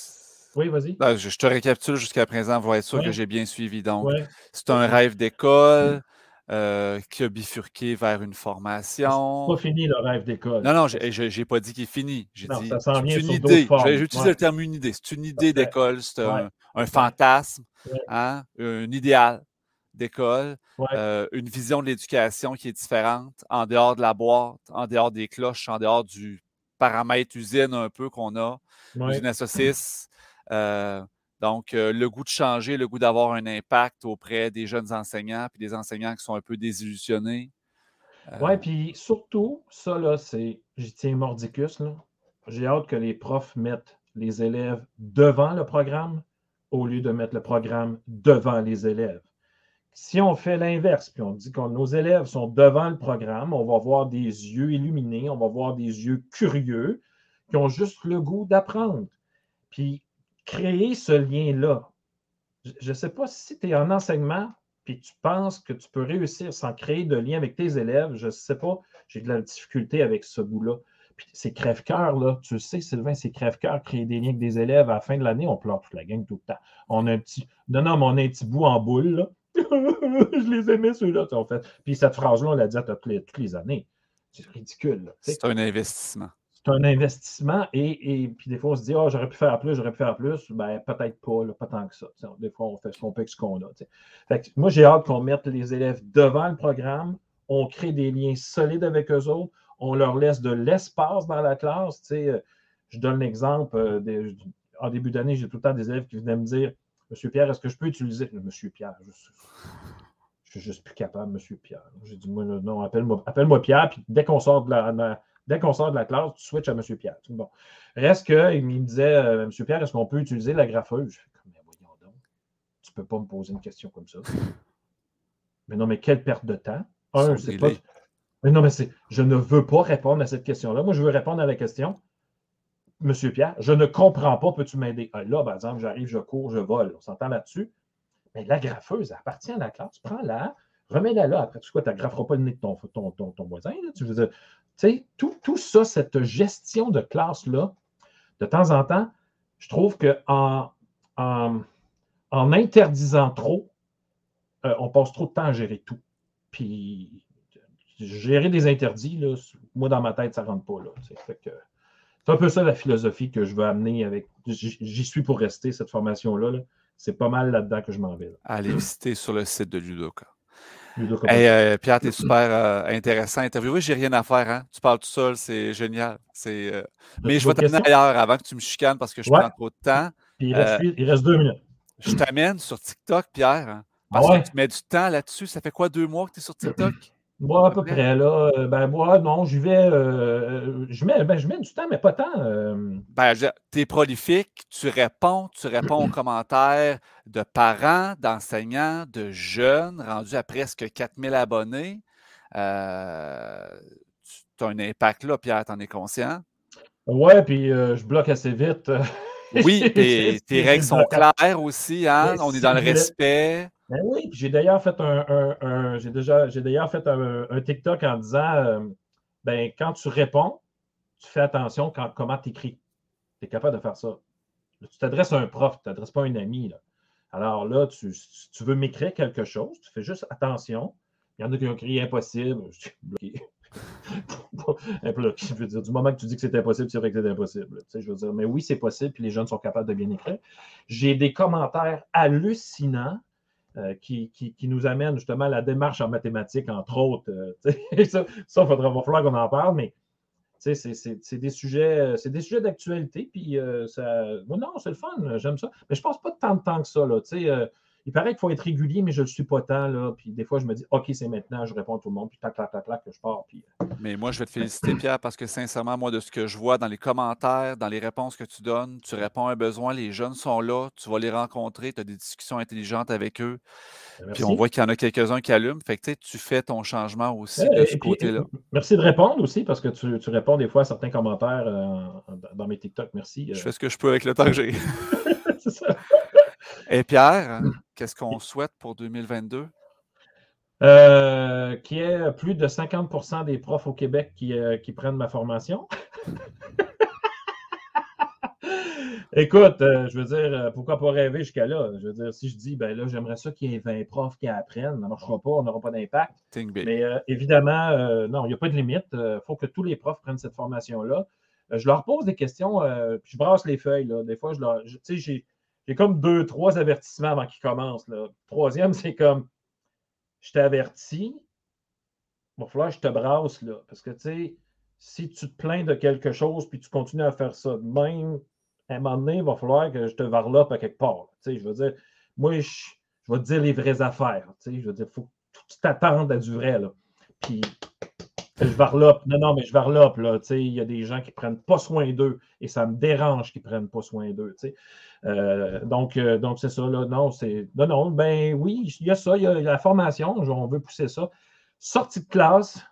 Speaker 1: Oui, vas-y.
Speaker 4: Ben, je, te récapitule jusqu'à présent pour être sûr que j'ai bien suivi. Donc, c'est un rêve d'école. Euh, qui a bifurqué vers une formation.
Speaker 1: C'est pas fini le rêve d'école.
Speaker 4: Non, non, j'ai pas dit qu'il est fini. J'ai dit c'est une idée. J'ai utilisé le terme une idée. C'est une idée d'école, c'est un, fantasme, hein, un idéal d'école, euh, une vision de l'éducation qui est différente, en dehors de la boîte, en dehors des cloches, en dehors du paramètre usine un peu qu'on a, usine à saucisse. Euh, donc, euh, le goût de changer, le goût d'avoir un impact auprès des jeunes enseignants, puis des enseignants qui sont un peu désillusionnés.
Speaker 1: Oui, puis surtout, ça, là, c'est, j'y tiens mordicus, J'ai hâte que les profs mettent les élèves devant le programme au lieu de mettre le programme devant les élèves. Si on fait l'inverse, puis on dit que nos élèves sont devant le programme, on va voir des yeux illuminés, on va voir des yeux curieux qui ont juste le goût d'apprendre. Puis créer ce lien-là. Je ne sais pas si tu es en enseignement puis tu penses que tu peux réussir sans créer de lien avec tes élèves. Je ne sais pas, j'ai de la difficulté avec ce bout-là. Puis c'est crève-cœur, là. Tu sais, Sylvain, c'est crève-cœur, créer des liens avec des élèves. À la fin de l'année, on pleure toute la gang tout le temps. On a un petit. Non, non, mais on a un petit bout en boule, là. *laughs* je les aimais, ceux-là, en fait. Puis cette phrase-là, on l'a dit à toutes les, toutes les années. C'est ridicule.
Speaker 4: C'est un investissement.
Speaker 1: C'est un investissement et, puis des fois, on se dit, oh, j'aurais pu faire plus, j'aurais pu faire plus. Ben, peut-être pas, pas tant que ça. des fois, on fait ce qu'on peut avec ce qu'on a. Moi, j'ai hâte qu'on mette les élèves devant le programme, on crée des liens solides avec eux autres, on leur laisse de l'espace dans la classe. Je donne l'exemple, euh, en début d'année, j'ai tout le temps des élèves qui venaient me dire Monsieur Pierre, est-ce que je peux utiliser. Monsieur Pierre, je suis, suis juste plus capable, Monsieur Pierre. J'ai dit, moi, non, appelle-moi appelle Pierre, puis dès qu'on sort de la, dès qu'on sort de la classe, tu switches à Monsieur Pierre. Bon. Reste qu'il me disait, euh, Monsieur Pierre, est-ce qu'on peut utiliser la graffeuse? Je fais, mais voyons donc, tu ne peux pas me poser une question comme ça. Mais non, mais quelle perte de temps. Un, c'est pas. Mais non, mais c'est. Je ne veux pas répondre à cette question-là. Moi, je veux répondre à la question. Monsieur Pierre, je ne comprends pas, peux-tu m'aider? Ah, là, par exemple, j'arrive, je cours, je vole. On s'entend là-dessus. Mais la graffeuse, elle appartient à la classe. Prends-la, remets-la là. Après, tu quoi, tu ne grafferas pas le nez de ton, ton, voisin. Tu veux dire, tout, tout, ça, cette gestion de classe-là, de temps en temps, je trouve qu'en en, en, interdisant trop, euh, on passe trop de temps à gérer tout. Puis, gérer des interdits, là, moi, dans ma tête, ça ne rentre pas. C'est un peu ça la philosophie que je veux amener avec. J'y suis pour rester, cette formation-là. c'est pas mal là-dedans que je m'en vais.
Speaker 4: Allez visiter sur le site de Ludoka. Hey, euh, Pierre, tu es super euh, intéressant à interviewer. J'ai rien à faire. Hein? Tu parles tout seul, c'est génial. Euh, mais je vais t'amener ailleurs avant que tu me chicanes parce que je prends trop de temps.
Speaker 1: il, reste, deux minutes.
Speaker 4: Je t'amène sur TikTok, Pierre. Hein, ah parce que tu mets du temps là-dessus. Ça fait quoi, deux mois que tu es sur *clears throat* TikTok?
Speaker 1: Moi, à peu près, là. Euh, ben, moi, non, j'y vais. Euh, je, mets, ben, je mets du temps, mais pas tant. Euh.
Speaker 4: Ben, tu es prolifique, tu réponds, tu réponds aux commentaires de parents, d'enseignants, de jeunes, rendus à presque 4000 abonnés. tu as un impact là, Pierre, t'en es conscient?
Speaker 1: Ouais, puis je bloque assez vite.
Speaker 4: oui, *laughs* tes, tes règles sont claires aussi, hein? On est dans le respect.
Speaker 1: Ben oui, j'ai d'ailleurs fait un, j'ai déjà j'ai d'ailleurs fait un, TikTok en disant euh, ben, quand tu réponds, tu fais attention quand, comment tu écris. Tu es capable de faire ça. Tu t'adresses à un prof, tu t'adresses pas à un ami. Là. Alors là, tu, tu veux m'écrire quelque chose, tu fais juste attention. Il y en a qui ont écrit impossible. Je suis bloqué. *laughs* je veux dire, du moment que tu dis que c'est impossible, c'est vrai que c'est impossible. je veux dire, mais oui, c'est possible, puis les jeunes sont capables de bien écrire. J'ai des commentaires hallucinants euh, qui, nous amène justement à la démarche en mathématiques, entre autres. Euh, *laughs* ça, ça faudra, va falloir qu'on en parle, mais c'est des sujets, c'est des sujets d'actualité. Puis euh, ça, non, c'est le fun, j'aime ça. Mais je pense pas tant de temps que ça. Là, il paraît qu'il faut être régulier, mais je ne le suis pas tant. Là. Puis des fois, je me dis, OK, c'est maintenant, je réponds à tout le monde, puis tac, tac, tac, tac, que je pars. Puis...
Speaker 4: Euh. Mais moi, je vais te féliciter, Pierre, parce que sincèrement, moi, de ce que je vois dans les commentaires, dans les réponses que tu donnes, tu réponds à un besoin, les jeunes sont là, tu vas les rencontrer, tu as des discussions intelligentes avec eux. Ben, puis on voit qu'il y en a quelques-uns qui allument. Fait que tu fais ton changement aussi de ce côté-là.
Speaker 1: Merci de répondre aussi, parce que tu, tu, réponds des fois à certains commentaires euh, dans mes TikTok. Merci.
Speaker 4: Je fais ce que je peux avec le temps que j'ai. *laughs* c'est ça. Et Pierre, qu'est-ce qu'on souhaite pour 2022?
Speaker 1: Euh, qu'il y ait plus de 50% des profs au Québec qui, euh, prennent ma formation. *laughs* Écoute, euh, je veux dire, pourquoi pas rêver jusqu'à là? Je veux dire, si je dis, ben là, j'aimerais ça qu'il y ait 20 profs qui apprennent, ça ne marchera pas, on n'aura pas d'impact. Mais évidemment, non, il n'y a pas de limite. Il faut que tous les profs prennent cette formation-là. je leur pose des questions, puis je brasse les feuilles. Là. Des fois, je leur. Tu sais, j'ai j'ai comme deux, trois avertissements avant qu'ils commencent. Là. Troisième, c'est comme je t'avertis, il va falloir que je te brasse là. Parce que tu sais, si tu te plains de quelque chose puis tu continues à faire ça de même, à un moment donné, il va falloir que je te varlope à quelque part. Tu sais, je veux dire, moi, je, vais te dire les vraies affaires. Tu sais, je veux dire, il faut que tu t'attendes à du vrai. Là. Puis je varlope. Non, non, mais je varlope. Là, il y a des gens qui ne prennent pas soin d'eux et ça me dérange qu'ils ne prennent pas soin d'eux. Donc, euh, donc c'est ça. Là, non, c'est. Non, non, ben oui, il y a ça, il y a la formation, on veut pousser ça. Sortie de classe,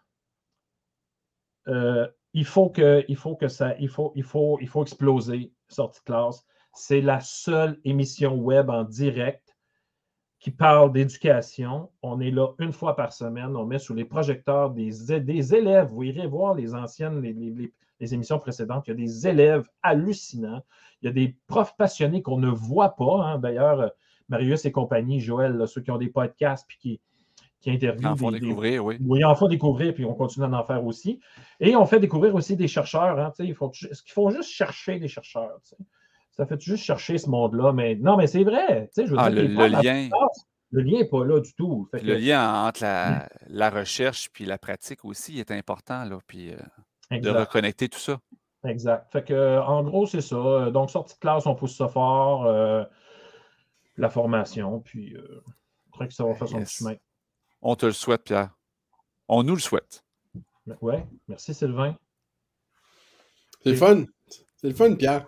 Speaker 1: euh, il faut que, il faut que ça, il faut, il faut, il faut exploser, sortie de classe. C'est la seule émission web en direct qui parle d'éducation. On est là une fois par semaine. On met sous les projecteurs des, des élèves. Vous irez voir les anciennes, les, émissions précédentes. Il y a des élèves hallucinants. Il y a des profs passionnés qu'on ne voit pas. Hein. D'ailleurs, Marius et compagnie, Joël, ceux qui ont des podcasts puis qui, qui interviewent.
Speaker 4: En font découvrir, oui.
Speaker 1: Oui, en font découvrir, puis on continue à en faire aussi. Et on fait découvrir aussi des chercheurs. Hein, ils font, qu'ils font juste chercher des chercheurs ça fait juste chercher ce monde-là. Mais non, mais c'est vrai. Je veux
Speaker 4: ah, dire, le, lien.
Speaker 1: le lien n'est pas là du tout.
Speaker 4: le lien entre la, recherche puis la pratique aussi est important. Là, puis euh, de reconnecter tout ça.
Speaker 1: Exact. Fait que, en gros, c'est ça. Donc, sortie de classe, on pousse ça fort. Euh, la formation, puis euh, je crois que ça va faire son chemin.
Speaker 4: On te le souhaite, Pierre. On nous le souhaite.
Speaker 1: Oui, merci Sylvain.
Speaker 2: C'est le fun. C'est le fun, Pierre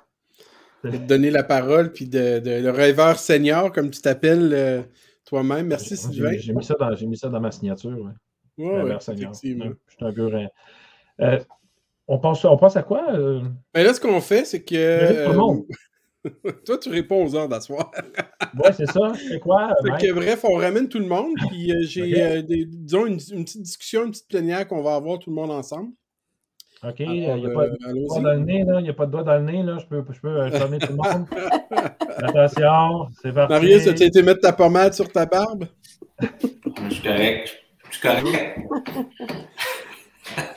Speaker 2: de te donner la parole, puis de, le rêveur senior, comme tu t'appelles euh, toi-même. Merci, Sylvain.
Speaker 1: J'ai mis, ça dans, mis ça dans ma signature.
Speaker 2: Oui, ouais, effectivement.
Speaker 1: Je suis un peu... Euh, on, pense, on pense à quoi? Euh?
Speaker 2: Ben là, ce qu'on fait, c'est que... Tout le monde. *laughs* Toi, tu réponds aux heures d'asseoir. *laughs*
Speaker 1: oui, c'est ça. C'est quoi? *laughs*
Speaker 2: que, bref, on ramène tout le monde. Puis j'ai, disons, une, une, petite discussion, une petite plénière qu'on va avoir tout le monde ensemble.
Speaker 1: OK, il n'y a, pas de doigt dans le nez, là. Il n'y a pas de doigt dans le nez, là. Je peux, je peux tout le monde. Attention, c'est parti.
Speaker 2: Marius, as-tu été mettre ta pommade sur ta barbe?
Speaker 6: Je suis correct. Je suis correct.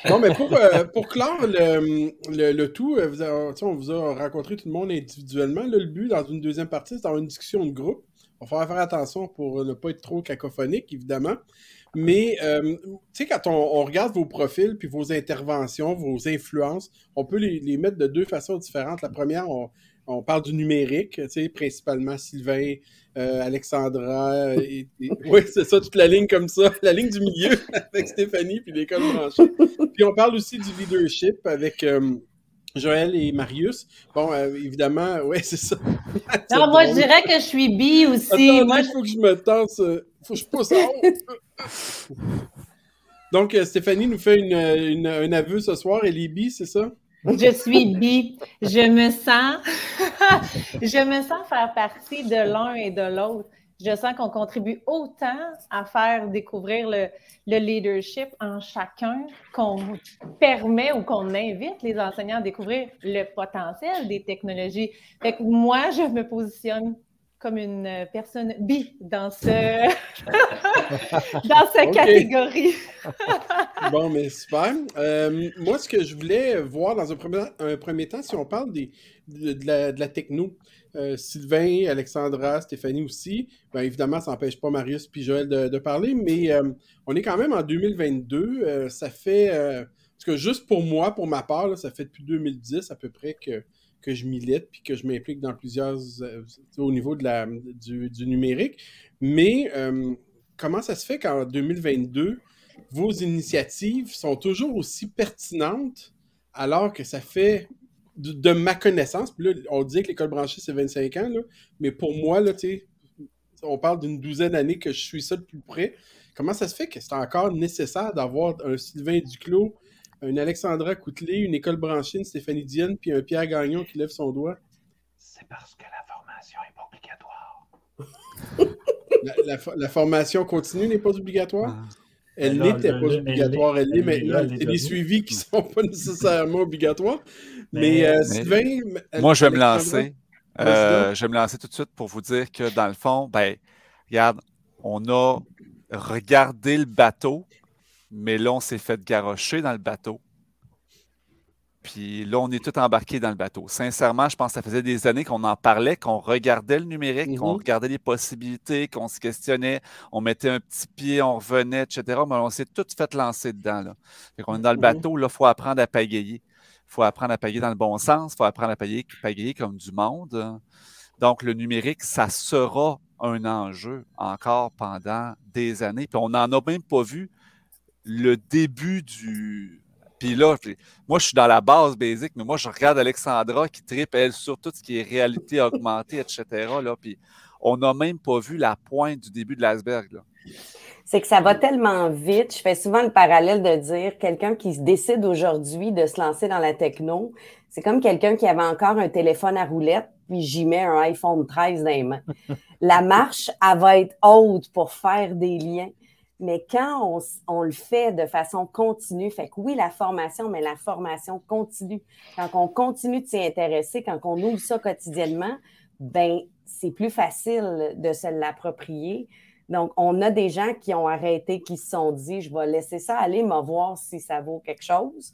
Speaker 2: Non, mais pour, euh, pour clore le, tout, euh, on vous a rencontré tout le monde individuellement. Le but, dans une deuxième partie, c'est d'avoir une discussion de groupe. Il va faire attention pour ne pas être trop cacophonique, évidemment. Mais, euh, tu sais, quand on, regarde vos profils, puis vos interventions, vos influences, on peut les, mettre de deux façons différentes. La première, on, parle du numérique, tu sais, principalement Sylvain, euh, Alexandra, et, *laughs* oui, c'est ça, toute la ligne comme ça, *laughs* la ligne du milieu *laughs* avec Stéphanie, puis l'école branchée. Puis on parle aussi du leadership avec... Euh, Joël et Marius. Bon, évidemment, ouais, c'est ça.
Speaker 8: non, moi, je dirais que je suis bi aussi.
Speaker 2: moi, il faut que je me tense. Faut que je pousse en Donc, euh, Stéphanie nous fait une, un aveu ce soir. Elle est bi, c'est ça?
Speaker 8: Je suis bi. Je me sens, *laughs* je me sens faire partie de l'un et de l'autre. Je sens qu'on contribue autant à faire découvrir le, le leadership en chacun qu'on permet ou qu'on invite les enseignants à découvrir le potentiel des technologies. Fait que moi, je me positionne comme une euh, personne bi dans ce *laughs* dans cette catégorie. *laughs*
Speaker 2: bon, mais super. Euh, moi, ce que je voulais voir dans un premier, un premier temps, si on parle des, de, la, techno, euh, Sylvain, Alexandra, Stéphanie aussi, bien évidemment, ça n'empêche pas Marius et Joël de, parler, mais on est quand même en 2022. ça fait Parce que juste pour moi, pour ma part, ça fait depuis 2010 à peu près que, que je milite puis que je m'implique dans plusieurs. Euh, au niveau de la, du, numérique. Mais euh, comment ça se fait qu'en 2022, vos initiatives sont toujours aussi pertinentes alors que ça fait de, ma connaissance, puis là, on dit que l'école branchée, c'est 25 ans, là, mais pour moi, là, on parle d'une douzaine d'années que je suis ça de plus près. Comment ça se fait que c'est encore nécessaire d'avoir un Sylvain Duclos, un Alexandra Coutelet, une école branchée, une Stéphanie Dienne, puis un Pierre Gagnon qui lève son doigt?
Speaker 1: C'est parce que la formation n'est pas
Speaker 2: obligatoire. la, formation continue n'est pas obligatoire? Ah. Elle n'était pas obligatoire, elle l'est maintenant. C'est des suivis qui ne sont pas nécessairement obligatoires. Mais, euh, Sylvain.
Speaker 4: Moi, je vais me lancer. Euh, je vais me lancer tout de suite pour vous dire que dans le fond, ben, regarde, on a regardé le bateau, mais là, on s'est fait garrocher dans le bateau. Puis là, on est tout embarqué dans le bateau. Sincèrement, je pense que ça faisait des années qu'on en parlait, qu'on regardait le numérique, qu'on mm-hmm. regardait les possibilités, qu'on se questionnait, on mettait un petit pied, on revenait, etc. Mais on s'est tout fait lancer dedans. Là. Fait qu'on est dans le mm-hmm. bateau, là, il faut apprendre à pagayer. Il faut apprendre à payer dans le bon sens, il faut apprendre à payer, pagayer comme du monde. Donc, le numérique, ça sera un enjeu encore pendant des années. Puis on n'en a même pas vu le début du, puis là, moi, je suis dans la base basique, mais moi, je regarde Alexandra qui tripe, elle, sur tout ce qui est réalité augmentée, etc. Puis on n'a même pas vu la pointe du début de l'iceberg.
Speaker 3: C'est que ça va tellement vite. Je fais souvent le parallèle de dire quelqu'un qui décide aujourd'hui de se lancer dans la techno, c'est comme quelqu'un qui avait encore un téléphone à roulette, puis j'y mets un iPhone 13 dans les. La marche, elle va être haute pour faire des liens. Mais quand on, le fait de façon continue, fait que oui, la formation, mais la formation continue. Quand on continue de s'y intéresser, quand on ouvre ça quotidiennement, ben c'est plus facile de se l'approprier. Donc, on a des gens qui ont arrêté, qui se sont dit, je vais laisser ça aller, me voir si ça vaut quelque chose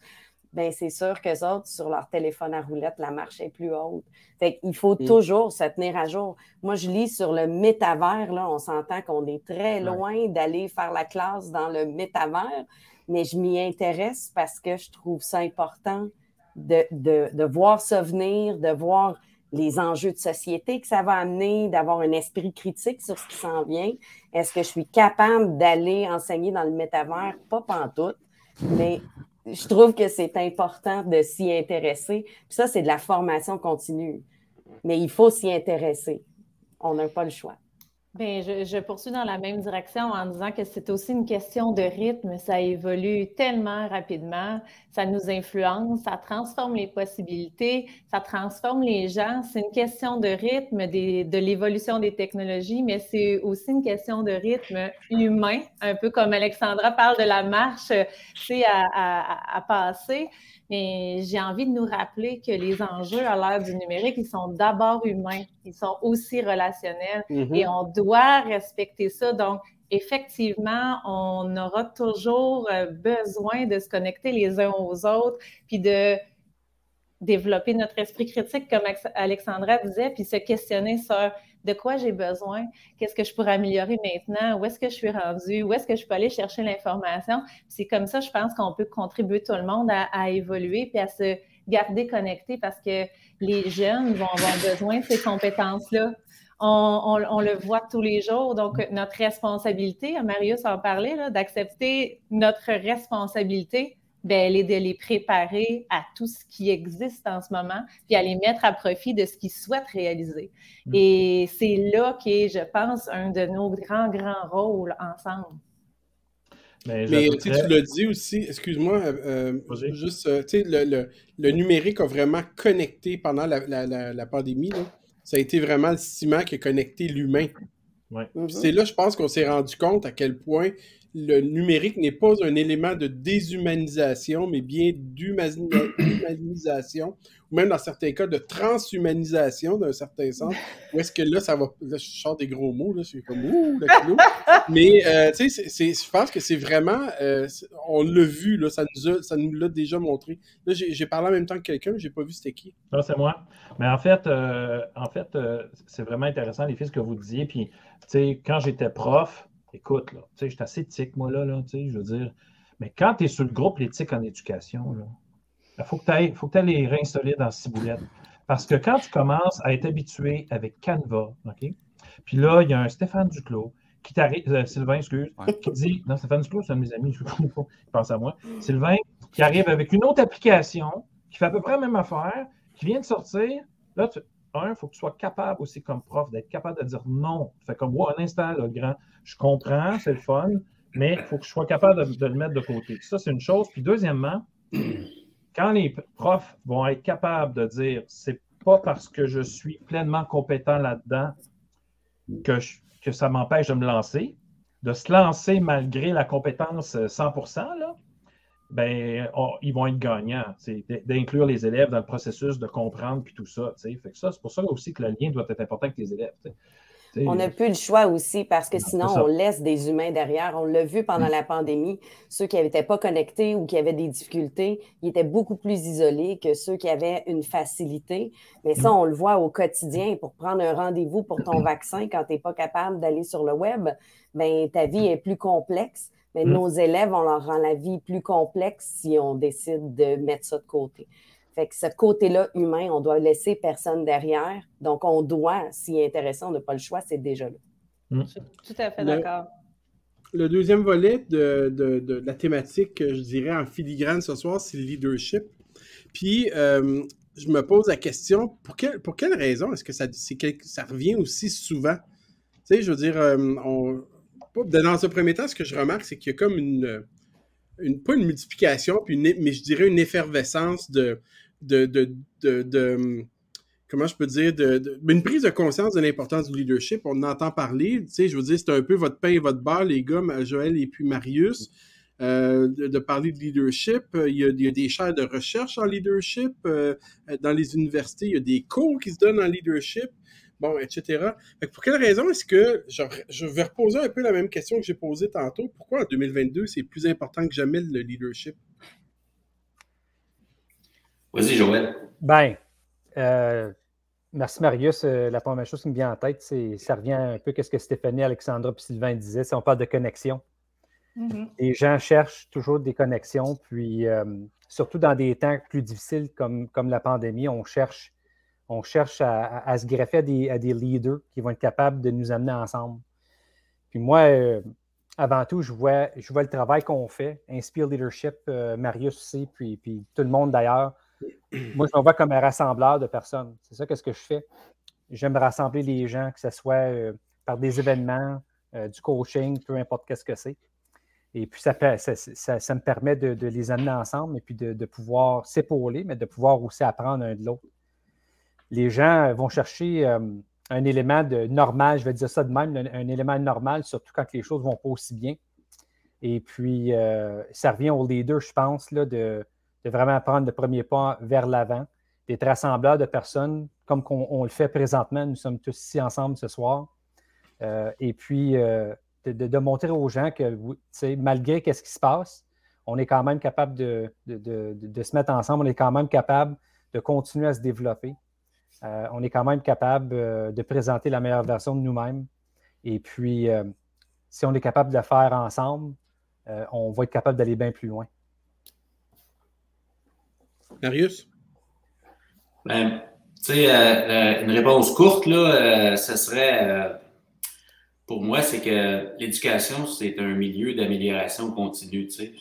Speaker 3: ben c'est sûr que autres, sur leur téléphone à roulette, la marche est plus haute. Fait qu'il faut mm. toujours se tenir à jour. Moi, je lis sur le métavers, là, on s'entend qu'on est très loin d'aller faire la classe dans le métavers, mais je m'y intéresse parce que je trouve ça important de, de, de voir ça venir, de voir les enjeux de société que ça va amener, d'avoir un esprit critique sur ce qui s'en vient. Est-ce que je suis capable d'aller enseigner dans le métavers? Pas pantoute, mais je trouve que c'est important de s'y intéresser. Puis ça, c'est de la formation continue. Mais il faut s'y intéresser. On n'a pas le choix.
Speaker 8: Bien, je, poursuis dans la même direction en disant que c'est aussi une question de rythme. Ça évolue tellement rapidement, ça nous influence, ça transforme les possibilités, ça transforme les gens. C'est une question de rythme de l'évolution des technologies, mais c'est aussi une question de rythme humain, un peu comme Alexandra parle de la marche, c'est à, à passer. Mais j'ai envie de nous rappeler que les enjeux à l'ère du numérique, ils sont d'abord humains, ils sont aussi relationnels mm-hmm. et on doit respecter ça. Donc, effectivement, on aura toujours euh, besoin de se connecter les uns aux autres, puis de développer notre esprit critique, comme Alexandra disait, puis se questionner sur de quoi j'ai besoin, qu'est-ce que je pourrais améliorer maintenant, où est-ce que je suis rendu, où est-ce que je peux aller chercher l'information. C'est comme ça, je pense qu'on peut contribuer tout le monde à, évoluer puis à se garder connecté parce que les jeunes vont avoir besoin de ces compétences-là. On, le voit tous les jours. Donc, notre responsabilité, Marius en parlait, d'accepter notre responsabilité ben, elle est de les préparer à tout ce qui existe en ce moment, puis à les mettre à profit de ce qu'ils souhaitent réaliser. Mm. Et c'est là qu'est, je pense, un de nos grands, grands rôles ensemble.
Speaker 2: Mais, tu l'as dit aussi, excuse-moi, euh, euh, juste, euh, tu sais, le, le, numérique a vraiment connecté pendant la, la, la, pandémie. Ça a été vraiment le ciment qui a connecté l'humain. Ouais. C'est là, je pense qu'on s'est rendu compte à quel point le numérique n'est pas un élément de déshumanisation, mais bien d'humanisation, ou même dans certains cas de transhumanisation d'un certain sens. Ou est-ce que là, ça va. Là, je sors des gros mots, là, c'est comme ouh, le kilo. Mais, euh, tu sais, je pense que c'est vraiment. Euh, on l'a vu, là, ça nous, ça nous l'a déjà montré. Là, j'ai parlé en même temps que quelqu'un, j'ai pas vu c'était qui.
Speaker 1: Non, c'est moi. Mais en fait, euh, en fait c'est vraiment intéressant, les filles, ce que vous disiez. Puis, tu sais, quand j'étais prof, écoute, là, je suis assez tic, moi, là, je veux dire, Mais quand tu es sur le groupe l'éthique en éducation, il faut que tu aies, les reins solides en ciboulette. Parce que quand tu commences à être habitué avec Canva, OK? Puis là, il y a un Stéphane Duclos qui t'arrive, euh, Sylvain, excuse, qui dit, non, Stéphane Duclos, c'est un de mes amis, je ne pas, il pense à moi. Sylvain, qui arrive avec une autre application, qui fait à peu près la même affaire, qui vient de sortir. Là, tu, un, il faut que tu sois capable aussi comme prof d'être capable de dire non. Fait comme, moi, un instant, le grand, je comprends, c'est le fun, mais il faut que je sois capable de, le mettre de côté. Ça, c'est une chose. Puis deuxièmement, quand les profs vont être capables de dire c'est pas parce que je suis pleinement compétent là-dedans que, que ça m'empêche de me lancer, de se lancer malgré la compétence 100% là, ben, ils vont être gagnants. D'inclure les élèves dans le processus de comprendre puis tout ça. Fait que ça, c'est pour ça aussi que le lien doit être important avec les élèves.
Speaker 3: On n'a plus le choix aussi parce que sinon, on laisse des humains derrière. On l'a vu pendant mm. la pandémie. Ceux qui n'étaient pas connectés ou qui avaient des difficultés, ils étaient beaucoup plus isolés que ceux qui avaient une facilité. Mais ça, mm. on le voit au quotidien. Pour prendre un rendez-vous pour ton vaccin, quand tu n'es pas capable d'aller sur le web, ben, ta vie est plus complexe. Mais mm. nos élèves, on leur rend la vie plus complexe si on décide de mettre ça de côté. Fait que ce côté-là humain, on doit laisser personne derrière. Donc, on doit s'y intéresser. On n'a pas le choix, c'est déjà là.
Speaker 8: Mm. Tout à fait d'accord.
Speaker 2: Le deuxième volet de, la thématique, je dirais, en filigrane ce soir, c'est le leadership. Puis, euh, je me pose la question, pour, pour quelle raison est-ce que ça, ça revient aussi souvent? Tu sais, je veux dire, euh, dans ce premier temps, ce que je remarque, c'est qu'il y a comme une, une, pas une multiplication, puis mais je dirais une effervescence de, de, de, comment je peux dire, de, une prise de conscience de l'importance du leadership. On entend parler, tu sais, je veux dire, c'est un peu votre pain et votre beurre, les gars, Joël et puis Marius, euh, de, parler de leadership. Il y, a, il y, a, des chaires de recherche en leadership. Euh, dans les universités, il y a des cours qui se donnent en leadership bon, etc. pour quelle raison est-ce que, je vais reposer un peu la même question que j'ai posée tantôt, pourquoi en 2022 c'est plus important que jamais le leadership?
Speaker 6: Vas-y, Joël.
Speaker 7: Ben, euh, merci Marius. Euh, la première chose qui me vient en tête, c'est ça revient un peu à ce que Stéphanie, Alexandra et Sylvain disaient, si on parle de connexion. Mm-hmm. Les gens cherchent toujours des connexions, puis euh, surtout dans des temps plus difficiles comme, comme la pandémie, on cherche on cherche à, se greffer à des, leaders qui vont être capables de nous amener ensemble. Puis moi, euh, avant tout, je vois, le travail qu'on fait, Inspire Leadership, euh, Marius aussi, puis, tout le monde d'ailleurs. Moi, je me vois comme un rassembleur de personnes. C'est ça qu'est-ce que je fais. J'aime rassembler les gens, que ce soit euh, par des événements, du coaching, peu importe qu'est-ce que c'est. Et puis, ça, ça, me permet de, les amener ensemble et puis de, de pouvoir s'épauler, mais de pouvoir aussi apprendre un de l'autre les gens vont chercher euh, un élément de normal, je vais dire ça de même, un, élément normal, surtout quand les choses ne vont pas aussi bien. Et puis, euh, ça revient au leader, je pense, de, vraiment prendre le premier pas vers l'avant, d'être rassembleur de personnes comme on, le fait présentement. Nous sommes tous ici ensemble ce soir. Euh, et puis, de, montrer aux gens que, malgré ce qui se passe, on est quand même capable de, se mettre ensemble, on est quand même capable de continuer à se développer. Euh, on est quand même capable euh, de présenter la meilleure version de nous-mêmes. Et puis, euh, si on est capable de le faire ensemble, on va être capable d'aller bien plus loin.
Speaker 2: Marius?
Speaker 6: Ben, tu sais, une réponse courte, là, ce serait, pour moi, c'est que l'éducation, c'est un milieu d'amélioration continue, tu sais.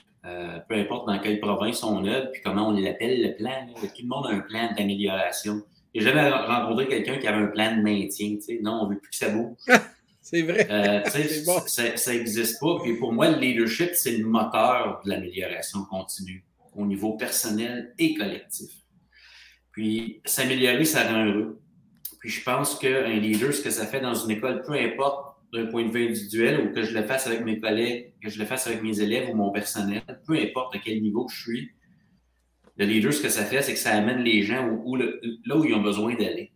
Speaker 6: peu importe dans quelle province on est, puis comment on l'appelle, le plan, tout le monde a un plan d'amélioration. J'ai jamais rencontré quelqu'un qui avait un plan de maintien. Non, on veut plus que ça bouge. *laughs*
Speaker 2: c'est vrai.
Speaker 6: Euh, *laughs* Ça n'existe pas. Puis pour moi, le leadership, c'est le moteur de l'amélioration continue au niveau personnel et collectif. Puis s'améliorer, ça rend heureux. Puis je pense qu'un leader, ce que ça fait dans une école, peu importe d'un point de vue individuel ou que je le fasse avec mes collègues, que je le fasse avec mes élèves ou mon personnel, peu importe à quel niveau je suis, le leader, ce que ça fait, c'est que ça amène les gens où, là où ils ont besoin d'aller.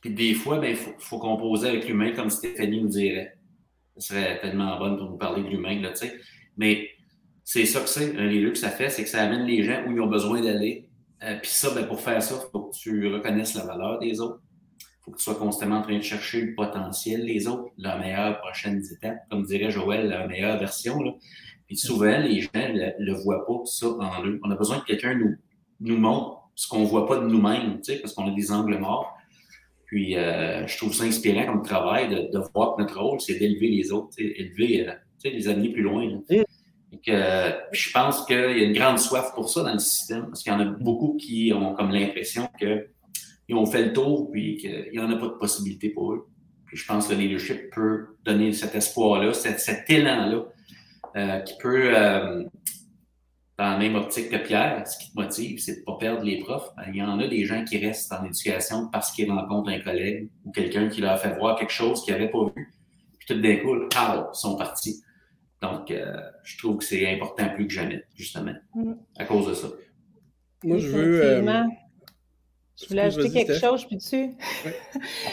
Speaker 6: Puis des fois, il ben, faut, composer avec l'humain, comme Stéphanie nous dirait. Ce serait tellement bon pour nous parler de l'humain, là, tu sais. Mais c'est ça que c'est, un leader que ça fait, c'est que ça amène les gens où ils ont besoin d'aller. Euh, puis ça, ben, pour faire ça, il faut que tu reconnaisses la valeur des autres. Il faut que tu sois constamment en train de chercher le potentiel des autres, la meilleure prochaine étape, comme dirait Joël, la meilleure version. Là. Puis souvent, les gens ne le, voient pas, ça, en eux. On a besoin que quelqu'un nous, nous montre ce qu'on ne voit pas de nous-mêmes, tu sais, parce qu'on a des angles morts. Puis, euh, je trouve ça inspirant comme travail de, de voir que notre rôle, c'est d'élever les autres, élever, euh, les amener plus loin. Et que, je pense qu'il y a une grande soif pour ça dans le système, parce qu'il y en a beaucoup qui ont comme l'impression qu'ils ont fait le tour, puis qu'il n'y en a pas de possibilité pour eux. Puis je pense que le leadership peut donner cet espoir-là, cet, cet élan-là, euh, qui peut, euh, dans la même optique que Pierre, ce qui te motive, c'est de ne pas perdre les profs. Ben, il y en a des gens qui restent en éducation parce qu'ils rencontrent un collègue ou quelqu'un qui leur a fait voir quelque chose qu'ils n'avaient pas vu. Puis tout d'un coup, ils sont partis. Donc, euh, je trouve que c'est important plus que jamais, justement, mm. à cause de ça.
Speaker 2: Moi, je veux.
Speaker 8: Je voulais ajouter quelque chose, *laughs* c'est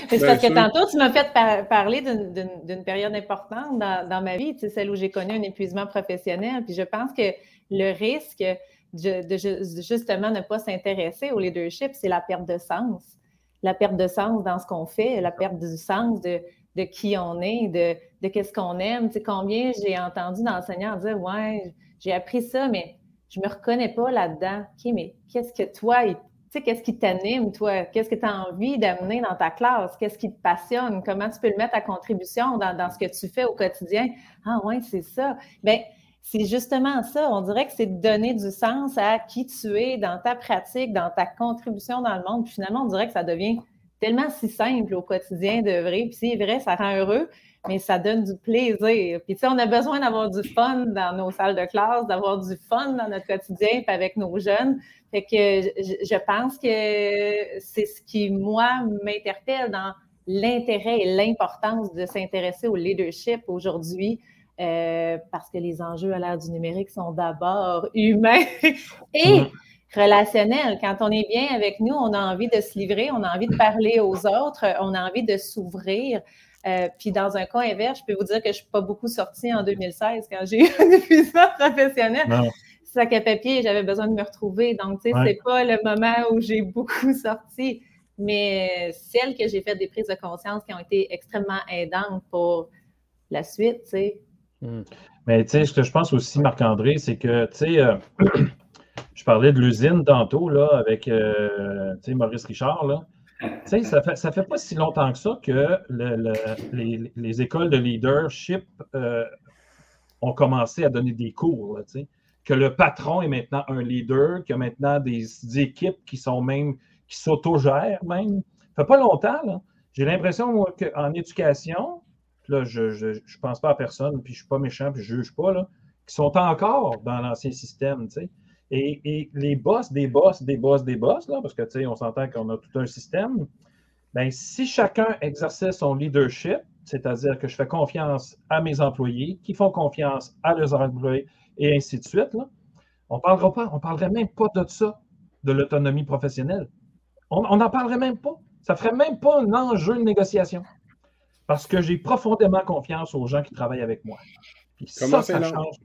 Speaker 8: ben, parce que tantôt, tu m'as fait parler d'une période importante dans, dans ma vie, celle où j'ai connu un épuisement professionnel. Puis je pense que le risque de, justement ne pas s'intéresser au leadership, c'est la perte de sens. La perte de sens dans ce qu'on fait, la perte du sens de, de qui on est, de, de qu'est-ce qu'on aime. Tu sais, combien j'ai entendu d'enseignants dire Ouais, j'ai appris ça, mais je ne me reconnais pas là-dedans. OK, mais qu'est-ce que toi, sais, qu'est-ce qui t'anime, toi? Qu'est-ce que tu as envie d'amener dans ta classe? Qu'est-ce qui te passionne? Comment tu peux le mettre à contribution dans, dans ce que tu fais au quotidien? Ah, ouais, c'est ça. Bien, c'est justement ça. On dirait que c'est de donner du sens à qui tu es dans ta pratique, dans ta contribution dans le monde. Puis finalement, on dirait que ça devient tellement si simple au quotidien de vrai. Puis c'est vrai, ça rend heureux, mais ça donne du plaisir. Puis tu sais, on a besoin d'avoir du fun dans nos salles de classe, d'avoir du fun dans notre quotidien, puis avec nos jeunes. Fait que je, pense que c'est ce qui, moi, m'interpelle dans l'intérêt et l'importance de s'intéresser au leadership aujourd'hui. Euh, parce que les enjeux à l'ère du numérique sont d'abord humains *laughs* et mm. relationnels. Quand on est bien avec nous, on a envie de se livrer, on a envie de parler aux autres, on a envie de s'ouvrir. Euh, puis dans un cas inverse, je peux vous dire que je ne suis pas beaucoup sortie en 2016 quand j'ai *laughs* eu un épuisement professionnel. Sac à papier, j'avais besoin de me retrouver. Donc, tu sais, c'est pas le moment où j'ai beaucoup *laughs* sorti, mais celles que j'ai fait des prises de conscience qui ont été extrêmement aidantes pour la suite, tu sais,
Speaker 1: Hmm. Mais tu sais, ce que je pense aussi, Marc-André, c'est que, tu sais, euh, *clears throat* je parlais de l'usine tantôt, là, avec, euh, Maurice Richard, là. Ça fait, ça fait pas si longtemps que ça que les, écoles de leadership euh, ont commencé à donner des cours, sais. Que le patron est maintenant un leader, qu'il y a maintenant des, équipes qui sont même, qui s'autogèrent même. Ça fait pas longtemps, là. J'ai l'impression qu'en éducation, là, je ne pense pas à personne, puis je ne suis pas méchant, puis je ne juge pas, là, qui sont encore dans l'ancien système. Et, les boss, des boss, des boss, des boss, là, parce que, tu sais, on s'entend qu'on a tout un système, bien, si chacun exerçait son leadership, c'est-à-dire que je fais confiance à mes employés, qui font confiance à leurs employés, et ainsi de suite, là, on ne parlera pas, on parlerait même pas de ça, de l'autonomie professionnelle. On n'en parlerait même pas. Ça ne ferait même pas un enjeu de négociation. Parce que j'ai profondément confiance aux gens qui travaillent avec moi. ça, ça change.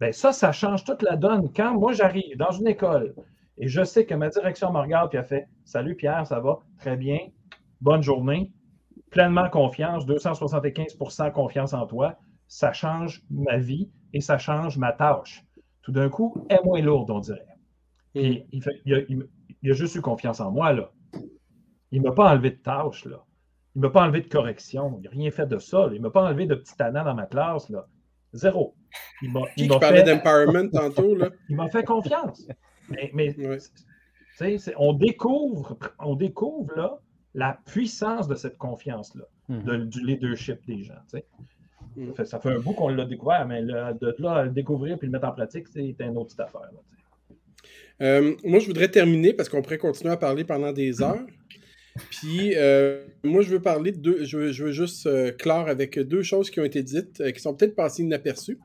Speaker 1: Ben, ça, ça change toute la donne. Quand moi, j'arrive dans une école et je sais que ma direction me regarde et a fait Salut Pierre, ça va? Très bien. Bonne journée. Pleinement confiance, 275% confiance en toi. Ça change ma vie et ça change ma tâche. Tout d'un coup, elle est moins lourde, on dirait. Et il, il, a, juste eu confiance en moi, là. Il ne m'a pas enlevé de tâche, là. Il ne m'a pas enlevé de correction. Il n'a rien fait de ça. Il ne m'a pas enlevé de petit anna dans ma classe. Là. Zéro.
Speaker 2: Il m'a, parlait d'empowerment tantôt? Là?
Speaker 1: il m'a fait confiance. Mais, on découvre, on découvre là, la puissance de cette confiance-là, mhm. du leadership des gens. Mhm. Ça, fait, un bout qu'on l'a découvert, mais de là à le découvrir et le mettre en pratique, c'est une autre petite affaire.
Speaker 2: Euh, moi, je voudrais terminer parce qu'on pourrait continuer à parler pendant des heures. Puis, euh, moi, je veux parler de deux. Je veux, juste euh, clore avec deux choses qui ont été dites, euh, qui sont peut-être passées inaperçues.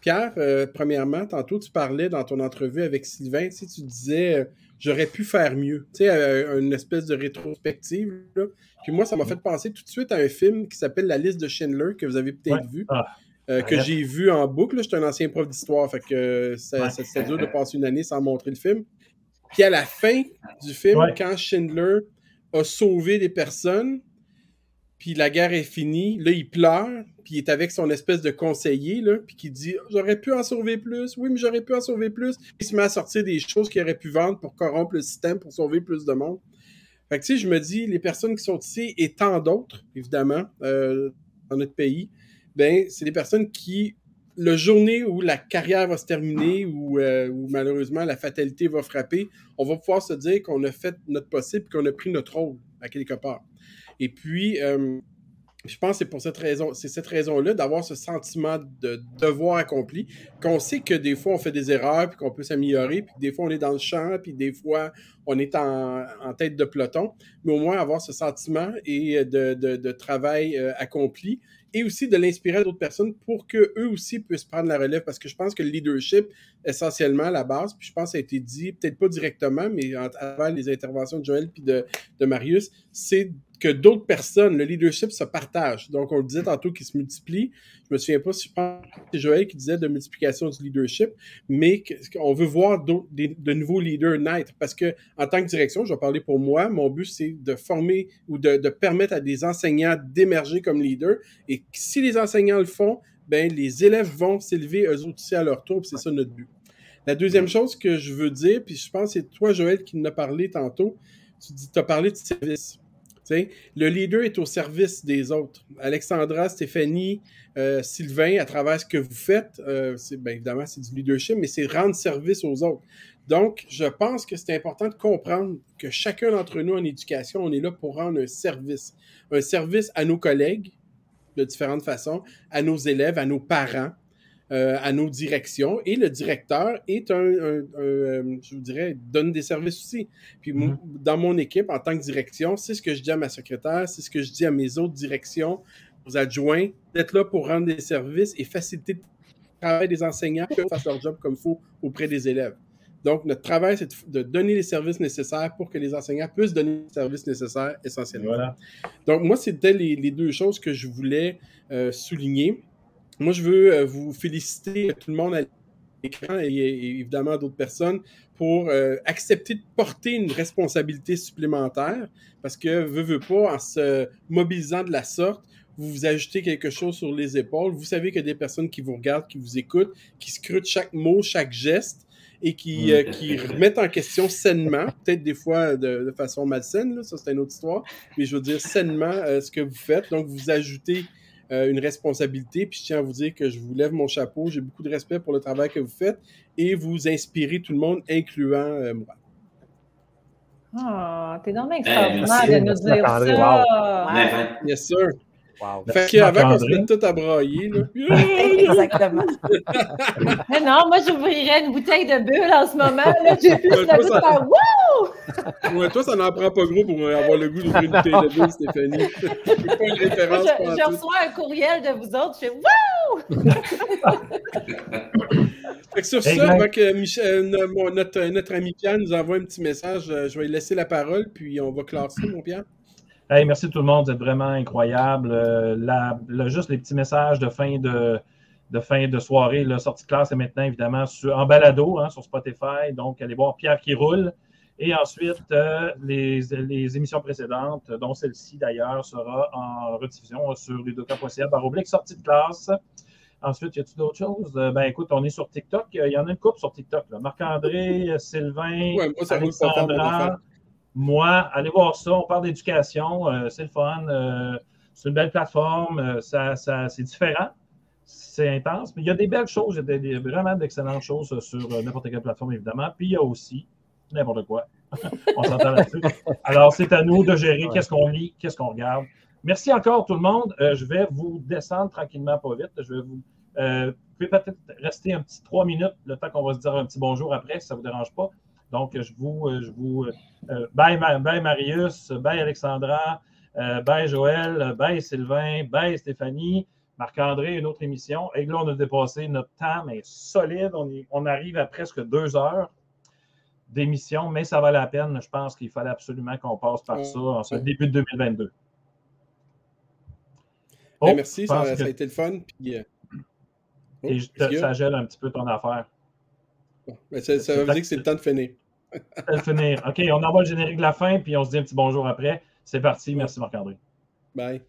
Speaker 2: Pierre, premièrement, tantôt, tu parlais dans ton entrevue avec Sylvain, tu, tu disais j'aurais pu faire mieux. Tu sais, une espèce de rétrospective. Puis moi, ça m'a fait penser tout de suite à un film qui s'appelle La liste de Schindler, que vous avez peut-être vu. Ah. que j'ai vu en boucle. J'étais un ancien prof d'histoire, fait que c'était dur de passer une année sans montrer le film. Puis à la fin du film, quand Schindler a sauvé des personnes, puis la guerre est finie. Là, il pleure, puis il est avec son espèce de conseiller, là, puis qui dit J'aurais pu en sauver plus. Oui, mais j'aurais pu en sauver plus. Il se met à sortir des choses qu'il aurait pu vendre pour corrompre le système, pour sauver plus de monde. Fait que, tu sais, je me dis, les personnes qui sont ici, et tant d'autres, évidemment, euh, dans notre pays, ben, c'est des personnes qui, le journée où la carrière va se terminer, euh, où malheureusement la fatalité va frapper, on va pouvoir se dire qu'on a fait notre possible, qu'on a pris notre rôle à quelque part. Et puis, euh, je pense que c'est pour cette raison, c'est cette raison-là d'avoir ce sentiment de devoir accompli, qu'on sait que des fois on fait des erreurs, puis qu'on peut s'améliorer, puis des fois on est dans le champ, puis des fois on est en, tête de peloton, mais au moins avoir ce sentiment et de, travail euh, accompli et aussi de l'inspirer à d'autres personnes pour qu'eux aussi puissent prendre la relève. Parce que je pense que le leadership, essentiellement, la base, puis je pense que ça a été dit, peut-être pas directement, mais à travers les interventions de Joël puis de Marius, c'est que d'autres personnes, le leadership se partage. Donc, on le disait tantôt qu'il se multiplie. Je me souviens pas si c'est Joël qui disait de multiplication du leadership, mais qu'on veut voir de nouveaux leaders naître. Parce que, en tant que direction, je vais parler pour moi, mon but, c'est de former ou de, permettre à des enseignants d'émerger comme leaders. Et si les enseignants le font, ben, les élèves vont s'élever eux aussi à leur tour. C'est ça notre but. La deuxième chose que je veux dire, puis je pense que c'est toi, Joël, qui en a parlé tantôt, tu as parlé de service le leader est au service des autres. Alexandra, Stéphanie, euh, Sylvain, à travers ce que vous faites, euh, bien évidemment, c'est du leadership, mais c'est rendre service aux autres. Donc, je pense que c'est important de comprendre que chacun d'entre nous en éducation, on est là pour rendre un service. Un service à nos collègues, de différentes façons, à nos élèves, à nos parents, euh, à nos directions et le directeur est un, euh, je vous dirais, donne des services aussi. Puis mm-hmm. dans mon équipe, en tant que direction, c'est ce que je dis à ma secrétaire, c'est ce que je dis à mes autres directions, aux adjoints, d'être là pour rendre des services et faciliter le travail des enseignants pour faire leur job comme il faut auprès des élèves. Donc, notre travail, c'est de, donner les services nécessaires pour que les enseignants puissent donner les services nécessaires essentiellement. Voilà. Donc, moi, c'était les, les, deux choses que je voulais euh, souligner. Moi, je veux euh, vous féliciter tout le monde à l'écran et, évidemment d'autres personnes pour euh, accepter de porter une responsabilité supplémentaire parce que, veut, veut pas, en se mobilisant de la sorte, vous vous ajoutez quelque chose sur les épaules. Vous savez qu'il y a des personnes qui vous regardent, qui vous écoutent, qui scrutent chaque mot, chaque geste et qui, euh, qui remettent en question sainement, peut-être des fois de, façon malsaine, là, ça c'est une autre histoire, mais je veux dire sainement ce que vous faites. Donc, vous ajoutez euh, une responsabilité. Puis je tiens à vous dire que je vous lève mon chapeau. J'ai beaucoup de respect pour le travail que vous faites et vous inspirez tout le monde, incluant euh, moi.
Speaker 8: Oh, t'es donc extraordinaire de nous dire ça.
Speaker 2: Bien sûr. Wow. Fait qu'avant qu'on se mette tout à brailler, là. *laughs*
Speaker 8: Exactement. mais non, moi, j'ouvrirais une bouteille de bulle en ce moment. J'ai plus le goût de faire Wouh!
Speaker 2: Ouais, toi, ça n'en prend pas gros pour avoir le goût d'ouvrir une bouteille de bulle, Stéphanie. *laughs*
Speaker 8: pas une référence je, je reçois un courriel de vous autres, je fais Wouh! *laughs*
Speaker 2: fait que sur ça, avant que Michel, notre, notre ami Pierre nous envoie un petit message, euh, je vais lui laisser la parole, puis on va classer, mon Pierre.
Speaker 1: Hey, merci tout le monde, vous êtes vraiment incroyable. Euh, juste les petits messages de fin de, de fin de soirée, la sortie de classe est maintenant évidemment sur, en balado hein, sur Spotify. Donc, allez voir Pierre qui roule. Et ensuite, euh, les, les, émissions précédentes, dont celle-ci d'ailleurs, sera en rediffusion sur les deux cas possibles par oblique sortie de classe. Ensuite, y a-t-il d'autres choses? Euh, ben écoute, on est sur TikTok. Il y en a une couple sur TikTok. Marc-André, Sylvain, ouais, moi, ça Alexandra. Moi, allez voir ça. On parle d'éducation. Euh, c'est le fun. Euh, c'est une belle plateforme. Euh, ça, ça c'est différent. C'est intense. Mais il y a des belles choses. Il y a vraiment d'excellentes choses sur n'importe quelle plateforme, évidemment. Puis il y a aussi n'importe quoi. *laughs* on s'entend là-dessus. Alors, c'est à nous de gérer qu'est-ce qu'on lit, qu'est-ce qu'on regarde. Merci encore tout le monde. je vais vous descendre tranquillement, pas vite. Je vais vous. vous pouvez peut-être rester un petit trois minutes, le temps qu'on va se dire un petit bonjour après, si ça ne vous dérange pas. Donc, je vous, je vous euh, bye, bye, Marius, bye Alexandra, euh, bye Joël, bye Sylvain, bye Stéphanie, Marc-André, une autre émission. Et là, on a dépassé notre temps, mais solide. On, on arrive à presque deux heures d'émission, mais ça va la peine. Je pense qu'il fallait absolument qu'on passe par ça en ce début de 2022. Ben,
Speaker 2: oh, merci, ça, a été le fun. Puis, euh,
Speaker 1: Et oh, ça gèle un petit peu ton affaire.
Speaker 2: Ça, veut dire que c'est le temps de finir.
Speaker 1: le finir. OK, on envoie le générique de la fin, puis on se dit un petit bonjour après. C'est parti. Merci, Marc-André.
Speaker 5: Bye.